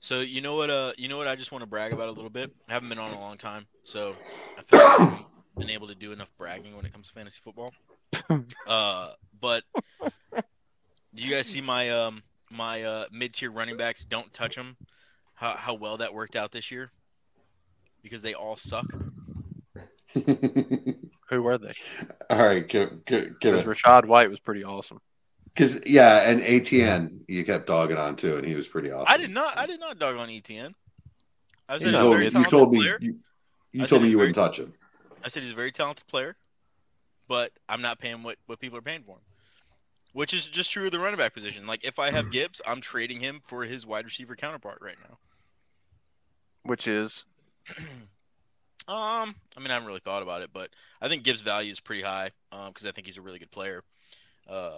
Speaker 6: So you know what? Uh, you know what? I just want to brag about a little bit. I haven't been on a long time, so I feel like I haven't been able to do enough bragging when it comes to fantasy football. Uh, but do you guys see my um my uh mid tier running backs? Don't touch them. How how well that worked out this year? Because they all suck.
Speaker 4: Who were they?
Speaker 5: All right, give, give, give
Speaker 4: Because
Speaker 5: it.
Speaker 4: Rachaad White was pretty awesome.
Speaker 5: Because yeah, and ETN you kept dogging on too, and he was pretty awesome.
Speaker 6: I did not. I did not dog on ETN. I
Speaker 5: You
Speaker 6: said he's a
Speaker 5: told,
Speaker 6: very
Speaker 5: you told me
Speaker 6: player.
Speaker 5: you, you told me you
Speaker 6: very-
Speaker 5: wouldn't touch him.
Speaker 6: I said he's a very talented player, but I'm not paying what, what people are paying for him. Which is just true of the running back position. Like if I have Gibbs, I'm trading him for his wide receiver counterpart right now.
Speaker 4: Which is
Speaker 6: Um, I mean, I haven't really thought about it, but I think Gibbs' value is pretty high because I think he's a really good player. Um,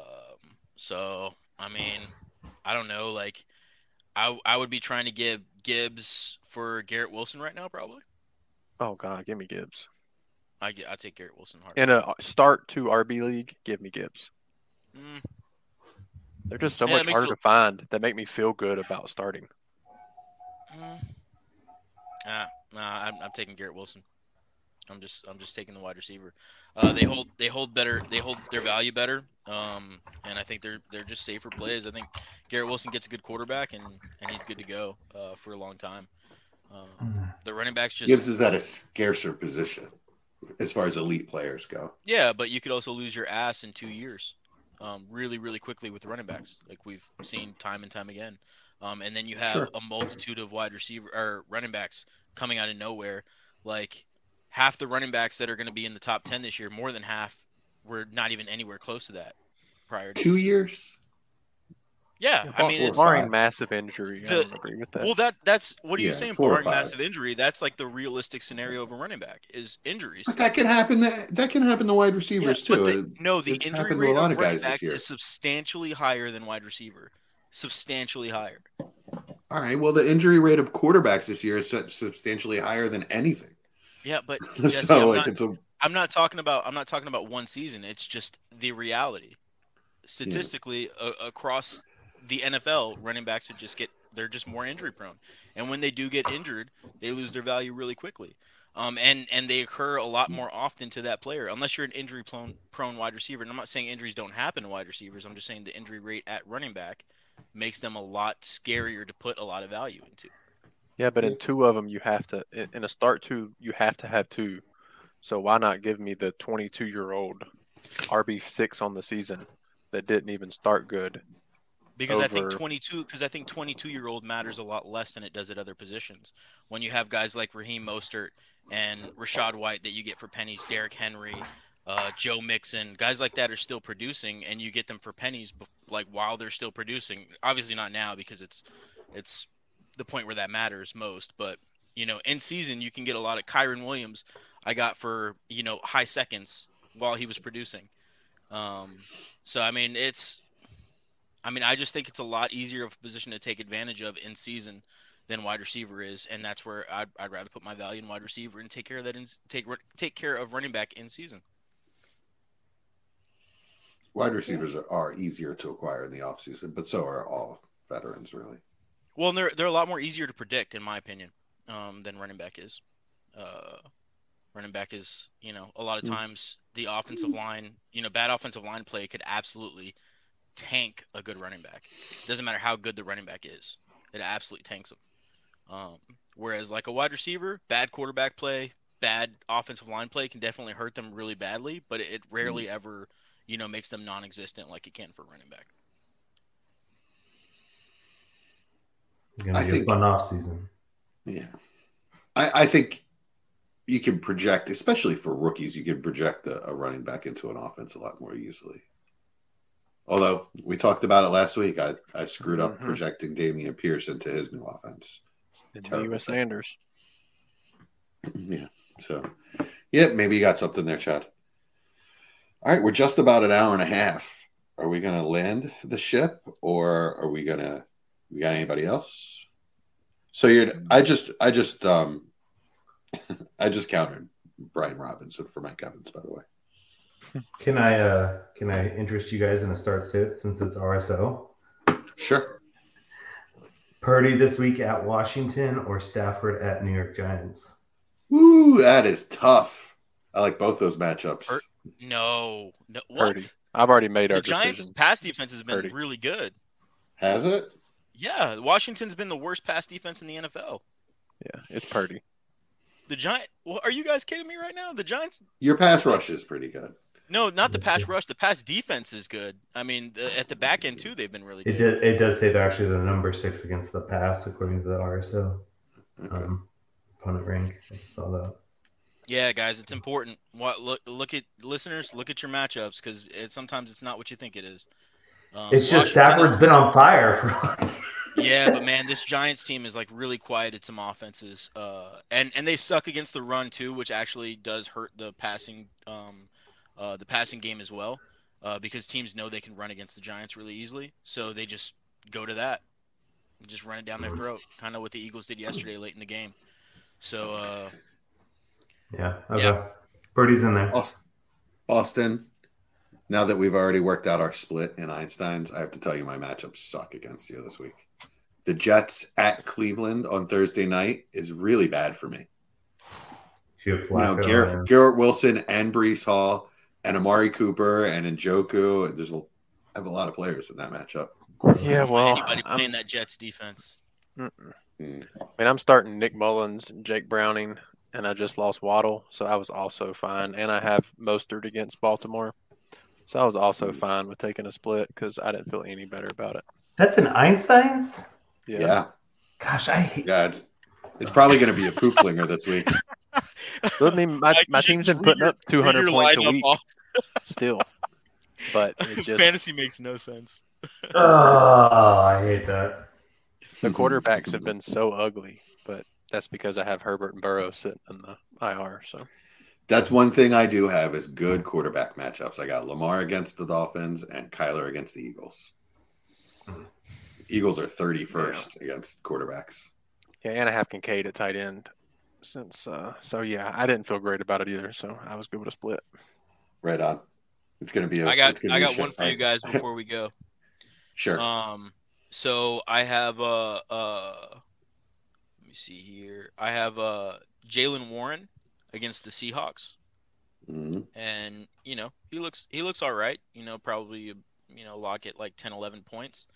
Speaker 6: so I mean, I don't know. Like, I I would be trying to give Gibbs for Garrett Wilson right now, probably.
Speaker 4: Oh God, give me Gibbs.
Speaker 6: I I take Garrett Wilson hard.
Speaker 4: In a start to RB league, give me Gibbs.
Speaker 6: Mm,
Speaker 4: They're just so
Speaker 6: Yeah,
Speaker 4: much harder
Speaker 6: it-
Speaker 4: to find that make me feel good about starting.
Speaker 6: mm. Ah, nah, I'm, I'm taking Garrett Wilson. I'm just I'm just taking the wide receiver. Uh, they hold they hold better they hold their value better. Um, and I think they're they're just safer plays. I think Garrett Wilson gets a good quarterback and and he's good to go uh, for a long time. Um, the running backs just
Speaker 5: Gibbs is at a scarcer position as far as elite players go.
Speaker 6: Yeah, but you could also lose your ass in two years, um, really, really quickly with the running backs, like we've seen time and time again. Um, and then you have
Speaker 5: Sure.
Speaker 6: a multitude of wide receiver or running backs coming out of nowhere. Like half the running backs that are going to be in the top ten this year, more than half, were not even anywhere close to that prior to
Speaker 5: Two years?
Speaker 6: Yeah, I mean,
Speaker 5: four
Speaker 6: it's,
Speaker 5: or
Speaker 4: barring
Speaker 5: five.
Speaker 4: massive injury, I don't agree with that.
Speaker 6: well, that that's what are you
Speaker 5: Yeah,
Speaker 6: saying?
Speaker 5: four
Speaker 6: Barring massive injury, that's like the realistic scenario of a running back is injuries.
Speaker 5: But that can happen. That, that can happen to wide receivers
Speaker 6: Yeah,
Speaker 5: too.
Speaker 6: but the- no, the
Speaker 5: It's
Speaker 6: injury
Speaker 5: happened to a
Speaker 6: rate
Speaker 5: lot
Speaker 6: of
Speaker 5: of
Speaker 6: running
Speaker 5: guys this
Speaker 6: backs is substantially higher than wide receiver. Substantially higher.
Speaker 5: All right. Well, the injury rate of quarterbacks this year is substantially higher than anything.
Speaker 6: Yeah, but Jesse,
Speaker 5: so,
Speaker 6: I'm,
Speaker 5: like,
Speaker 6: not,
Speaker 5: it's a
Speaker 6: I'm not talking about I'm not talking about one season. It's just the reality. Statistically, a- across the NFL, running backs would just get they're just more injury prone, and when they do get injured, they lose their value really quickly. Um, and and they occur a lot more often to that player, unless you're an injury prone prone wide receiver. And I'm not saying injuries don't happen to wide receivers. I'm just saying the injury rate at running back makes them a lot scarier to put a lot of value into.
Speaker 4: Yeah, but in two of them, you have to in in a start two, you have to have two. So why not give me the 22 year old RB six on the season that didn't even start good?
Speaker 6: Because I think 22 because I think 22 year old matters a lot less than it does at other positions. When you have guys like Raheem Mostert and Rachaad White that you get for pennies, Derrick Henry, uh, Joe Mixon, guys like that are still producing, and you get them for pennies, like while they're still producing. Obviously not now because it's it's the point where that matters most. But you know, in season you can get a lot of Kyren Williams. I got for you know high seconds while he was producing. Um, so I mean, it's I mean, I just think it's a lot easier of a position to take advantage of in season than wide receiver is, and that's where I'd, I'd rather put my value in wide receiver and take care of that in take take care of running back in season.
Speaker 5: wide receivers are, are easier to acquire in the offseason, but so are all veterans, really.
Speaker 6: Well, and they're they're a lot more easier to predict, in my opinion, um, than running back is. Uh, running back is, you know, a lot of
Speaker 5: Mm.
Speaker 6: times the offensive line, you know, bad offensive line play could absolutely tank a good running back. Doesn't matter how good the running back is, it absolutely tanks them. Um, whereas like a wide receiver, bad quarterback play, bad offensive line play can definitely hurt them really badly, but it, it rarely ever, you know, makes them non-existent like it can for a running back.
Speaker 3: It's gonna
Speaker 5: I
Speaker 3: be a
Speaker 5: think-
Speaker 3: fun off season.
Speaker 5: Yeah. I, I think you can project, especially for rookies, you can project a, a running back into an offense a lot more easily. Although we talked about it last week, I, I screwed up
Speaker 4: Mhm.
Speaker 5: projecting Dameon Pierce into his new offense.
Speaker 4: And
Speaker 5: Terrible
Speaker 4: U.S. Sanders.
Speaker 5: yeah. So, yeah, maybe you got something there, Chad. All right, we're just about an hour and a half. Are we going to land the ship, or are we going to? We got anybody else? So you're. I just. I just. Um. I just countered Brian Robinson for Mike Evans, by the way.
Speaker 3: Can I uh can I interest you guys in a start sit since it's RSO?
Speaker 5: Sure.
Speaker 3: Purdy this week at Washington or Stafford at New York Giants?
Speaker 5: Woo, that is tough. I like both those matchups.
Speaker 6: Pur- No, no, what?
Speaker 4: Purdy. I've already made our
Speaker 6: The Giants'
Speaker 4: decision.
Speaker 6: pass defense has been
Speaker 4: Purdy.
Speaker 6: really good.
Speaker 5: Has it?
Speaker 6: Yeah, Washington's been the worst pass defense in the NFL.
Speaker 4: Yeah, it's Purdy.
Speaker 6: The Giant. Well, are you guys kidding me right now? The Giants.
Speaker 5: Your pass rush is pretty good.
Speaker 6: No, not the pass rush. The pass defense is good. I mean, the, at the back end too, they've been really
Speaker 3: It
Speaker 6: good.
Speaker 3: did it does say they're actually the number six against the pass according to the RSO
Speaker 5: Okay.
Speaker 3: um, opponent rank. I saw that.
Speaker 6: Yeah, guys, it's important. What look look at listeners, look at your matchups because it, sometimes it's not what you think it is. Um,
Speaker 3: It's just Stafford's been on fire for
Speaker 6: yeah, but man, this Giants team is like really quieted some offenses, uh, and and they suck against the run too, which actually does hurt the passing, um, uh, the passing game as well, uh, because teams know they can run against the Giants really easily, so they just go to that, just run it down their throat, kind of what the Eagles did yesterday late in the game. So uh,
Speaker 3: Yeah. Okay.
Speaker 6: Yeah.
Speaker 3: Birdie's in there.
Speaker 5: Boston. Boston. Now that we've already worked out our split in Einstein's, I have to tell you my matchups suck against you this week. The Jets at Cleveland on Thursday night is really bad for me.
Speaker 3: You
Speaker 5: know, Garrett, Garrett Wilson and Breece Hall and Amari Cooper and Njoku. There's a, I have a lot of players in that matchup.
Speaker 4: Yeah, well,
Speaker 6: anybody
Speaker 4: I'm,
Speaker 6: playing that Jets defense?
Speaker 5: Mm.
Speaker 4: I mean, I'm starting Nick Mullens, Jake Browning, and I just lost Waddle, so I was also fine. And I have Mostert against Baltimore, so I was also fine with taking a split because I didn't feel any better about it.
Speaker 3: That's an Einstein's.
Speaker 5: Yeah.
Speaker 4: Yeah,
Speaker 5: yeah,
Speaker 3: Gosh, I hate.
Speaker 5: Yeah, it's it's probably going to be a pooplinger this week.
Speaker 4: So, I mean, my, my
Speaker 6: you
Speaker 4: team's
Speaker 6: just
Speaker 4: been putting up 200 points a week still, but it just
Speaker 6: Fantasy makes no sense.
Speaker 3: Oh, I hate that.
Speaker 4: the quarterbacks have been so ugly. But that's because I have Herbert and Burrow sitting in the IR. So
Speaker 5: That's one thing I do have is good quarterback matchups. I got Lamar against the Dolphins and Kyler against the Eagles. Eagles are 31st against quarterbacks.
Speaker 4: yeah, and I have Kincaid at tight end. Since uh, so yeah, I didn't feel great about it either. So I was good with a split.
Speaker 5: Right on. It's going to be a
Speaker 6: I got I got one for you guys before we go.
Speaker 5: Sure.
Speaker 6: Um, so I have uh uh, let me see here. I have uh Jaylen Warren against the Seahawks,
Speaker 5: Mhm.
Speaker 6: and you know he looks he looks all right. You know probably you know lock it like 10, 11 points.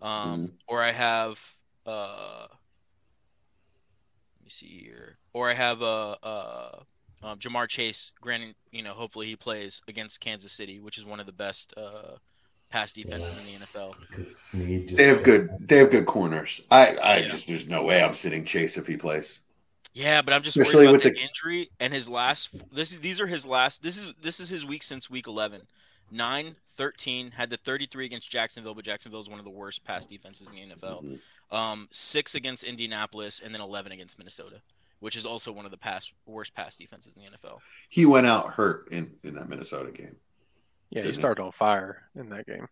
Speaker 6: Um, or I have uh, let me see here. Or I have uh uh. Um, Ja'Marr Chase, granted, you know, hopefully he plays against Kansas City, which is one of the best uh, pass defenses in the NFL.
Speaker 3: Because Sneed just-
Speaker 5: They have good they have good corners. I I
Speaker 6: Yeah.
Speaker 5: just there's no way I'm sitting Chase if he plays.
Speaker 6: Yeah, but I'm just
Speaker 5: Especially
Speaker 6: worried about
Speaker 5: with
Speaker 6: the
Speaker 5: the-
Speaker 6: injury and his last. This is these are his last. This is this is his week since week 11. 9, 13, had the 33 against Jacksonville, but Jacksonville is one of the worst pass defenses in the NFL.
Speaker 5: Mhm.
Speaker 6: Um, six against Indianapolis, and then 11 against Minnesota, which is also one of the pass worst pass defenses in the NFL.
Speaker 5: He went out hurt in in that Minnesota game.
Speaker 4: Yeah, he
Speaker 5: Didn't he?
Speaker 4: started on fire in that game.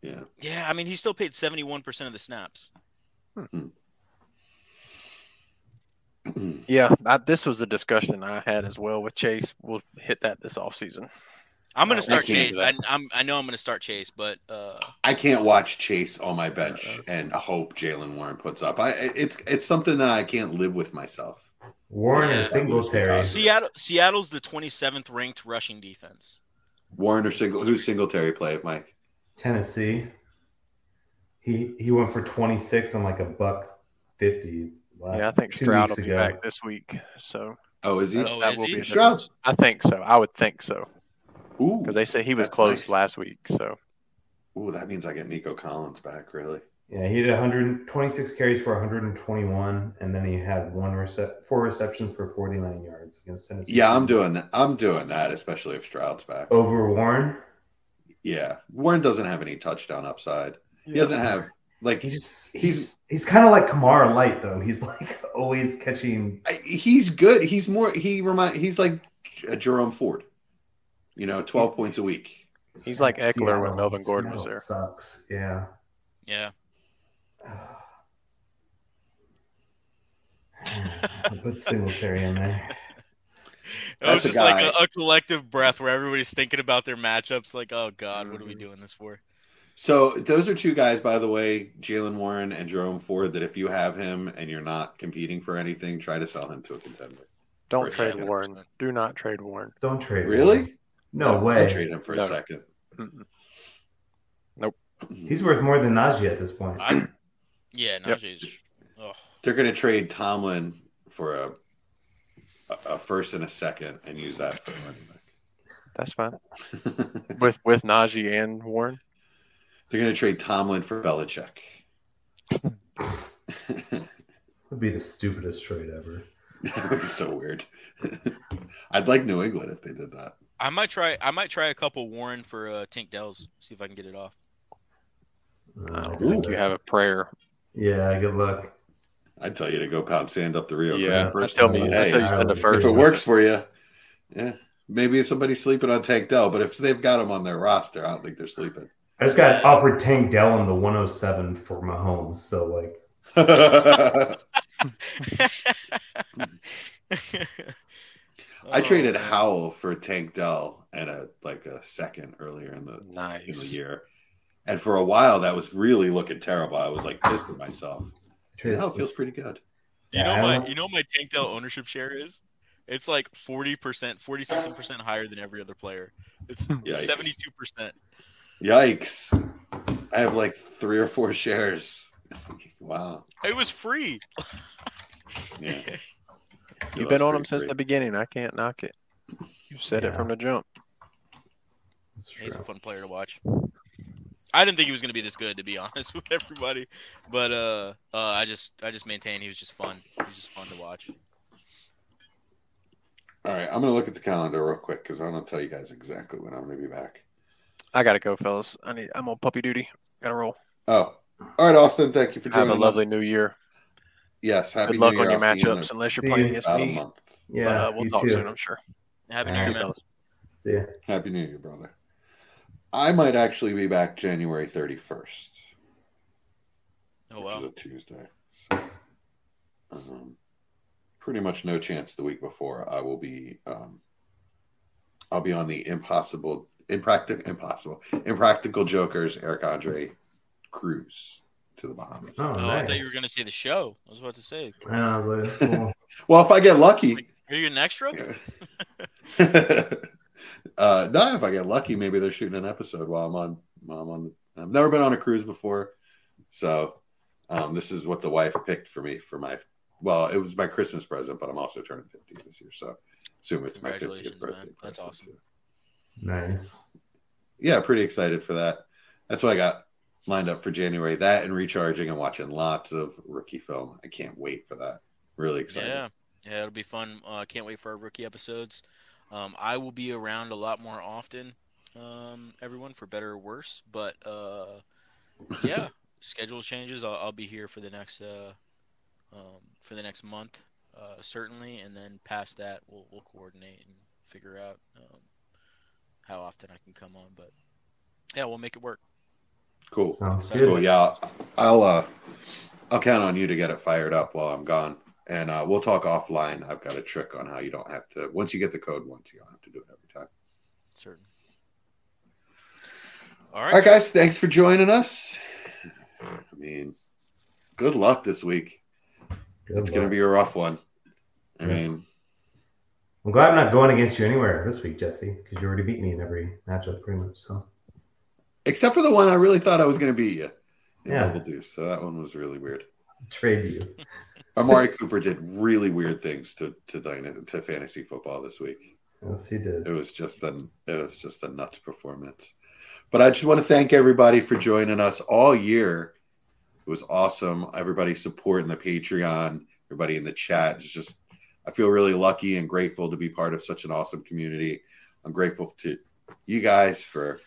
Speaker 5: Yeah.
Speaker 6: Yeah, I mean he still played 71% of the snaps.
Speaker 4: Yeah, I, this was a discussion I had as well with Chase. We'll hit that this offseason.
Speaker 6: I'm gonna
Speaker 4: Oh,
Speaker 6: start
Speaker 5: we
Speaker 6: Chase. I. I'm I know I'm gonna start Chase, but uh,
Speaker 5: I can't watch Chase on my bench
Speaker 4: Uh-uh.
Speaker 5: and hope Jaylen Warren puts up. I it's it's something that I can't live with myself.
Speaker 3: Warren
Speaker 6: Yeah.
Speaker 3: and Singletary.
Speaker 6: Seattle Seattle's the 27th ranked rushing defense.
Speaker 5: Warren or single who's Singletary play, Mike?
Speaker 3: Tennessee. He he went for 26 and like a buck 50. Last,
Speaker 4: Yeah, I think
Speaker 3: two
Speaker 4: Stroud will be
Speaker 3: ago.
Speaker 4: back this week. So
Speaker 5: Oh, is he?
Speaker 4: that,
Speaker 6: Oh,
Speaker 4: that
Speaker 6: is
Speaker 4: will
Speaker 6: he?
Speaker 4: be
Speaker 5: Stroud?
Speaker 4: I think so. I would think so
Speaker 5: Ooh,
Speaker 4: because they say he was
Speaker 5: That's
Speaker 4: close
Speaker 5: nice.
Speaker 4: last week. So
Speaker 5: ooh, that means I get Nico Collins back. Really?
Speaker 3: Yeah, he did 126 carries for 121, and then he had one recep- four receptions for 49 yards against Tennessee.
Speaker 5: Yeah, I'm doing that. I'm doing that, especially if Stroud's back.
Speaker 3: over Warren.
Speaker 5: Yeah, Warren doesn't have any touchdown upside. He doesn't have like
Speaker 3: He just
Speaker 5: He's-
Speaker 3: he's he's kind of like Kamara light though. He's like always catching.
Speaker 5: He's good. He's more. He remind. He's like uh, Jerome Ford. You know, twelve points a week.
Speaker 4: He's like Ekeler when Melvin Gordon was
Speaker 3: Seattle
Speaker 4: there.
Speaker 3: Sucks. Yeah.
Speaker 6: Yeah.
Speaker 3: I put Singletary in there.
Speaker 6: It was
Speaker 5: That's a
Speaker 6: just like a, a collective breath where everybody's thinking about their matchups. Like, oh God, what are we doing this for?
Speaker 5: So those are two guys, by the way, Jaylen Warren and Jerome Ford. That if you have him and you're not competing for anything, try to sell him to a contender.
Speaker 4: Don't
Speaker 5: a
Speaker 4: trade
Speaker 5: second.
Speaker 4: Warren. Do not trade Warren.
Speaker 3: Don't trade. him.
Speaker 5: Really?
Speaker 3: No
Speaker 5: I'd
Speaker 3: way.
Speaker 5: trade him for
Speaker 4: No.
Speaker 5: a second.
Speaker 4: Mm-mm.
Speaker 3: He's worth more than Najee at this point.
Speaker 6: I, yeah,
Speaker 4: Yep.
Speaker 6: Najee's. Oh,
Speaker 5: They're going to trade Tomlin for a a first and a second and use that for a running
Speaker 4: That's fine with with Najee and Warren.
Speaker 5: They're going to trade Tomlin for Belichick.
Speaker 3: Would be the stupidest trade ever.
Speaker 5: that would be so weird. I'd like New England if they did that.
Speaker 6: I might try. I might try a couple Warren for uh, Tank Dells. See if I can get it off.
Speaker 4: I don't think you have a prayer.
Speaker 3: Yeah, good luck.
Speaker 5: I'd tell you to go pound sand up the Rio
Speaker 4: Yeah,
Speaker 5: Grande
Speaker 4: I
Speaker 5: first.
Speaker 4: tell me,
Speaker 5: but
Speaker 4: I
Speaker 5: hey,
Speaker 4: tell you spend the
Speaker 3: if
Speaker 4: first.
Speaker 5: if it works for you, yeah, maybe somebody's sleeping on Tank Dell, but if they've got him on their roster, I don't think they're sleeping.
Speaker 3: I just got offered Tank Dell in the 107 for Mahomes, so like
Speaker 5: I traded
Speaker 6: Oh.
Speaker 5: Howell for Tank Dell and a like a second earlier in the in the year, and for a while that was really looking terrible. I was like pissed at myself. Now it feels pretty good.
Speaker 6: You know my you know my Tank Dell ownership share is? It's like forty percent, forty something percent higher than every other player. It's seventy two percent.
Speaker 5: Yikes! I have like three or four shares. wow.
Speaker 6: It was free.
Speaker 5: Yeah.
Speaker 4: You've been on them since the beginning. I can't knock it. You said it from the jump.
Speaker 6: He's a fun player to watch. I didn't think he was going to be this good, to be honest with everybody. But uh, uh, I just, I just maintain he was just fun. He was just fun to watch.
Speaker 5: All right, I'm gonna look at the calendar real quick because I'm gonna tell you guys exactly when I'm gonna be back.
Speaker 4: I gotta go, fellas. I need. I'm on puppy duty. Gotta roll.
Speaker 5: Oh, all right, Austin. Thank you for
Speaker 4: Have
Speaker 5: joining
Speaker 4: a lovely
Speaker 5: us.
Speaker 4: new year.
Speaker 5: Yes, happy
Speaker 4: Good luck
Speaker 5: Year.
Speaker 4: on your
Speaker 5: I'll see you
Speaker 4: matchups, unless you're
Speaker 3: See
Speaker 4: playing
Speaker 3: you.
Speaker 4: against
Speaker 5: a
Speaker 4: me.
Speaker 5: month.
Speaker 3: Yeah,
Speaker 4: but uh, we'll talk
Speaker 3: too.
Speaker 4: soon, I'm sure.
Speaker 6: Happy
Speaker 3: All
Speaker 6: New Year,
Speaker 4: See you,
Speaker 6: man.
Speaker 4: fellas.
Speaker 3: See ya.
Speaker 5: Happy New Year, brother. I might actually be back January 31st,
Speaker 6: Oh
Speaker 5: which is a Tuesday. So, um, pretty much no chance the week before. I will be. Um, I'll be on the impossible, impractical, impossible, impractical jokers. Eric Andre cruise to the Bahamas.
Speaker 3: Oh,
Speaker 6: Oh,
Speaker 3: nice.
Speaker 6: I thought you were going to say the show. I was about to say.
Speaker 3: Yeah, but cool.
Speaker 5: Well, if I get lucky.
Speaker 6: Are you an extra?
Speaker 5: uh, no, if I get lucky, maybe they're shooting an episode while I'm on. While I'm on. I've never been on a cruise before, so um, this is what the wife picked for me for my. Well, it was my Christmas present, but I'm also turning 50 this year, so assume it's my 50th birthday
Speaker 6: man. That's
Speaker 5: present.
Speaker 6: awesome.
Speaker 5: too.
Speaker 3: Nice.
Speaker 5: Yeah, pretty excited for that. That's what I got lined up for January. That and recharging and watching lots of rookie film. I can't wait for that. Really excited.
Speaker 6: Yeah, yeah, it'll be fun. Uh, can't wait for our rookie episodes. Um, I will be around a lot more often, um, everyone, for better or worse. But uh, yeah, schedule changes. I'll, I'll be here for the next uh, um, for the next month, uh, certainly, and then past that, we'll we'll coordinate and figure out um, how often I can come on. But yeah, we'll make it work.
Speaker 5: Cool.
Speaker 3: Sounds
Speaker 6: Excited.
Speaker 5: Cool.
Speaker 3: good.
Speaker 5: Yeah, I'll uh, I'll count on you to get it fired up while I'm gone, and uh, we'll talk offline. I've got a trick on how you don't have to. Once you get the code once, you don't have to do it every time.
Speaker 6: Certain. All
Speaker 5: All
Speaker 6: right.
Speaker 5: right, guys. Thanks for joining us. I mean, good luck this week.
Speaker 3: Good
Speaker 5: It's going to be a rough one. I
Speaker 3: Yeah.
Speaker 5: mean,
Speaker 3: I'm glad I'm not going against you anywhere this week, Jesse, because you already beat me in every matchup pretty much. So
Speaker 5: except for the one I really thought I was going to beat you in
Speaker 3: Yeah.
Speaker 5: double deuce. So that one was really weird.
Speaker 3: trade you.
Speaker 5: Amari Cooper did really weird things to to, to fantasy football this week.
Speaker 3: Yes, he did.
Speaker 5: it was just an it was just a nuts performance but i just want to thank everybody for joining us all year it was awesome everybody supporting the patreon everybody in the chat it's just i feel really lucky and grateful to be part of such an awesome community. I'm grateful to you guys for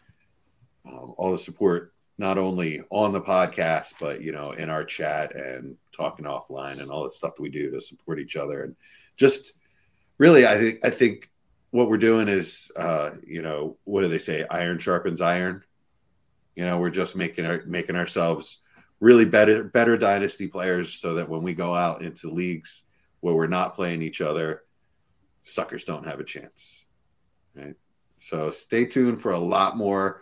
Speaker 5: um, all the support not only on the podcast but you know in our chat and talking offline and all the stuff that we do to support each other. And just really i think i think what we're doing is uh you know what do they say? Iron sharpens iron. You know we're just making our making ourselves really better better dynasty players so that when we go out into leagues where we're not playing each other suckers don't have a chance right so stay tuned for a lot more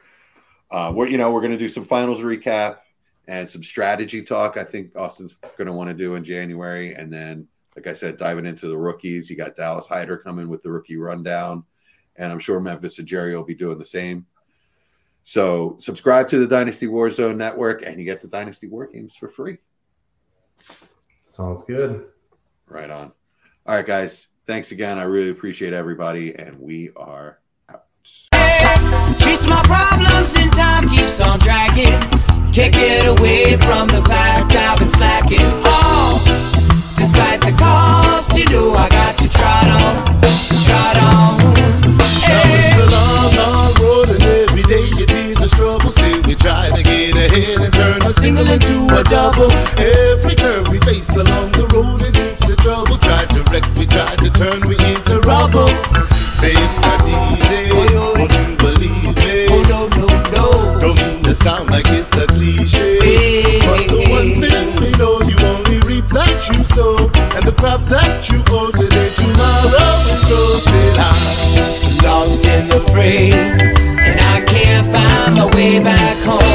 Speaker 5: uh we're you know we're going to do some finals recap and some strategy talk i think austin's going to want to do in january and then like I said, diving into the rookies. You got Dallas Hyder coming with the rookie rundown, and I'm sure Memphis and Jerry will be doing the same. So subscribe to the Dynasty Warzone Network, and you get the Dynasty War Games for free.
Speaker 3: Sounds good.
Speaker 5: Right on. All right, guys. Thanks again. I really appreciate everybody, and we are out.
Speaker 2: Chase my problems and time keeps on dragging. Can't get away from the fact I've been slacking. Oh, despite the cost, you know I got to try it on, try it on.
Speaker 7: It's a long, long road, and every day it is a struggle. Still, we try to get ahead and turn
Speaker 2: A single into a double
Speaker 7: trouble. Try to wreck, we try to turn we into rubble. It's not easy, won't you believe me? Oh no,
Speaker 2: no, no.
Speaker 7: Don't to sound like it's a cliche, hey, but the one thing we know, you only reap that you sow, and the crop that you owe today, tomorrow will grows still out.
Speaker 2: Lost in the fray, and I can't find my way back home.